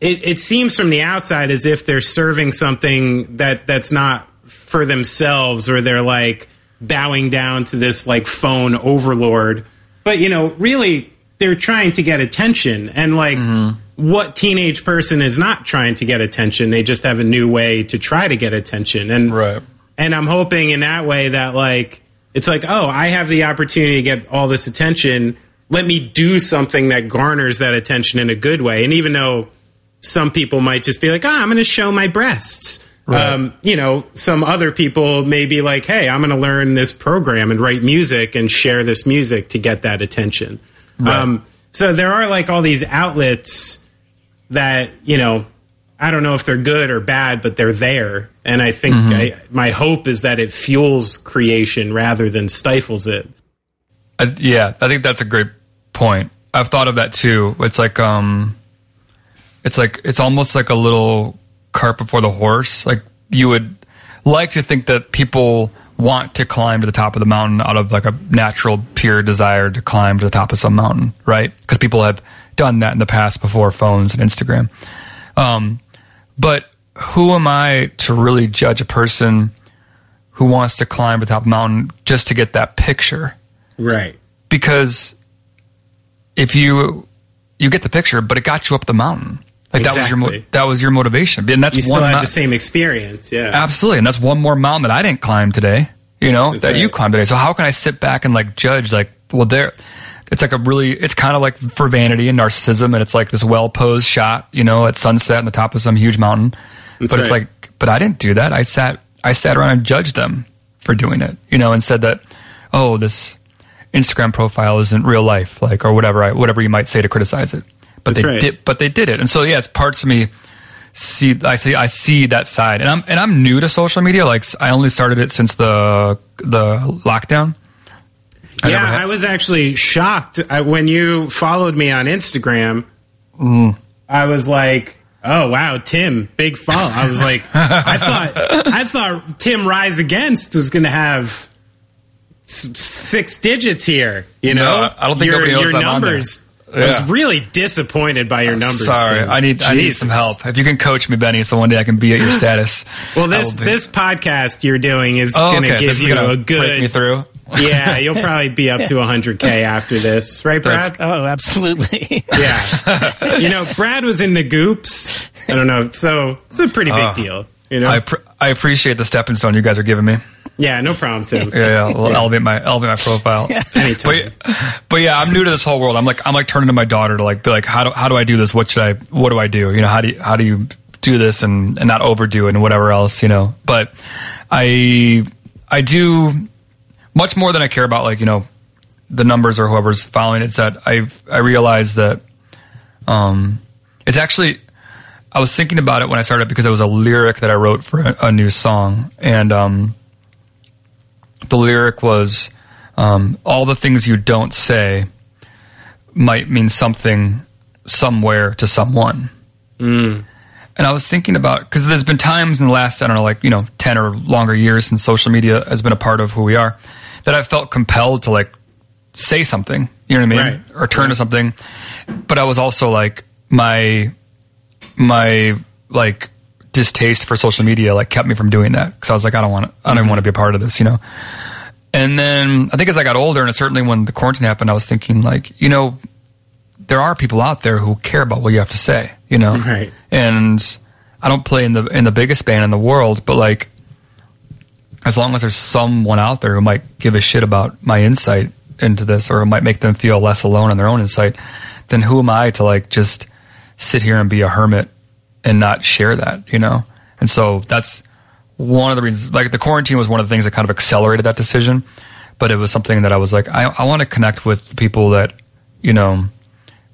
Speaker 1: it, it seems from the outside as if they're serving something that that's not for themselves or they're like bowing down to this like phone overlord. But you know really they're trying to get attention. And like mm-hmm. what teenage person is not trying to get attention? They just have a new way to try to get attention. And
Speaker 3: Right.
Speaker 1: and I'm hoping in that way that like it's like, oh, I have the opportunity to get all this attention. Let me do something that garners that attention in a good way. And even though some people might just be like, "Ah, I'm going to show my breasts." Um, you know, some other people may be like, "Hey, I'm going to learn this program and write music and share this music to get that attention." Um, so there are like all these outlets that you know I don't know if they're good or bad, but they're there. And I think I, my hope is that it fuels creation rather than stifles it.
Speaker 3: I, yeah, I think that's a great point. I've thought of that too. It's like um, it's like it's almost like a little cart before the horse. Like you would like to think that people want to climb to the top of the mountain out of like a natural, pure desire to climb to the top of some mountain, right? Because people have done that in the past before phones and Instagram. Um, but who am I to really judge a person who wants to climb the top mountain just to get that picture?
Speaker 1: Right.
Speaker 3: because if you you get the picture, but it got you up the mountain. Like that was your
Speaker 1: Exactly.
Speaker 3: that was your motivation, and that's
Speaker 1: You still
Speaker 3: one
Speaker 1: have
Speaker 3: mou-
Speaker 1: the same experience. Yeah.
Speaker 3: absolutely, and that's one more mountain that I didn't climb today. You know that you climbed today. So how can I sit back and like judge? Like, well, there, it's like a really, it's kind of like for vanity and narcissism, and it's like this well posed shot, you know, at sunset on the top of some huge mountain. but it's like, but I didn't do that. I sat, I sat around and judged them for doing it, you know, and said that, oh, this Instagram profile isn't real life, like or whatever, I, whatever you might say to criticize it. But
Speaker 1: That's
Speaker 3: they
Speaker 1: right.
Speaker 3: did, but they did it, and so yes, parts of me see I see I see that side, and I'm and I'm new to social media. Like I only started it since the the lockdown. I
Speaker 1: yeah,
Speaker 3: had-
Speaker 1: I was actually shocked I, when you followed me on Instagram.
Speaker 3: Mm.
Speaker 1: I was like, "Oh wow, Tim, big follow." I was like, I thought, I thought Tim Rise Against was going to have six digits here. You know,
Speaker 3: No, I don't think
Speaker 1: your, your
Speaker 3: I'm
Speaker 1: numbers. I was really disappointed by your numbers.
Speaker 3: Sorry,
Speaker 1: Tim.
Speaker 3: I need I need some help. If you can coach me, Benny, so one day I can be at your status.
Speaker 1: Well, this
Speaker 3: be-
Speaker 1: this podcast you're doing is
Speaker 3: oh,
Speaker 1: going to
Speaker 3: okay,
Speaker 1: give you
Speaker 3: gonna
Speaker 1: a
Speaker 3: break me
Speaker 1: good.
Speaker 3: through.
Speaker 1: Yeah, you'll probably be up to 100k after this, right,
Speaker 3: That's-
Speaker 1: Brad?
Speaker 2: Oh, absolutely.
Speaker 1: Yeah. you know, Brad was in the goops. I don't know. So it's a pretty big deal. You know?
Speaker 3: Uh, I pr- I appreciate the stepping stone you guys are giving me.
Speaker 1: yeah, no problem, Tim.
Speaker 3: Yeah, yeah, we'll elevate my elevate my profile. Yeah.
Speaker 1: Anytime.
Speaker 3: But, but yeah, I'm new to this whole world. I'm like I'm like turning to my daughter to like be like how do how do I do this? What should I what do I do? You know how do you, how do you do this and and not overdo it and whatever else you know. But I I do much more than I care about like you know the numbers or whoever's following. It's that I I realize that um it's actually I was thinking about it when I started because it was a lyric that I wrote for a, a new song and um the lyric was um, all the things you don't say might mean something somewhere to someone. And I was thinking about because there's been times in the last I don't know like you know ten or longer years since social media has been a part of who we are that I felt compelled to like say something. You know what I mean?
Speaker 1: Right.
Speaker 3: Or turn to something. But I was also like my my like distaste for social media like kept me from doing that because I was like I don't want I don't even mm-hmm. want to be a part of this. You know. And then I think as I got older, and certainly when the quarantine happened, I was thinking like, you know, there are people out there who care about what you have to say, you know.
Speaker 1: Right.
Speaker 3: And I don't play in the in the biggest band in the world, but like, as long as there's someone out there who might give a shit about my insight into this, or it might make them feel less alone in their own insight, then who am I to like just sit here and be a hermit and not share that, you know? And so that's one of the reasons. Like the quarantine was one of the things that kind of accelerated that decision, but it was something that I was like, I, I want to connect with people that you know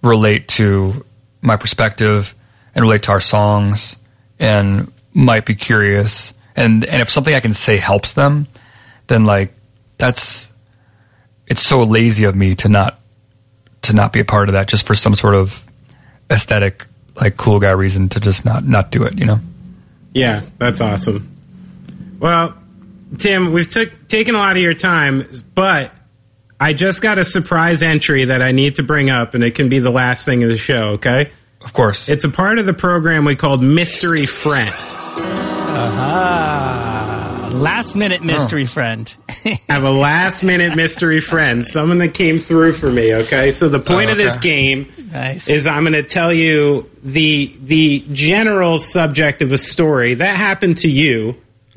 Speaker 3: relate to my perspective and relate to our songs and might be curious and and if something I can say helps them, then like that's it's so lazy of me to not to not be a part of that just for some sort of aesthetic like cool guy reason to just not not do it, you know.
Speaker 1: Yeah, that's awesome. Well, Tim, we've took, taken a lot of your time, but I just got a surprise entry that I need to bring up, and it can be the last thing of the show, okay?
Speaker 3: Of course.
Speaker 1: It's a part of the program we called Mystery Friend.
Speaker 2: Uh-huh. Last minute mystery friend.
Speaker 1: I have a last minute mystery friend, someone that came through for me, okay? So the point
Speaker 3: Oh,
Speaker 1: of this game
Speaker 2: nice.
Speaker 1: is I'm going to tell you the the general subject of a story that happened to you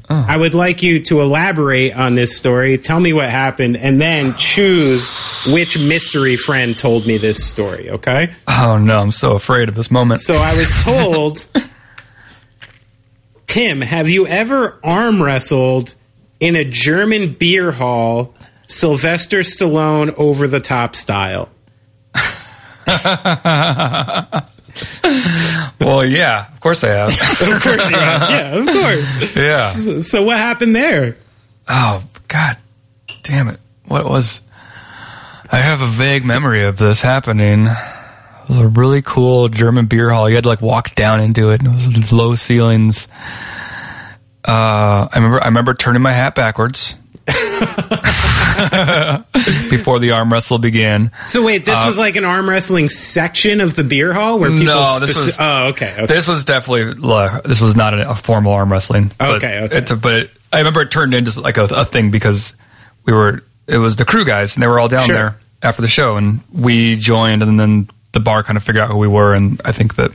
Speaker 1: oh. I would like you to elaborate on this story. Tell me what happened, and then choose which mystery friend told me this story. Okay.
Speaker 3: Oh no, I'm so afraid of this moment.
Speaker 1: So I was told, Tim, have you ever arm wrestled in a German beer hall, Sylvester Stallone over the top style?
Speaker 3: well, yeah, of course I have.
Speaker 1: Of course, you have. yeah, of course.
Speaker 3: yeah.
Speaker 1: So what happened there?
Speaker 3: Oh God, damn it! What was? I have a vague memory of this happening. It was a really cool German beer hall. You had to like walk down into it, and it was low ceilings. Uh, I remember. I remember turning my hat backwards before the arm wrestle began.
Speaker 1: So wait, this was like an arm wrestling section of the beer hall where people.
Speaker 3: No, this was-
Speaker 1: Oh, okay. okay.
Speaker 3: This was definitely uh, this was not a, a formal arm wrestling.
Speaker 1: Okay, okay.
Speaker 3: It, but it, I remember it turned into like a, a thing because we were it was the crew guys and they were all down
Speaker 1: Sure.
Speaker 3: there after the show and we joined and then the bar kind of figured out who we were and I think that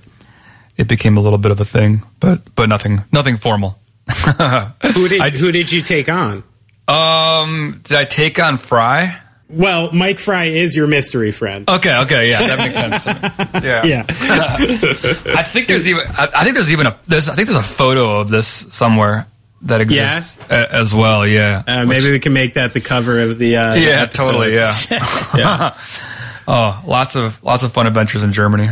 Speaker 3: it became a little bit of a thing, but but nothing nothing formal.
Speaker 1: who did
Speaker 3: I-
Speaker 1: who did you take on?
Speaker 3: Um, did I take on Fry?
Speaker 1: Well, Mike Fry is your mystery friend.
Speaker 3: Okay, okay, yeah, that makes sense. To me. Yeah,
Speaker 1: Yeah.
Speaker 3: I think there's even I, I think there's even a there's I think there's a photo of this somewhere that exists a- as well. Yeah,
Speaker 1: Uh, maybe we can make that the cover of the. Uh,
Speaker 3: yeah,
Speaker 1: episode.
Speaker 3: totally. Yeah.
Speaker 1: yeah.
Speaker 3: Oh, lots of lots of fun adventures in Germany.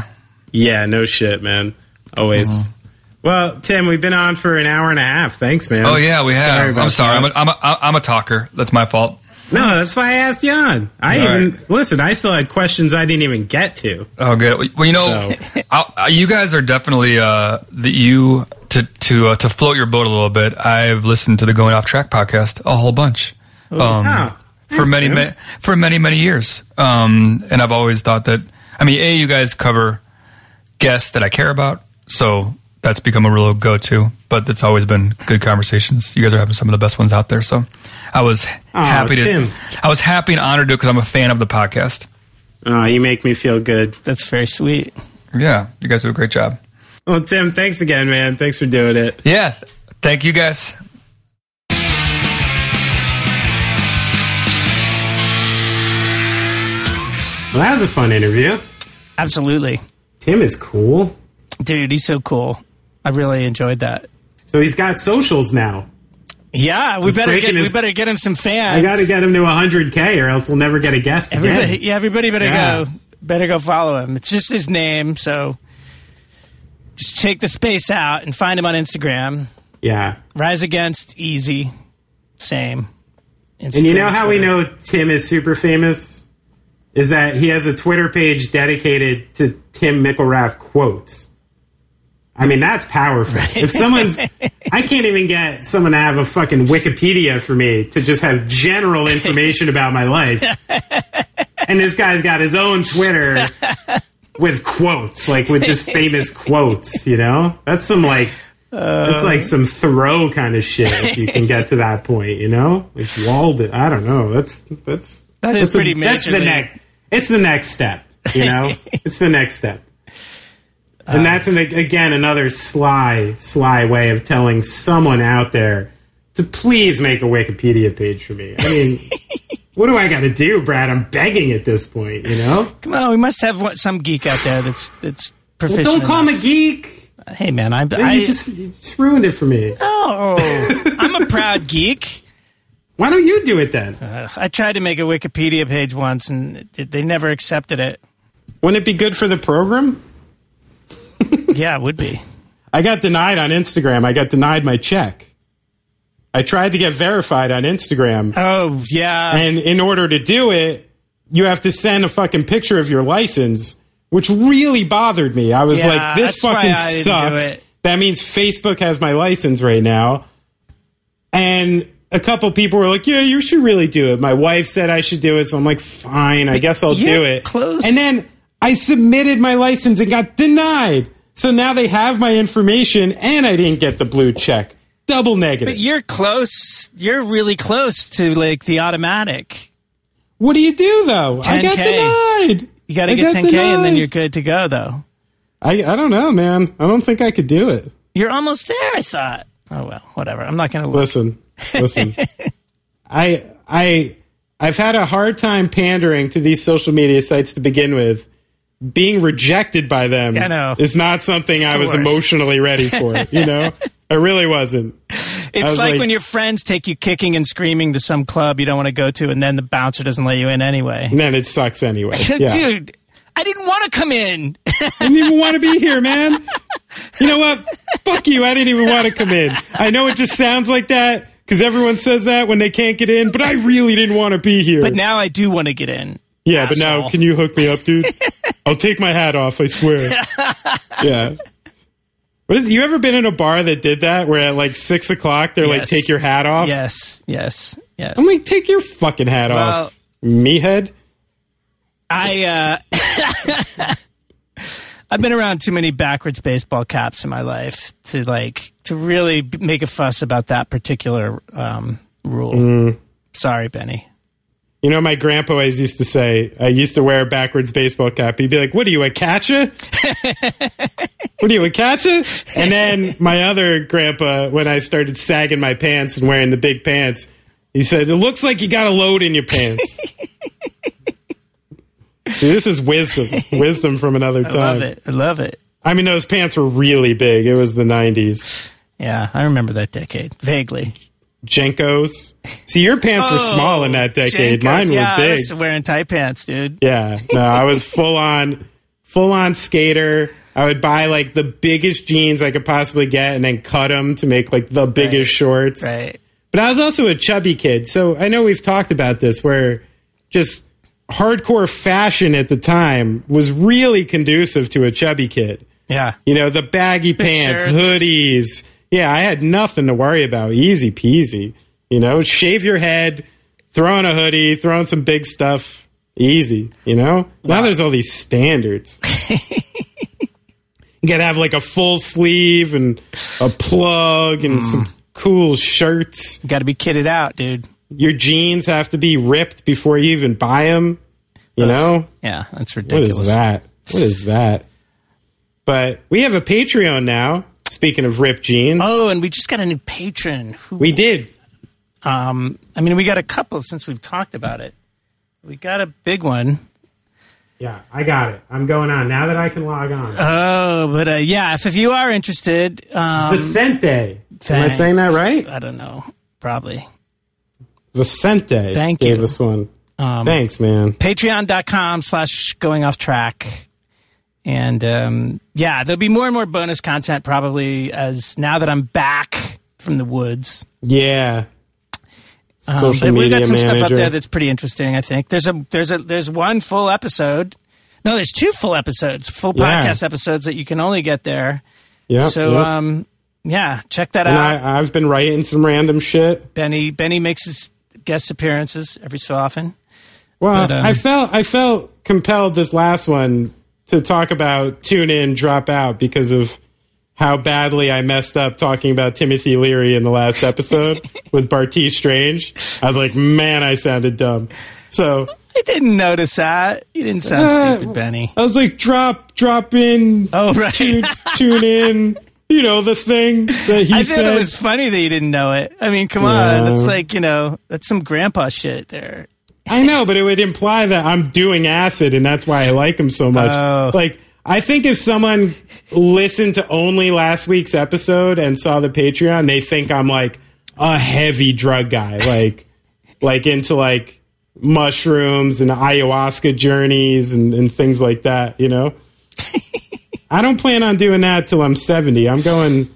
Speaker 1: Yeah, no shit, man. Always.
Speaker 3: Uh-huh.
Speaker 1: Well, Tim, we've been on for an hour and a half. Thanks, man.
Speaker 3: Oh yeah, we have.
Speaker 1: about
Speaker 3: I'm sorry. I'm a, I'm, a, I'm a talker. That's my fault.
Speaker 1: no, that's why I asked you on. I
Speaker 3: All
Speaker 1: even
Speaker 3: right.
Speaker 1: listen. I still had questions I didn't even get to.
Speaker 3: Oh, good. Well, you know, uh, you guys are definitely uh, the you to to uh, to float your boat a little bit. I've listened to the Going Off Track podcast a whole bunch. Um,
Speaker 1: wow.
Speaker 3: For
Speaker 1: Thanks,
Speaker 3: many, ma- for many, many years. Um, and I've always thought that. I mean, a you guys cover guests that I care about, so that's become a real go-to. But it's always been good conversations. You guys are having some of the best ones out there. So I was happy to.
Speaker 1: Tim.
Speaker 3: I was happy and honored to because I'm a fan of the podcast.
Speaker 1: Oh, you make me feel good.
Speaker 2: That's very sweet.
Speaker 3: Yeah, you guys do a great job.
Speaker 1: Well, Tim, thanks again, man. Thanks for doing it.
Speaker 3: Yeah, thank you guys.
Speaker 1: Well, that was a fun interview.
Speaker 2: Absolutely.
Speaker 1: Tim is cool.
Speaker 2: Dude, he's so cool. I really enjoyed that.
Speaker 1: So he's got socials now.
Speaker 2: Yeah, we
Speaker 1: He's
Speaker 2: better get
Speaker 1: his-
Speaker 2: we better get him some fans.
Speaker 1: I got to get him to 100k, or else we'll never get a guest
Speaker 2: everybody.
Speaker 1: again.
Speaker 2: Yeah, everybody better
Speaker 1: Yeah.
Speaker 2: go. Better go follow him. It's just his name, so just take the space out and find him on Instagram.
Speaker 1: Yeah.
Speaker 2: Rise Against Easy, same.
Speaker 1: And you know how we know Tim is super famous? Is that he has a Twitter page dedicated to Tim McIlrath quotes. I mean, that's powerful. If someone's, I can't even get someone to have a fucking Wikipedia for me to just have general information about my life. And this guy's got his own Twitter with quotes, like with just famous quotes, you know? That's some like, that's uh. like some Thoreau kind of shit if you can get to that point, you know? Like Walden. I don't know. That's, that's,
Speaker 2: That is
Speaker 1: that's
Speaker 2: pretty
Speaker 1: That's the next, it's the next step, you know? it's the next step. And that's an, again another sly, sly way of telling someone out there to please make a Wikipedia page for me. I mean, what do I got to do, Brad? I'm begging at this point, you know.
Speaker 2: Come on, we must have one- some geek out there that's that's
Speaker 1: Well, don't call him a geek.
Speaker 2: Hey man, I,
Speaker 1: You just, you just ruined it for me.
Speaker 2: oh, I'm a proud geek.
Speaker 1: Why don't you do it then?
Speaker 2: Uh, I tried to make a Wikipedia page once, and it, they never accepted it.
Speaker 1: Wouldn't it be good for the program?
Speaker 2: Yeah, it would be.
Speaker 1: I got denied on Instagram. I got denied my check. I tried to get verified on Instagram.
Speaker 2: Oh yeah,
Speaker 1: And in order to do it, you have to send a fucking picture of your license, which really bothered me. I was
Speaker 2: Yeah,
Speaker 1: like, this fucking
Speaker 2: I didn't do
Speaker 1: sucks. That means Facebook has my license right now. And a couple people were like, yeah, you should really do it. My wife said I should do it. So I'm like, fine, I guess I'll
Speaker 2: you're
Speaker 1: do it.
Speaker 2: close.
Speaker 1: And then I submitted my license and got denied. So now they have my information and I didn't get the blue check. Double negative.
Speaker 2: but you're close. You're really close to like the automatic.
Speaker 1: What do you do though? I got
Speaker 2: 10K.
Speaker 1: denied.
Speaker 2: You got to get
Speaker 1: got
Speaker 2: 10k, and then you're good to go. Though
Speaker 1: I I don't know, man. I don't think I could do it.
Speaker 2: you're almost there. I thought. Oh well, whatever. I'm not going to
Speaker 1: Listen, listen. I I I've had a hard time pandering to these social media sites to begin with. Being rejected by them
Speaker 2: I know.
Speaker 1: is not something I was
Speaker 2: worst.
Speaker 1: emotionally ready for. You know, I really wasn't.
Speaker 2: It's
Speaker 1: was
Speaker 2: like,
Speaker 1: like-
Speaker 2: when your friends take you kicking and screaming to some club you don't want to go to, and then the bouncer doesn't let you in anyway.
Speaker 1: And then it sucks anyway. Yeah.
Speaker 2: Dude, I didn't want to come in.
Speaker 1: I didn't even want to be here, man. You know what? Fuck you. I didn't even want to come in. I know it just sounds like that because everyone says that when they can't get in, but I really didn't want to be here.
Speaker 2: but now I do want to get in.
Speaker 1: yeah, but now can you hook me up, dude? I'll take my hat off. I swear. yeah. What is? You ever been in a bar that did that, where at like six o'clock they're like, "Take your hat off."
Speaker 2: Yes, yes, yes.
Speaker 1: I'm like, "Take your fucking hat
Speaker 2: Well-
Speaker 1: off, meathead."
Speaker 2: I uh I've been around too many backwards baseball caps in my life to like to really make a fuss about that particular um, rule.
Speaker 1: Mm.
Speaker 2: Sorry, Benny.
Speaker 1: You know, my grandpa always used to say, I used to wear a backwards baseball cap. He'd be like, What are you, a catcher? what are you, a catcher? And then my other grandpa, when I started sagging my pants and wearing the big pants, he said, It looks like you got a load in your pants. See, this is wisdom. Wisdom from another time.
Speaker 2: I love it. I love it.
Speaker 1: I mean, those pants were really big. It was the 90s.
Speaker 2: Yeah, I remember that decade vaguely.
Speaker 1: JNCOs. See, your pants were oh, small in that decade.
Speaker 2: JNCOs,
Speaker 1: Mine were
Speaker 2: yeah, I
Speaker 1: big.
Speaker 2: was wearing tight pants, dude.
Speaker 1: Yeah, no, I was full on, full on skater. I would buy like the biggest jeans I could possibly get, and then cut them to make like the biggest
Speaker 2: Right.
Speaker 1: shorts.
Speaker 2: Right.
Speaker 1: But I was also a chubby kid, so I know we've talked about this, where just hardcore fashion at the time was really conducive to a chubby kid.
Speaker 2: Yeah.
Speaker 1: You know, the baggy pants,
Speaker 2: shirts.
Speaker 1: hoodies. Yeah, I had nothing to worry about. Easy peasy. You know, shave your head, throw on a hoodie, throw on some big stuff. Easy. You know? Now there's all these standards. you gotta have like a full sleeve and a plug and mm. some cool shirts.
Speaker 2: You Got to be kitted out, dude.
Speaker 1: Your jeans have to be ripped before you even buy them. You know?
Speaker 2: Yeah, that's ridiculous.
Speaker 1: is that? What is that? But we have a Patreon now. Speaking of ripped jeans,
Speaker 2: Oh, and we just got a new patron. Who,
Speaker 1: we did.
Speaker 2: um, I mean, we got a couple since we've talked about it. We got a big one.
Speaker 1: Yeah, I got it. I'm going on now that I can log on.
Speaker 2: Oh, but uh, yeah, if, if you are interested, um,
Speaker 1: Vicente. Am I saying that right?
Speaker 2: I don't know, probably.
Speaker 1: Vicente.
Speaker 2: Thank
Speaker 1: gave
Speaker 2: you.
Speaker 1: us one.
Speaker 2: Um,
Speaker 1: Thanks, man.
Speaker 2: Patreon.com slash going off track. And um, yeah, there'll be more and more bonus content probably as now that I'm back from the woods.
Speaker 1: Yeah.
Speaker 2: Um,
Speaker 1: Social
Speaker 2: but we've got some
Speaker 1: manager.
Speaker 2: stuff up there that's pretty interesting. I think there's a there's a there's one full episode. No, there's two full episodes, full
Speaker 1: Yeah.
Speaker 2: podcast episodes that you can only get there.
Speaker 1: Yeah.
Speaker 2: so
Speaker 1: yep.
Speaker 2: um, yeah, check that
Speaker 1: and
Speaker 2: out.
Speaker 1: I, I've been writing some random shit.
Speaker 2: Benny Benny makes his guest appearances every so often.
Speaker 1: Well,
Speaker 2: But, um,
Speaker 1: I felt I felt compelled this last one to talk about tune in, drop out because of how badly I messed up talking about Timothy Leary in the last episode with Barty Strange. I was like, man, I sounded dumb. So
Speaker 2: I didn't notice that. You didn't sound
Speaker 1: Uh,
Speaker 2: stupid, Benny.
Speaker 1: I was like, drop, drop in,
Speaker 2: Oh right.
Speaker 1: tune, tune in. You know the thing that he
Speaker 2: I
Speaker 1: said.
Speaker 2: thought it was funny that you didn't know it. I mean, come
Speaker 1: Yeah.
Speaker 2: on. It's like, you know, that's some grandpa shit there.
Speaker 1: I know, but it would imply that I'm doing acid, and that's why I like him so much.
Speaker 2: Oh.
Speaker 1: Like, I think if someone listened to only last week's episode and saw the Patreon, they think I'm like a heavy drug guy, like, like into like mushrooms and ayahuasca journeys and, and things like that. You know, I don't plan on doing that till I'm 70. I'm going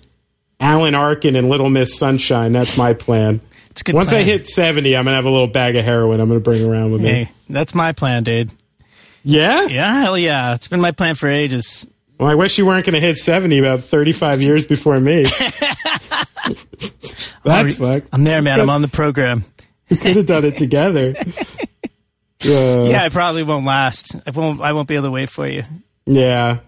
Speaker 1: Alan Arkin and Little Miss Sunshine. That's my plan.
Speaker 2: It's good.
Speaker 1: Once I hit 70, I'm going to have a little bag of heroin I'm going to bring around with me.
Speaker 2: Hey, that's my plan, dude.
Speaker 1: Yeah?
Speaker 2: Yeah, hell yeah. It's been my plan for ages.
Speaker 1: Well, I wish you weren't going to hit 70 about 35 years before me. that sucked.
Speaker 2: I'm there, man. I'm on the program.
Speaker 1: We could have done it together. Uh,
Speaker 2: Yeah, I probably won't last. I won't. I won't be able to wait for you.
Speaker 1: Yeah.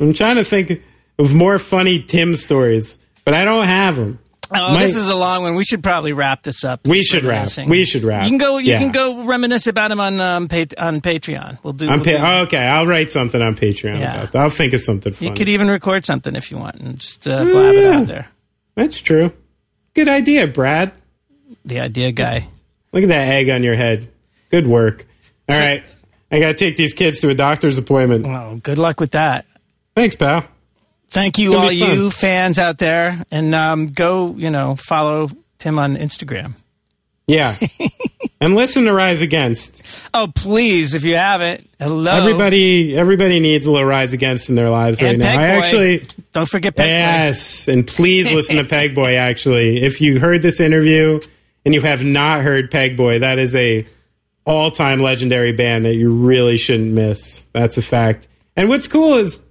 Speaker 1: I'm trying to think of more funny Tim stories, but I don't have them.
Speaker 2: Oh,
Speaker 1: My-
Speaker 2: this is a long one. We should probably wrap this up.
Speaker 1: We should wrap. We should wrap.
Speaker 2: You can go. You
Speaker 1: Yeah.
Speaker 2: can go reminisce about him on um, pa- on Patreon. We'll do. We'll do-
Speaker 1: pa- oh, okay, I'll write something on Patreon
Speaker 2: Yeah.
Speaker 1: about that. I'll think of something funny.
Speaker 2: you could even record something if you want and just uh, blab it out there.
Speaker 1: that's true. Good idea, Brad.
Speaker 2: The idea guy.
Speaker 1: Look at that egg on your head. Good work. All right, I got to take these kids to a doctor's appointment.
Speaker 2: Well, good luck with that.
Speaker 1: Thanks, pal.
Speaker 2: Thank you, all you fans out there, and um, go, you know, follow Tim on Instagram.
Speaker 1: Yeah. and listen to Rise Against.
Speaker 2: Oh, please, if you haven't, hello,
Speaker 1: Everybody everybody needs a little Rise Against in their lives right
Speaker 2: And
Speaker 1: now.
Speaker 2: Peg
Speaker 1: I actually
Speaker 2: Don't forget Pegboy.
Speaker 1: Yes, and please listen to Pegboy actually. If you heard this interview and you have not heard Pegboy, that is a all-time legendary band that you really shouldn't miss. That's a fact. And what's cool is,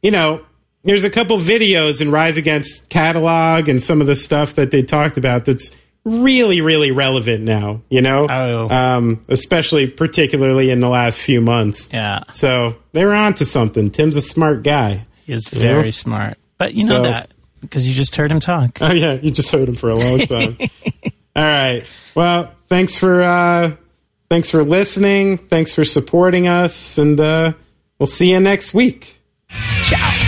Speaker 1: you know, there's a couple videos in Rise Against catalog and some of the stuff that they talked about that's really, really relevant now, you know?
Speaker 2: Oh.
Speaker 1: Um, especially particularly in the last few months.
Speaker 2: Yeah,
Speaker 1: So they're on to something. Tim's a smart guy.
Speaker 2: he is very
Speaker 1: Yeah.
Speaker 2: smart, but you know
Speaker 1: So-
Speaker 2: that because you just heard him talk.
Speaker 1: Oh yeah, you just heard him for a long time. All right. Well, thanks for uh thanks for listening. Thanks for supporting us and uh we'll see you next week.
Speaker 2: Ciao.